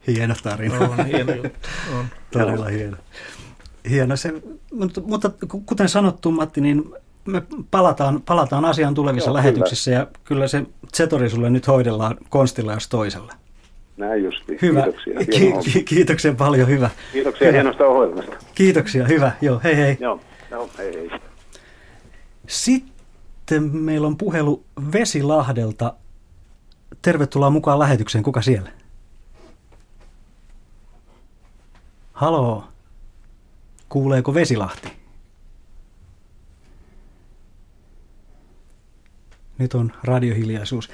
Hieno tarina. On hieno juttu. *laughs* On. Todella hieno. Hieno se, mutta, mutta kuten sanottu Matti, niin me palataan, palataan asiaan tulevissa Joo, lähetyksissä ja kyllä se Zetori sulle nyt hoidellaan konstilla jos toisella. Näin justi. Hyvä. Kiitoksia. Ki- ki- kiitoksia paljon, hyvä. Kiitoksia hyvä. hienosta ohjelmasta. Kiitoksia, hyvä. Joo, hei hei. Joo, joo hei hei. Sitten meillä on puhelu Vesilahdelta. Tervetuloa mukaan lähetykseen. Kuka siellä? Haloo. Kuuleeko Vesilahti? Nyt on radiohiljaisuus.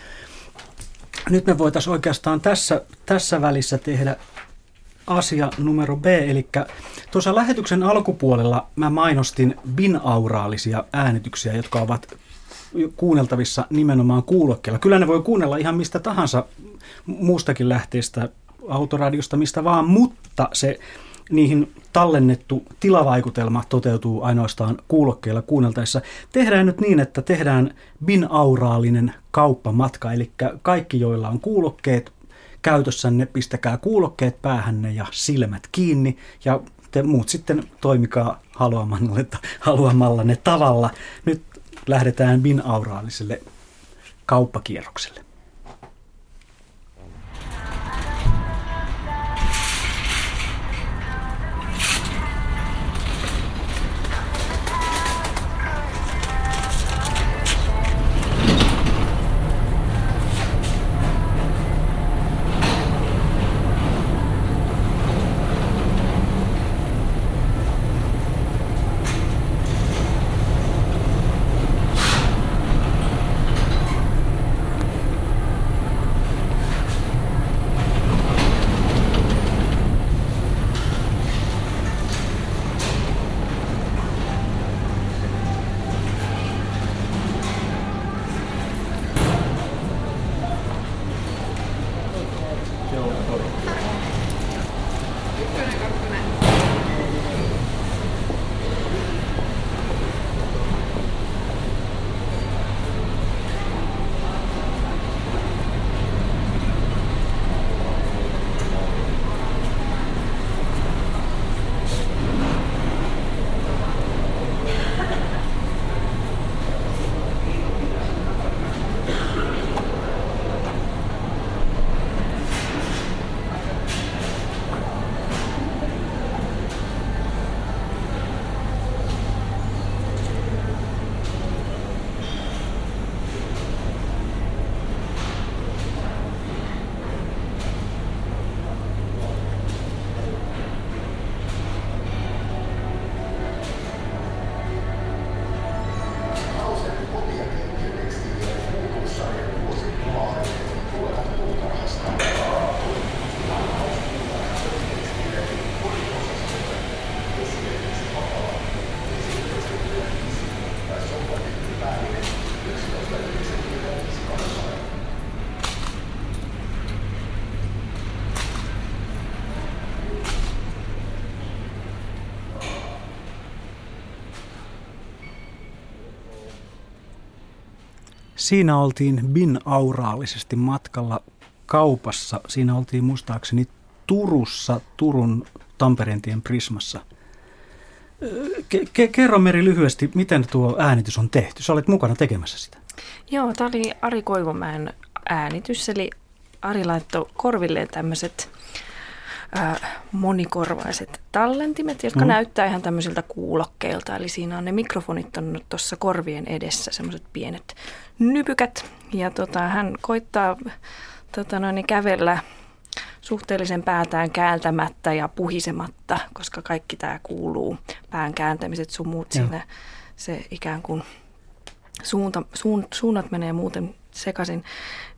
Nyt me voitaisiin oikeastaan tässä, tässä välissä tehdä asia numero B, eli tuossa lähetyksen alkupuolella mä mainostin binauraalisia äänityksiä, jotka ovat kuunneltavissa nimenomaan kuulokkeella. Kyllä ne voi kuunnella ihan mistä tahansa muustakin lähteestä, autoradiosta, mistä vaan, mutta se niihin tallennettu tilavaikutelma toteutuu ainoastaan kuulokkeilla kuunneltaessa. Tehdään nyt niin, että tehdään binauraalinen kauppamatka, eli kaikki, joilla on kuulokkeet käytössänne, pistäkää kuulokkeet päähänne ja silmät kiinni ja te muut sitten toimikaa haluamallanne, haluamallanne tavalla. Nyt lähdetään binauraaliselle kauppakierrokselle. Siinä oltiin binauraalisesti matkalla kaupassa. Siinä oltiin muistaakseni Turussa, Turun Tampereentien Prismassa. Ke- kerro Meri lyhyesti, miten tuo äänitys on tehty. Sä olet mukana tekemässä sitä. Joo, tämä oli Ari Koivumäen äänitys, eli Ari laittoi korvilleen tämmöiset monikorvaiset tallentimet, jotka mm. näyttää ihan tämmöisiltä kuulokkeilta. Eli siinä on ne mikrofonit on tuossa korvien edessä, semmoiset pienet nypykät. Ja tota, hän koittaa tota noin, kävellä suhteellisen päätään kääntämättä ja puhisematta, koska kaikki tämä kuuluu, pään kääntämiset sun muut siinä, se ikään kuin suunta, suun, suunnat menee muuten sekaisin,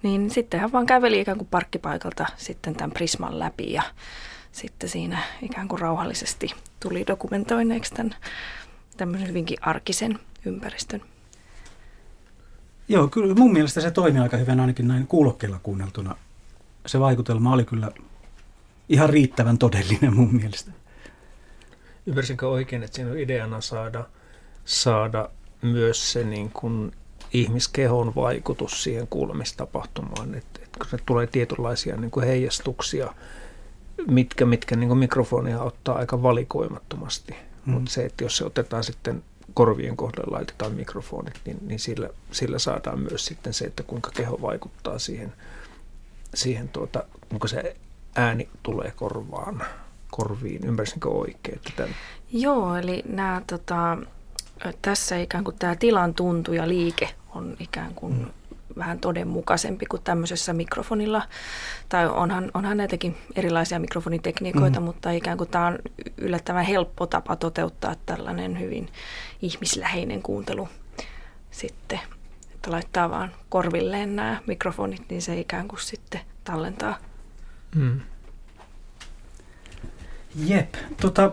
niin sitten hän vaan käveli ikään kuin parkkipaikalta sitten tämän Prisman läpi ja sitten siinä ikään kuin rauhallisesti tuli dokumentoineeksi tämän tämmöisen hyvinkin arkisen ympäristön. Joo, kyllä mun mielestä se toimi aika hyvin ainakin näin kuulokkeilla kuunneltuna. Se vaikutelma oli kyllä ihan riittävän todellinen mun mielestä. Ymmärsinkö oikein, että siinä on ideana saada, saada myös se niin kuin ihmiskehon vaikutus siihen kuulemistapahtumaan, että, että kun se tulee tietynlaisia niin kuin heijastuksia, mitkä, mitkä niin kuin mikrofonia ottaa aika valikoimattomasti, mm. mutta se, että jos se otetaan sitten korvien kohdalle laitetaan mikrofonit, niin, niin sillä, sillä saadaan myös sitten se, että kuinka keho vaikuttaa siihen, siihen tuota, kuinka se ääni tulee korvaan, korviin. Ymmärsinkö oikein? Että tämän... Joo, eli nämä, tota, tässä ikään kuin tämä tilan tuntu ja liike on ikään kuin mm. vähän todenmukaisempi kuin tämmöisessä mikrofonilla. Tai onhan, onhan näitäkin erilaisia mikrofonitekniikoita, mm. mutta ikään kuin tämä on yllättävän helppo tapa toteuttaa tällainen hyvin ihmisläheinen kuuntelu sitten. Että laittaa vaan korvilleen nämä mikrofonit, niin se ikään kuin sitten tallentaa. Mm. Jep, tota,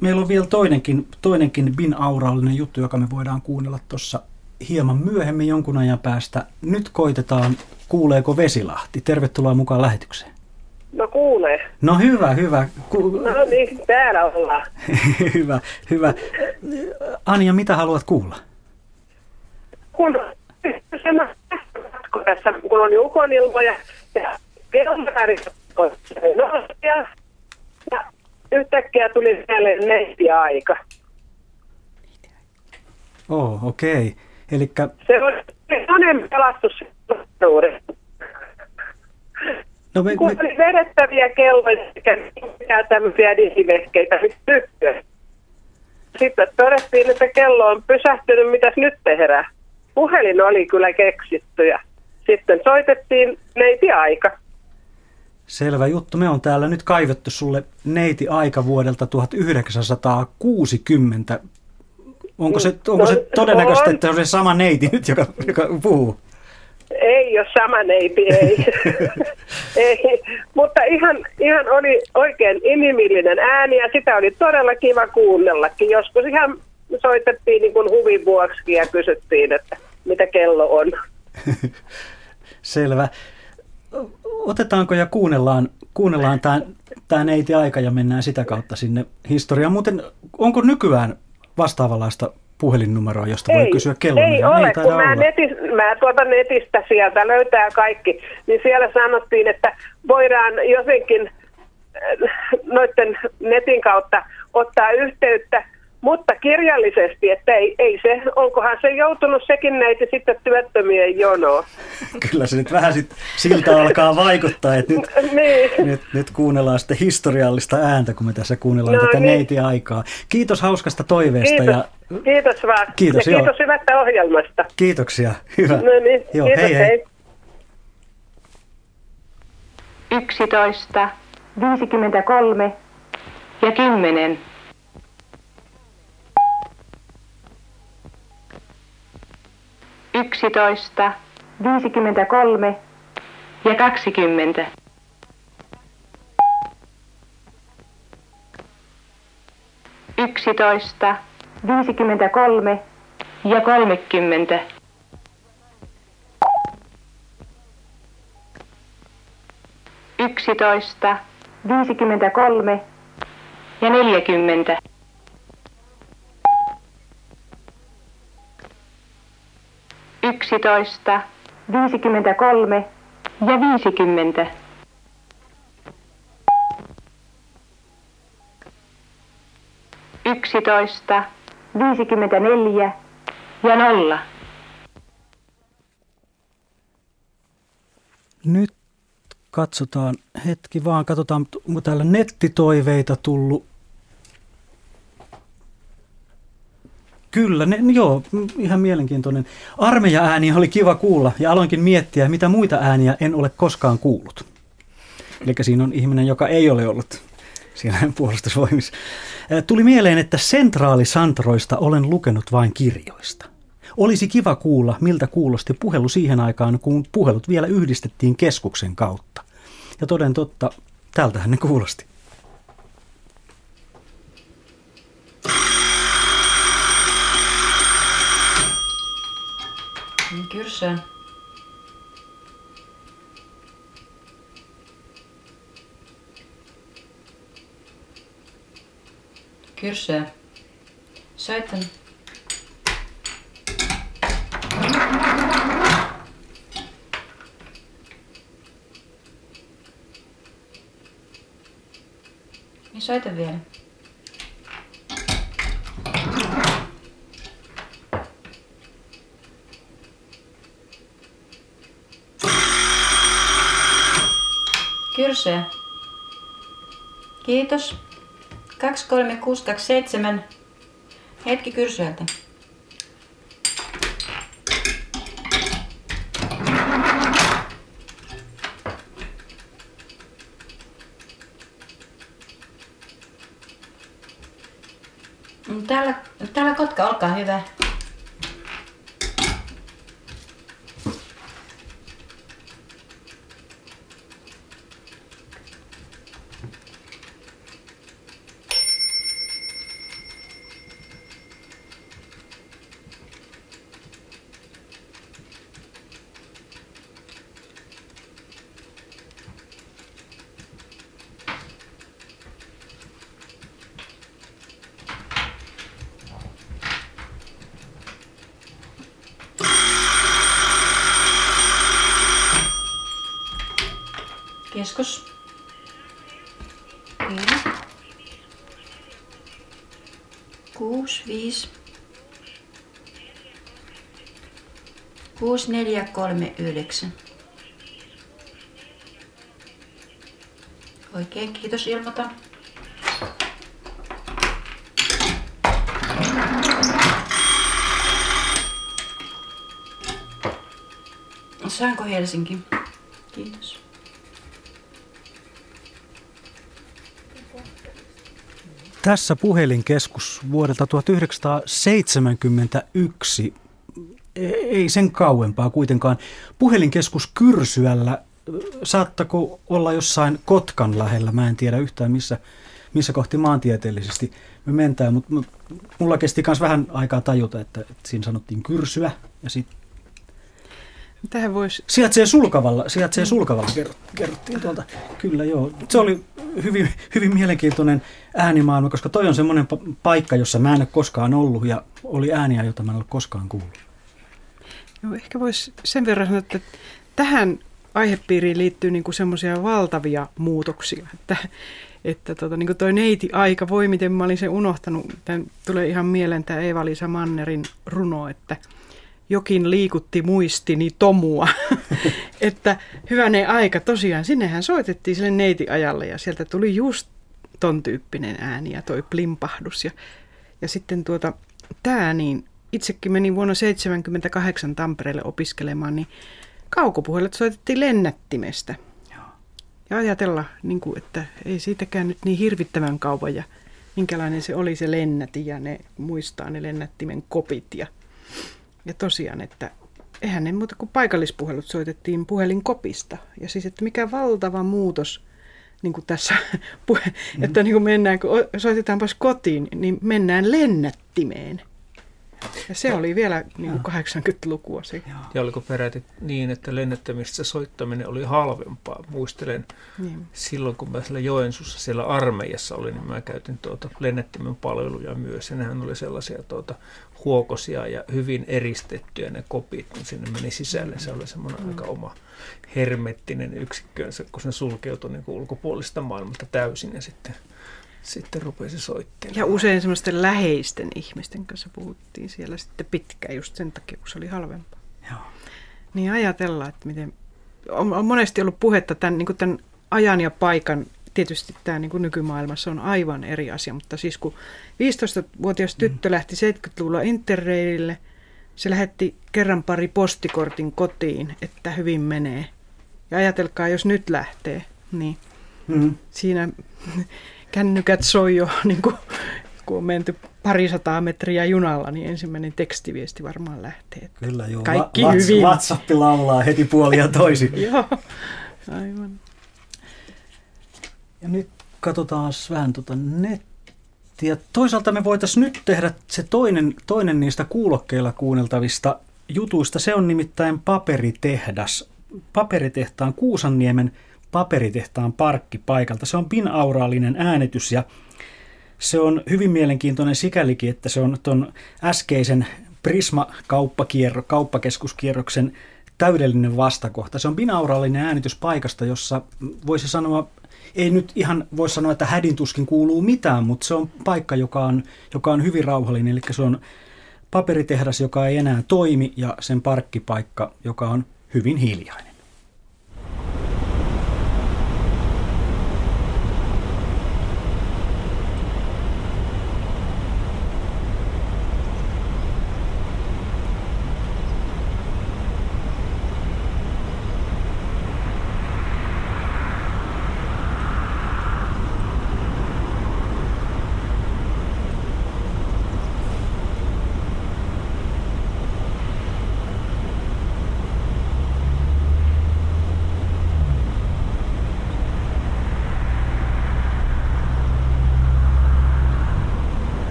meillä on vielä toinenkin, toinenkin binauraalinen juttu, joka me voidaan kuunnella tuossa hieman myöhemmin jonkun ajan päästä. Nyt koitetaan, kuuleeko Vesilahti. Tervetuloa mukaan lähetykseen. No kuulee. No hyvä, hyvä. Ku- No niin, täällä ollaan. *laughs* hyvä, hyvä. Anja, mitä haluat kuulla? Kun tässä, kun on ukonilmoja ja kelmarit no, ja, ja yhtäkkiä tuli mieleen neittiaika. Oh, okei. Okay. Eli Se on monen pelastus no me, kun me, oli vedettäviä kelloja mitään tämmöisiä digivehkeitä tyttöä. Sitten todettiin, että kello on pysähtynyt, mitäs nyt tehdään. Puhelin oli kyllä keksitty ja sitten soitettiin neiti aika. Selvä juttu. Me on täällä nyt kaivettu sulle neiti aika vuodelta 1960. Onko se, onko No, se todennäköistä, on. että on se sama neiti nyt, joka, joka puhuu? Ei ole sama neiti, ei. *laughs* ei. Mutta ihan, ihan oli oikein inhimillinen ääni ja sitä oli todella kiva kuunnellakin. Joskus ihan soitettiin niin kuin huvin vuoksi ja kysyttiin, että mitä kello on. *laughs* Selvä. Otetaanko ja kuunnellaan, kuunnellaan tämä, tämä neiti aika ja mennään sitä kautta sinne historiaan. Muuten, onko nykyään vastaavanlaista puhelinnumeroa, josta voi kysyä kellon? Ei ole, taida kun mä, netis, mä tuota netistä sieltä löytää kaikki, niin siellä sanottiin, että voidaan jotenkin äh, noiden netin kautta ottaa yhteyttä, mutta kirjallisesti, että ei, ei se, onkohan se joutunut sekin neiti sitten työttömien jonoon. *laughs* Kyllä se nyt vähän sit siltä alkaa vaikuttaa, että nyt, *laughs* niin. nyt, nyt kuunnellaan sitten historiallista ääntä, kun me tässä kuunnellaan No tätä niin. neiti-aikaa. Kiitos hauskasta toiveesta Kiitos, ja kiitos vaan. Kiitos, ja joo. kiitos hyvästä ohjelmasta. kiitoksia. Hyvä. No niin, Joo, kiitos, hei hei. hei. 11, 53 ja 10. Yksitoista, viisikymmentäkolme ja kaksikymmentä. Yksitoista, viisikymmentäkolme ja kolmekymmentä. Yksitoista, viisikymmentäkolme ja neljäkymmentä. Yksitoista, viisikymmentäkolme ja viisikymmentä. Yksitoista, viisikymmentäneljä ja nolla. Nyt katsotaan hetki vaan, katsotaan, onko täällä nettitoiveita tullut. Kyllä, ne, joo, mm, ihan mielenkiintoinen. Armeija-ääniä oli kiva kuulla ja aloinkin miettiä, mitä muita ääniä en ole koskaan kuullut. Eli siinä on ihminen, joka ei ole ollut siellä *laughs* puolustusvoimissa. Tuli mieleen, että sentraalisantroista olen lukenut vain kirjoista. Olisi kiva kuulla, miltä kuulosti puhelu siihen aikaan, kun puhelut vielä yhdistettiin keskuksen kautta. Ja toden totta, tältähän ne kuulosti. Kyrsää. Kyrsää. Soitan. Niin soita vielä. Kyrse. Kiitos. 23627. Hetki kyrsyöltä. Täällä, täällä Kotka, olkaa hyvä. 339. Oikein kiitos ilmoitan. Saanko Helsinki? Kiitos. Tässä puhelinkeskus vuodelta 1971 ei sen kauempaa kuitenkaan. Puhelinkeskus Kyrsyällä, saattako olla jossain Kotkan lähellä, mä en tiedä yhtään missä, missä kohti maantieteellisesti me mentään, mutta mulla kesti myös vähän aikaa tajuta, että, että siinä sanottiin Kyrsyä ja sitten Tähän voisi... Sijaitsee sulkavalla, sijaitsee sulkavalla kerrottiin tuolta. Kyllä joo. Se oli hyvin, hyvin mielenkiintoinen äänimaailma, koska toi on semmoinen paikka, jossa mä en ole koskaan ollut ja oli ääniä, joita mä en ole koskaan kuullut. Joo, ehkä voisi sen verran sanoa, että tähän aihepiiriin liittyy niin semmoisia valtavia muutoksia, että, että tota, niin kuin toi neiti-aika, voi miten mä olin sen unohtanut, tämän tulee ihan mieleen tämä Eeva-Liisa Mannerin runo, että – jokin liikutti muistini tomua. *laughs* että hyvänen aika, tosiaan sinnehän soitettiin sille neitiajalle ja sieltä tuli just ton tyyppinen ääni ja toi plimpahdus. Ja, ja sitten tuota, tämä niin, itsekin menin vuonna 1978 Tampereelle opiskelemaan, niin kaukopuhelut soitettiin lennättimestä. Ja ajatella, niin kuin, että ei siitäkään nyt niin hirvittävän kauan ja minkälainen se oli se lennäti ja ne muistaa ne lennättimen kopit ja ja tosiaan, että eihän ne muuta kuin paikallispuhelut soitettiin puhelinkopista. Ja siis, että mikä valtava muutos niin kuin tässä, *laughs* puhe, mm-hmm. että niin kuin mennään, kun soitetaanpas kotiin, niin mennään lennättimeen. Ja se oli vielä niin kuin 80-lukua se. Ja oliko peräti niin, että lennättämistä soittaminen oli halvempaa? Muistelen niin. silloin, kun mä siellä Joensuussa siellä armeijassa olin, niin mä käytin tuota lennättimen palveluja myös. Ja nehän oli sellaisia tuota, huokosia ja hyvin eristettyjä ne kopit, kun sinne meni sisälle. Se oli semmoinen mm. aika oma hermettinen yksikkönsä, kun se sulkeutui niin ulkopuolista maailmasta täysin ja sitten sitten rupesi soittamaan. Ja usein semmoisten läheisten ihmisten kanssa puhuttiin siellä sitten pitkään just sen takia, kun se oli halvempaa. Joo. Niin ajatellaan, että miten... On, on monesti ollut puhetta tämän, niin tämän ajan ja paikan tietysti tämä niin nykymaailmassa on aivan eri asia, mutta siis kun 15-vuotias mm. tyttö lähti 70-luvulla Interrailille, se lähetti kerran pari postikortin kotiin, että hyvin menee. Ja ajatelkaa, jos nyt lähtee, niin mm. siinä kännykät soi jo, *laughs* niin kuin, kun on menty parisataa metriä junalla, niin ensimmäinen tekstiviesti varmaan lähtee. Kyllä joo, Kaikki Va- hyvin. WhatsApp laulaa heti puolia toisin. *laughs* joo, aivan. Ja nyt katsotaan vähän tuota nettiä. Toisaalta me voitaisiin nyt tehdä se toinen, toinen niistä kuulokkeilla kuunneltavista jutuista. Se on nimittäin paperitehdas. Paperitehtaan Kuusanniemen paperitehtaan parkkipaikalta. Se on binauraalinen äänitys ja se on hyvin mielenkiintoinen sikälikin, että se on tuon äskeisen Prisma-kauppakeskuskierroksen täydellinen vastakohta. Se on binauraalinen äänitys paikasta, jossa voisi sanoa ei nyt ihan voi sanoa, että hädintuskin kuuluu mitään, mutta se on paikka, joka on, joka on hyvin rauhallinen. Eli se on paperitehdas, joka ei enää toimi ja sen parkkipaikka, joka on hyvin hiljainen.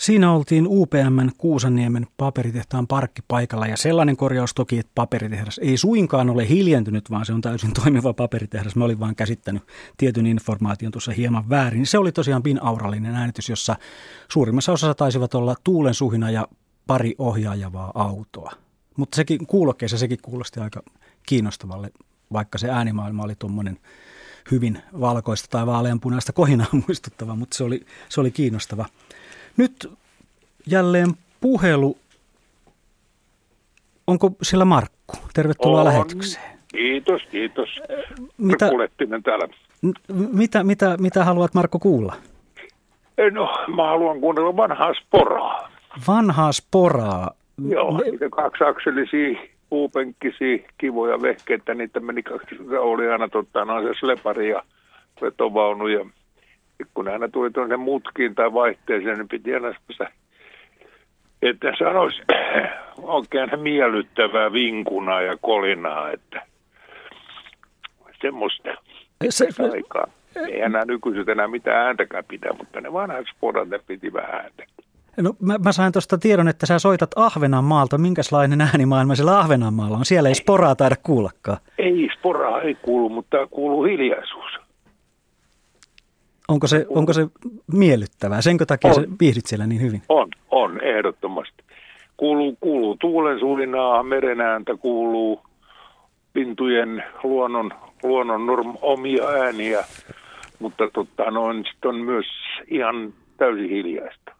Siinä oltiin UPMn Kuusaniemen paperitehtaan parkkipaikalla ja sellainen korjaus toki, että paperitehdas ei suinkaan ole hiljentynyt, vaan se on täysin *laughs* toimiva paperitehdas. Mä olin vaan käsittänyt tietyn informaation tuossa hieman väärin. Se oli tosiaan binaurallinen äänitys, jossa suurimmassa osassa taisivat olla tuulen suhina ja pari ohjaajavaa autoa. Mutta sekin kuulokkeessa sekin kuulosti aika kiinnostavalle, vaikka se äänimaailma oli tuommoinen hyvin valkoista tai vaaleanpunaista kohinaa *laughs* muistuttava, mutta se oli, se oli kiinnostava. Nyt jälleen puhelu. Onko siellä Markku? Tervetuloa On. lähetykseen. Kiitos, kiitos. Mitä- Markku Lehtinen täällä. Mitä, mitä, mitä haluat Markko kuulla? No, mä haluan kuunnella vanhaa sporaa. Vanhaa sporaa. Joo, niitä kaksiakselisia, puupenkkisiä, kivoja vehkeitä, niitä meni kaksi, oli aina totta, no se slepari ja vetovaunu ja kun aina tuli tuonne mutkiin tai vaihteeseen, niin piti aina että sanoisi *clears throat* oikein miellyttävää vinkunaa ja kolinaa, että semmoista Se, aikaa. Ei enää nykyiset enää mitään ääntäkään pitää, mutta ne vanhat sporat, ne piti vähän ääntä. no, mä, mä sain tuosta tiedon, että sä soitat Ahvenanmaalta. Minkälainen äänimaailma siellä Ahvenanmaalla on? Siellä ei sporaa taida kuullakaan. Ei, sporaa ei kuulu, mutta kuuluu hiljaisuus. Onko se, onko se miellyttävää? Senkö takia sä viihdit siellä niin hyvin? On, on, ehdottomasti. Kuuluu, kuuluu tuulen sulinaa, meren ääntä, kuuluu pintujen luonnon, luonnon norm, omia ääniä, mutta totta, noin, sit on myös ihan täysin hiljaista.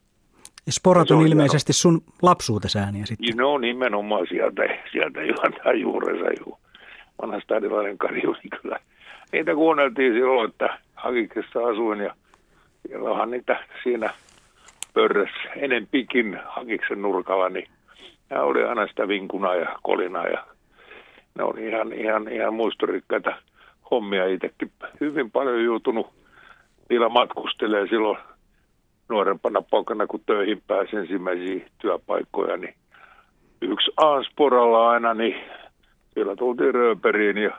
Ja sporat Se on on ilmeisesti sun lapsuutesääniä sitten. No nimenomaan sieltä, sieltä juontaa juurensa juu. Vanha stadilainen karju, niin kyllä. Niitä kuunneltiin silloin, että Hakiksessa asuin ja siellä niitä siinä pörrässä enempikin Hakiksen nurkalla, niin nämä oli aina sitä vinkunaa ja kolinaa ja ne oli ihan, ihan, ihan muistorikkaita hommia itsekin. Hyvin paljon joutunut niillä matkustelee silloin nuorempana poikana, kun töihin pääsin ensimmäisiä työpaikkoja, niin yksi Aansporalla aina, niin siellä tultiin rööperiin ja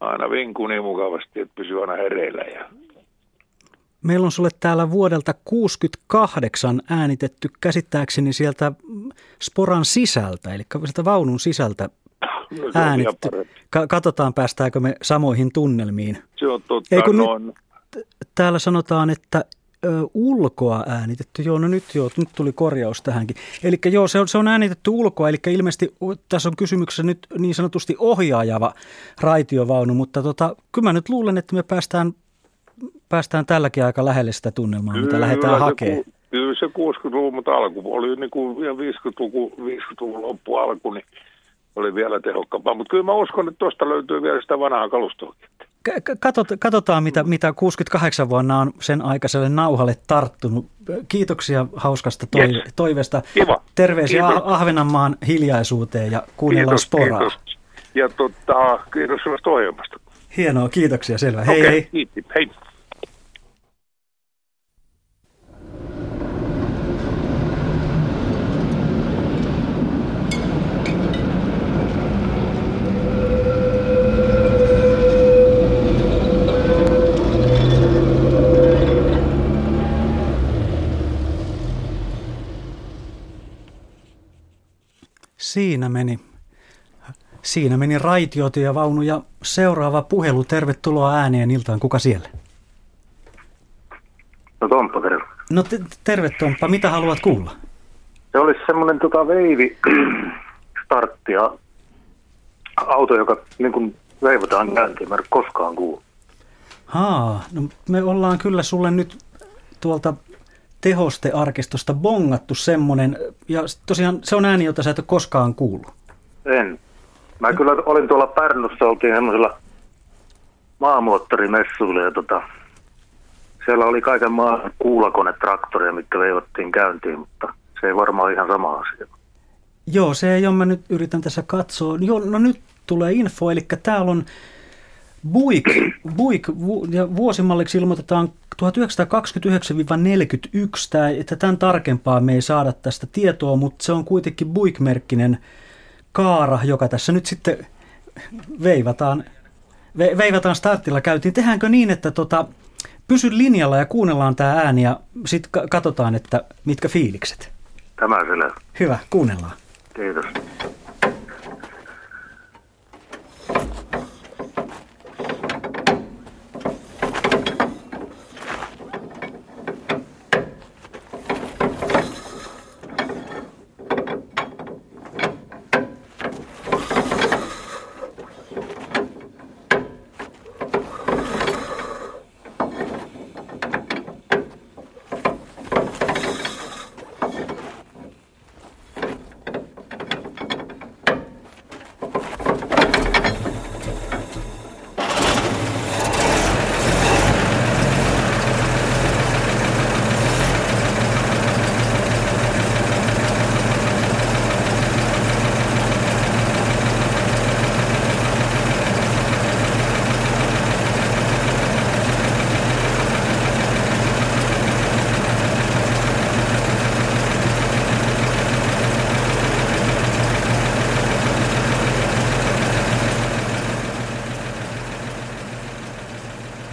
aina vinkui niin mukavasti, että pysyi aina hereillä. Ja Meillä on sulle täällä vuodelta 68 äänitetty käsittääkseni sieltä sporan sisältä, eli sieltä vaunun sisältä no. Ka- katsotaan, päästäänkö me samoihin tunnelmiin. Se on totta, Ei kun nyt- noin. Täällä sanotaan, että ö, ulkoa äänitetty. Joo, no nyt, joo, nyt tuli korjaus tähänkin. Eli joo, se on, se on äänitetty ulkoa, eli ilmeisesti tässä on kysymyksessä nyt niin sanotusti ohjaajava raitiovaunu, mutta tota, kyllä mä nyt luulen, että me päästään, päästään tälläkin aika lähelle sitä tunnelmaa, mitä lähdetään hakemaan. Kyllä se 60-luvun, mutta alku oli niin kuin vielä 50-luvun, 50-luvun loppu alku, niin oli vielä tehokkaampaa. Mutta kyllä mä uskon, että tuosta löytyy vielä sitä vanhaa kalustoa. Katsotaan, mitä, mitä 68 vuonna on sen aikaiselle nauhalle tarttunut. Kiitoksia hauskasta toi, Yes. toivesta. Kiva. Terveisiä Kiitos. Ah- Ahvenanmaan hiljaisuuteen ja kuunnellaan sporaa. kiitos. Ja tota, kiitos sellaista ohjelmasta. Hienoa, kiitoksia, selvä. Hei Okei, hei. Kiitti, hei. Siinä meni. Siinä meni raitiotievaunu ja seuraava puhelu. Tervetuloa ääneen iltaan. Kuka siellä? No Tomppa, terve. No te- terve Tomppa. Mitä haluat kuulla? Se olisi semmoinen tota, veivi *clears throat* startti ja auto, joka niin kuin veivataan käyntiin. Mä en koskaan kuullut. Haa, no me ollaan kyllä sulle nyt tuolta tehostearkistosta bongattu semmonen, ja tosiaan se on ääni, jota sä et ole koskaan kuullut. En. Mä kyllä olin tuolla Pärnussa, oltiin semmoisella maamoottorimessuilla ja tota, siellä oli kaiken maan kuulakonetraktoria, mitkä veivattiin käyntiin, mutta se ei varmaan ihan sama asia. Joo, se ei ole, mä nyt yritän tässä katsoa. Joo, no nyt tulee info, eli täällä on Buick, Buick vuosimalliksi ilmoitetaan 1929-41, tää, että tämän tarkempaa me ei saada tästä tietoa, mutta se on kuitenkin Buick-merkkinen kaara, joka tässä nyt sitten veivataan, ve, veivataan startilla käytiin. Tehdäänkö niin, että tota, Pysy linjalla ja kuunnellaan tämä ääni ja sitten katsotaan, että mitkä fiilikset. Tämä selvä. Hyvä, kuunnellaan. Kiitos.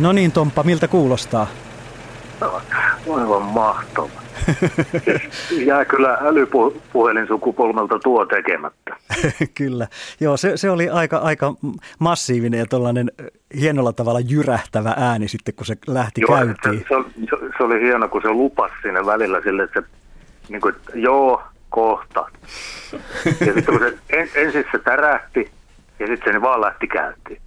No niin, Tomppa, miltä kuulostaa? Aivan mahtava. *laughs* Jää kyllä älypuhelinsukupolvelta tuo tekemättä. *laughs* Kyllä. Joo, se, se oli aika, aika massiivinen ja tuollainen hienolla tavalla jyrähtävä ääni sitten, kun se lähti joo, käyntiin. Se, se, se, oli hieno, kun se lupasi sinne välillä sille, että se, niin kuin, että joo, kohta. Ja sitten kun se en, ensin se tärähti ja sitten se vaan lähti käyntiin.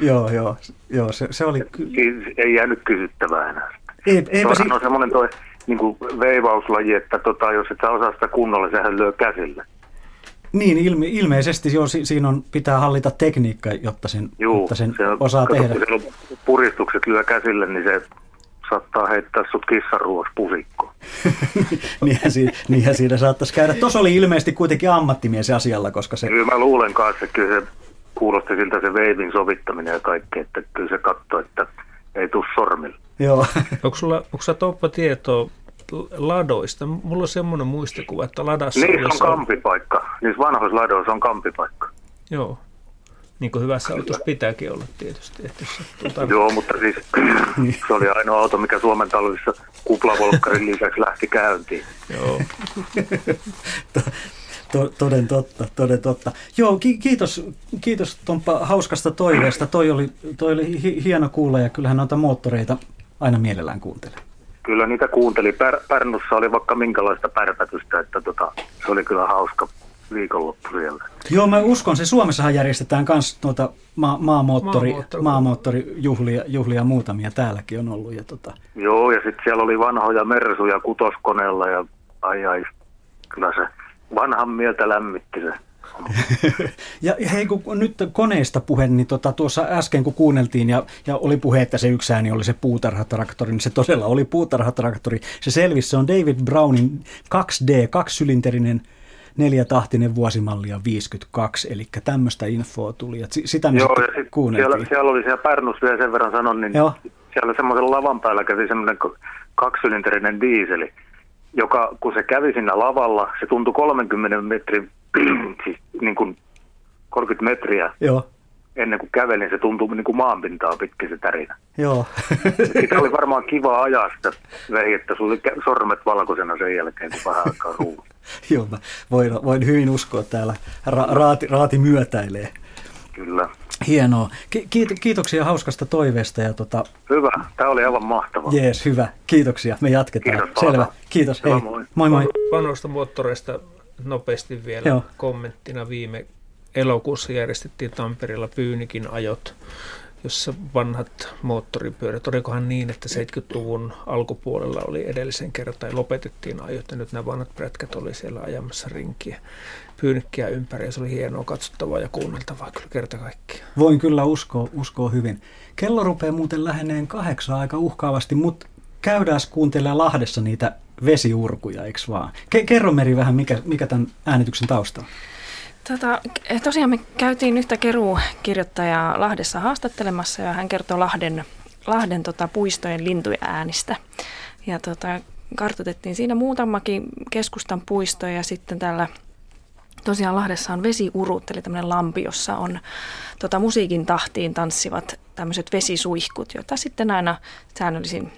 Joo, joo, joo se, se oli... Siis ei jäänyt kysyttävää enää. Ei, eipä Toihan si- on semmoinen toi niin kuin veivauslaji, että tota, jos et sä osaa sitä kunnolla, sehän lyö käsillä. Niin, ilme, ilmeisesti joo, si, siinä on, pitää hallita tekniikka, jotta sen, Juu, jotta sen se osaa kato, tehdä. Kun on puristukset lyö käsille, niin se saattaa heittää sut kissaruoksi pusikkoon. *laughs* niinhän, siinä, niinhän siinä saattaisi käydä. Tuossa oli ilmeisesti kuitenkin ammattimies asialla, koska se... Kyllä mä luulen kanssa, että kyllä se kuulosti siltä se veivin sovittaminen ja kaikki, että kyllä se katsoi, että ei tuu sormilla. Joo. *laughs* Onko sulla, onko sulla Toppa tietoa ladoista? Mulla on semmoinen muistikuva, että ladassa Niissä on kampipaikka. Niissä vanhoissa ladoissa on kampipaikka. Joo. Niin kuin hyvässä autossa pitääkin olla tietysti. Että sattuu tarvitsemaan. Joo, mutta siis *clears throat* se oli ainoa auto, mikä Suomen talvissa kuplavolkkarin lisäksi lähti käyntiin. Joo. *laughs* To, toden totta, toden totta. Joo, ki, kiitos, kiitos Tomppa hauskasta toiveesta. Toi oli, toi oli hi, hieno kuulla ja kyllähän noita moottoreita aina mielellään kuuntelee. Kyllä niitä kuunteli. Pär, Pärnussa oli vaikka minkälaista pärpätystä, että tota, se oli kyllä hauska viikonloppu siellä. Joo, mä uskon, se Suomessahan järjestetään myös tuota ma- maamoottori, Maamoottori. maamoottorijuhlia juhlia muutamia täälläkin on ollut. Ja tota, Joo, ja sitten siellä oli vanhoja mersuja kutoskoneella ja ai ai, kyllä se vanhan mieltä lämmitti se. *laughs* Ja hei, kun nyt koneista puhe, niin tota, tuossa äsken kun kuunneltiin ja, ja oli puhe, että se yksi ääni oli se puutarhatraktori, niin se todella oli puutarhatraktori. Se selvisi, se on David Brownin 2D, kaksisylinterinen neljätahtinen vuosimallia 52, eli tämmöistä infoa tuli. Ja si- sitä me Joo, sitten ja sit kuunneltiin. siellä, siellä oli siellä Pärnussa vielä sen verran sanon, niin Joo. siellä semmoisen lavan päällä kävi semmoinen kaksisylinterinen diiseli, joka kun se kävi siinä lavalla, se tuntui 30 metrin, *clears throat* siis niin kuin 30 metriä Joo, ennen kuin kävelin, se tuntui niin kuin maanpintaa pitkin se tärinä. joo. *laughs* Sitä oli varmaan kiva ajaa sitä vehjettä, sulla oli sormet valkoisena sen jälkeen, kun vähän aikaa ruuvi. *laughs* Joo, mä voin, voin hyvin uskoa täällä. Ra, raati, raati myötäilee. Kyllä. Hienoa. Ki- kiit- kiitoksia hauskasta toiveesta ja tota, Hyvä, tämä oli aivan mahtavaa. jees, hyvä. Kiitoksia. Me jatketaan. Kiitos, Selvä. Kiitos. Hyvä, Hei. moi. Moi moi. Vanhoista moottoreista nopeasti vielä Joo. Joo. kommenttina viime elokuussa järjestettiin Tampereella Pyynikin ajot, jossa vanhat moottoripyörät, olikohan niin, että 70-luvun alkupuolella oli edellisen kerran tai lopetettiin ajot ja nyt nämä vanhat prätkät oli siellä ajamassa rinkiä pyynikkiä ympäri ja se oli hienoa katsottavaa ja kuunneltavaa kyllä kerta kaikkiaan. Voin kyllä uskoa, uskoa hyvin. Kello rupeaa muuten läheneen kahdeksan aika uhkaavasti, mutta käydään kuuntelemaan Lahdessa niitä vesiurkuja, eikö vaan? Ke- kerro Meri vähän, mikä, mikä tämän äänityksen tausta on. Tota, tosiaan me käytiin yhtä keruukirjoittajaa Lahdessa haastattelemassa ja hän kertoi Lahden, Lahden tota, puistojen lintujen äänistä. Ja tota, kartoitettiin siinä muutamakin keskustan puisto ja sitten tällä tosiaan Lahdessa on vesiurut, eli tämmöinen lampi, jossa on tota, musiikin tahtiin tanssivat tämmöiset vesisuihkut, joita sitten aina säännöllisin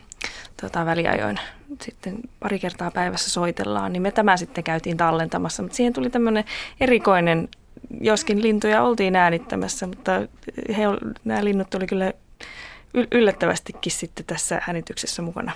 tota, väliajoin sitten pari kertaa päivässä soitellaan, niin me tämä sitten käytiin tallentamassa, mutta siihen tuli tämmöinen erikoinen, joskin lintuja oltiin äänittämässä, mutta he, nämä linnut oli kyllä yllättävästikin sitten tässä äänityksessä mukana.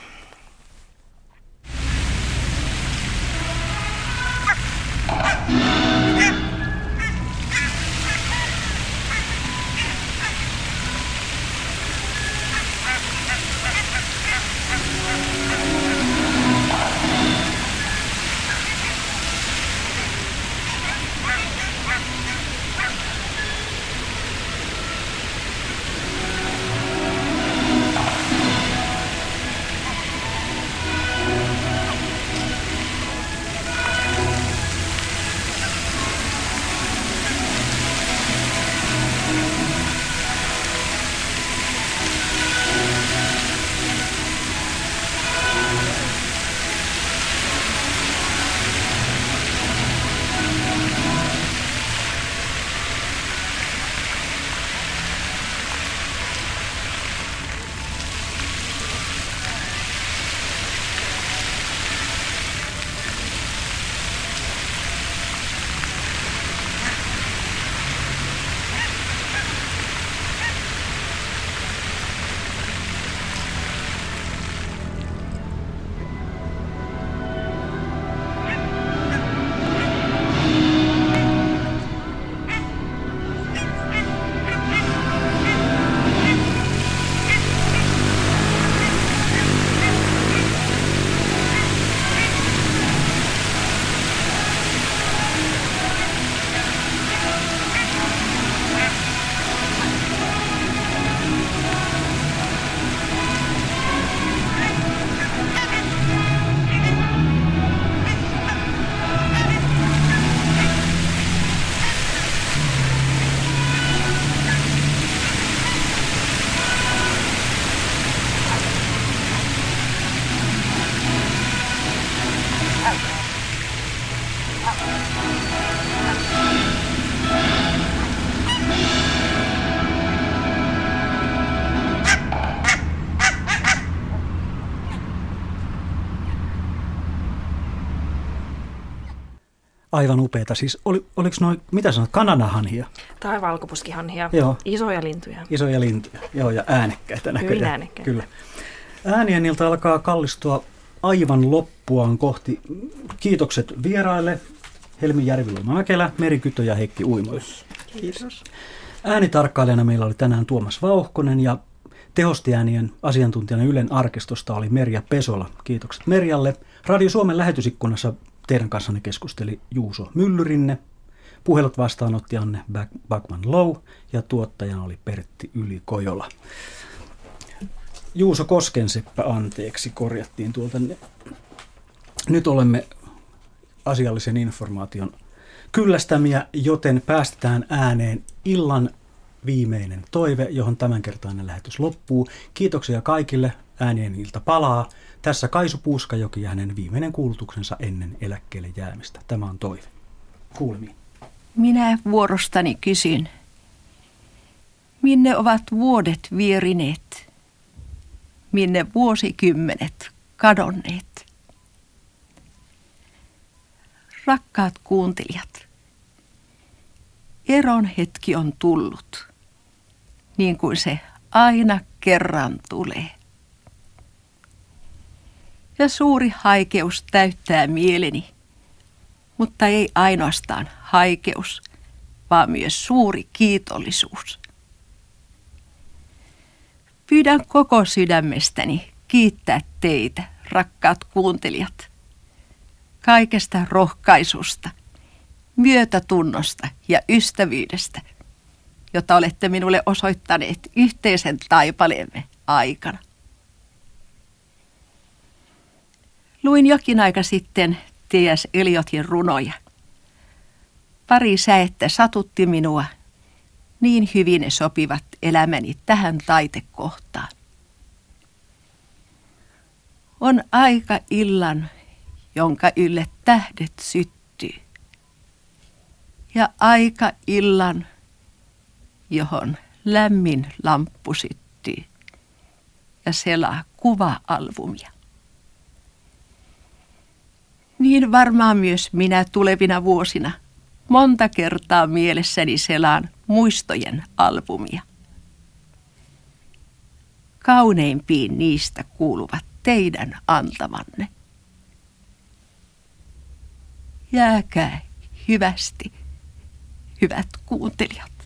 Aivan upeita. Siis oli, oliko noin, mitä sanot, kananahanhia? Tai valkoposkihanhia. Joo. Isoja lintuja. Isoja lintuja, joo, ja äänekkäitä näköjään. Hyvin äänekkäitä. Kyllä. Ääniä niiltä alkaa kallistua aivan loppuaan kohti. Kiitokset vieraille. Helmi Järviloma Mäkelä, Meri Kytö ja Heikki Uimola. Kiitos. Äänitarkkailijana meillä oli tänään Tuomas Vauhkonen ja tehostiäänien asiantuntijana Ylen arkistosta oli Merja Pesola. Kiitokset Merjalle. Radio Suomen lähetysikkunassa teidän kanssanne keskusteli Juuso Myllyrinne. Puhelut vastaanotti Anne Backman Low ja tuottajana oli Pertti Ylikojola. Juuso Koskenseppä, anteeksi, korjattiin tuolta. Nyt olemme asiallisen informaation kyllästämiä, joten päästetään ääneen illan viimeinen toive, johon tämänkertainen lähetys loppuu. Kiitoksia kaikille. Äänien ilta palaa. Tässä Kaisu Puuskajoki ja hänen viimeinen kuulutuksensa ennen eläkkeelle jäämistä. Tämä on toive. Kuulemiin. Minä vuorostani kysyn. Minne ovat vuodet vierineet? Minne vuosikymmenet kadonneet? Rakkaat kuuntelijat, eron hetki on tullut, niin kuin se aina kerran tulee ja suuri haikeus täyttää mieleni. Mutta ei ainoastaan haikeus, vaan myös suuri kiitollisuus. Pyydän koko sydämestäni kiittää teitä, rakkaat kuuntelijat, kaikesta rohkaisusta, myötätunnosta ja ystävyydestä, jota olette minulle osoittaneet yhteisen taipaleemme aikana. Luin jokin aika sitten T.S. Eliotin runoja. Pari säettä satutti minua. Niin hyvin ne sopivat elämäni tähän taitekohtaan. On aika illan, jonka ylle tähdet syttyy. ja aika illan, johon lämmin lamppu syttyy ja selaa kuva-albumia. Niin varmaan myös minä tulevina vuosina monta kertaa mielessäni selaan muistojen albumia. Kauneimpiin niistä kuuluvat teidän antamanne. Jääkää hyvästi, hyvät kuuntelijat.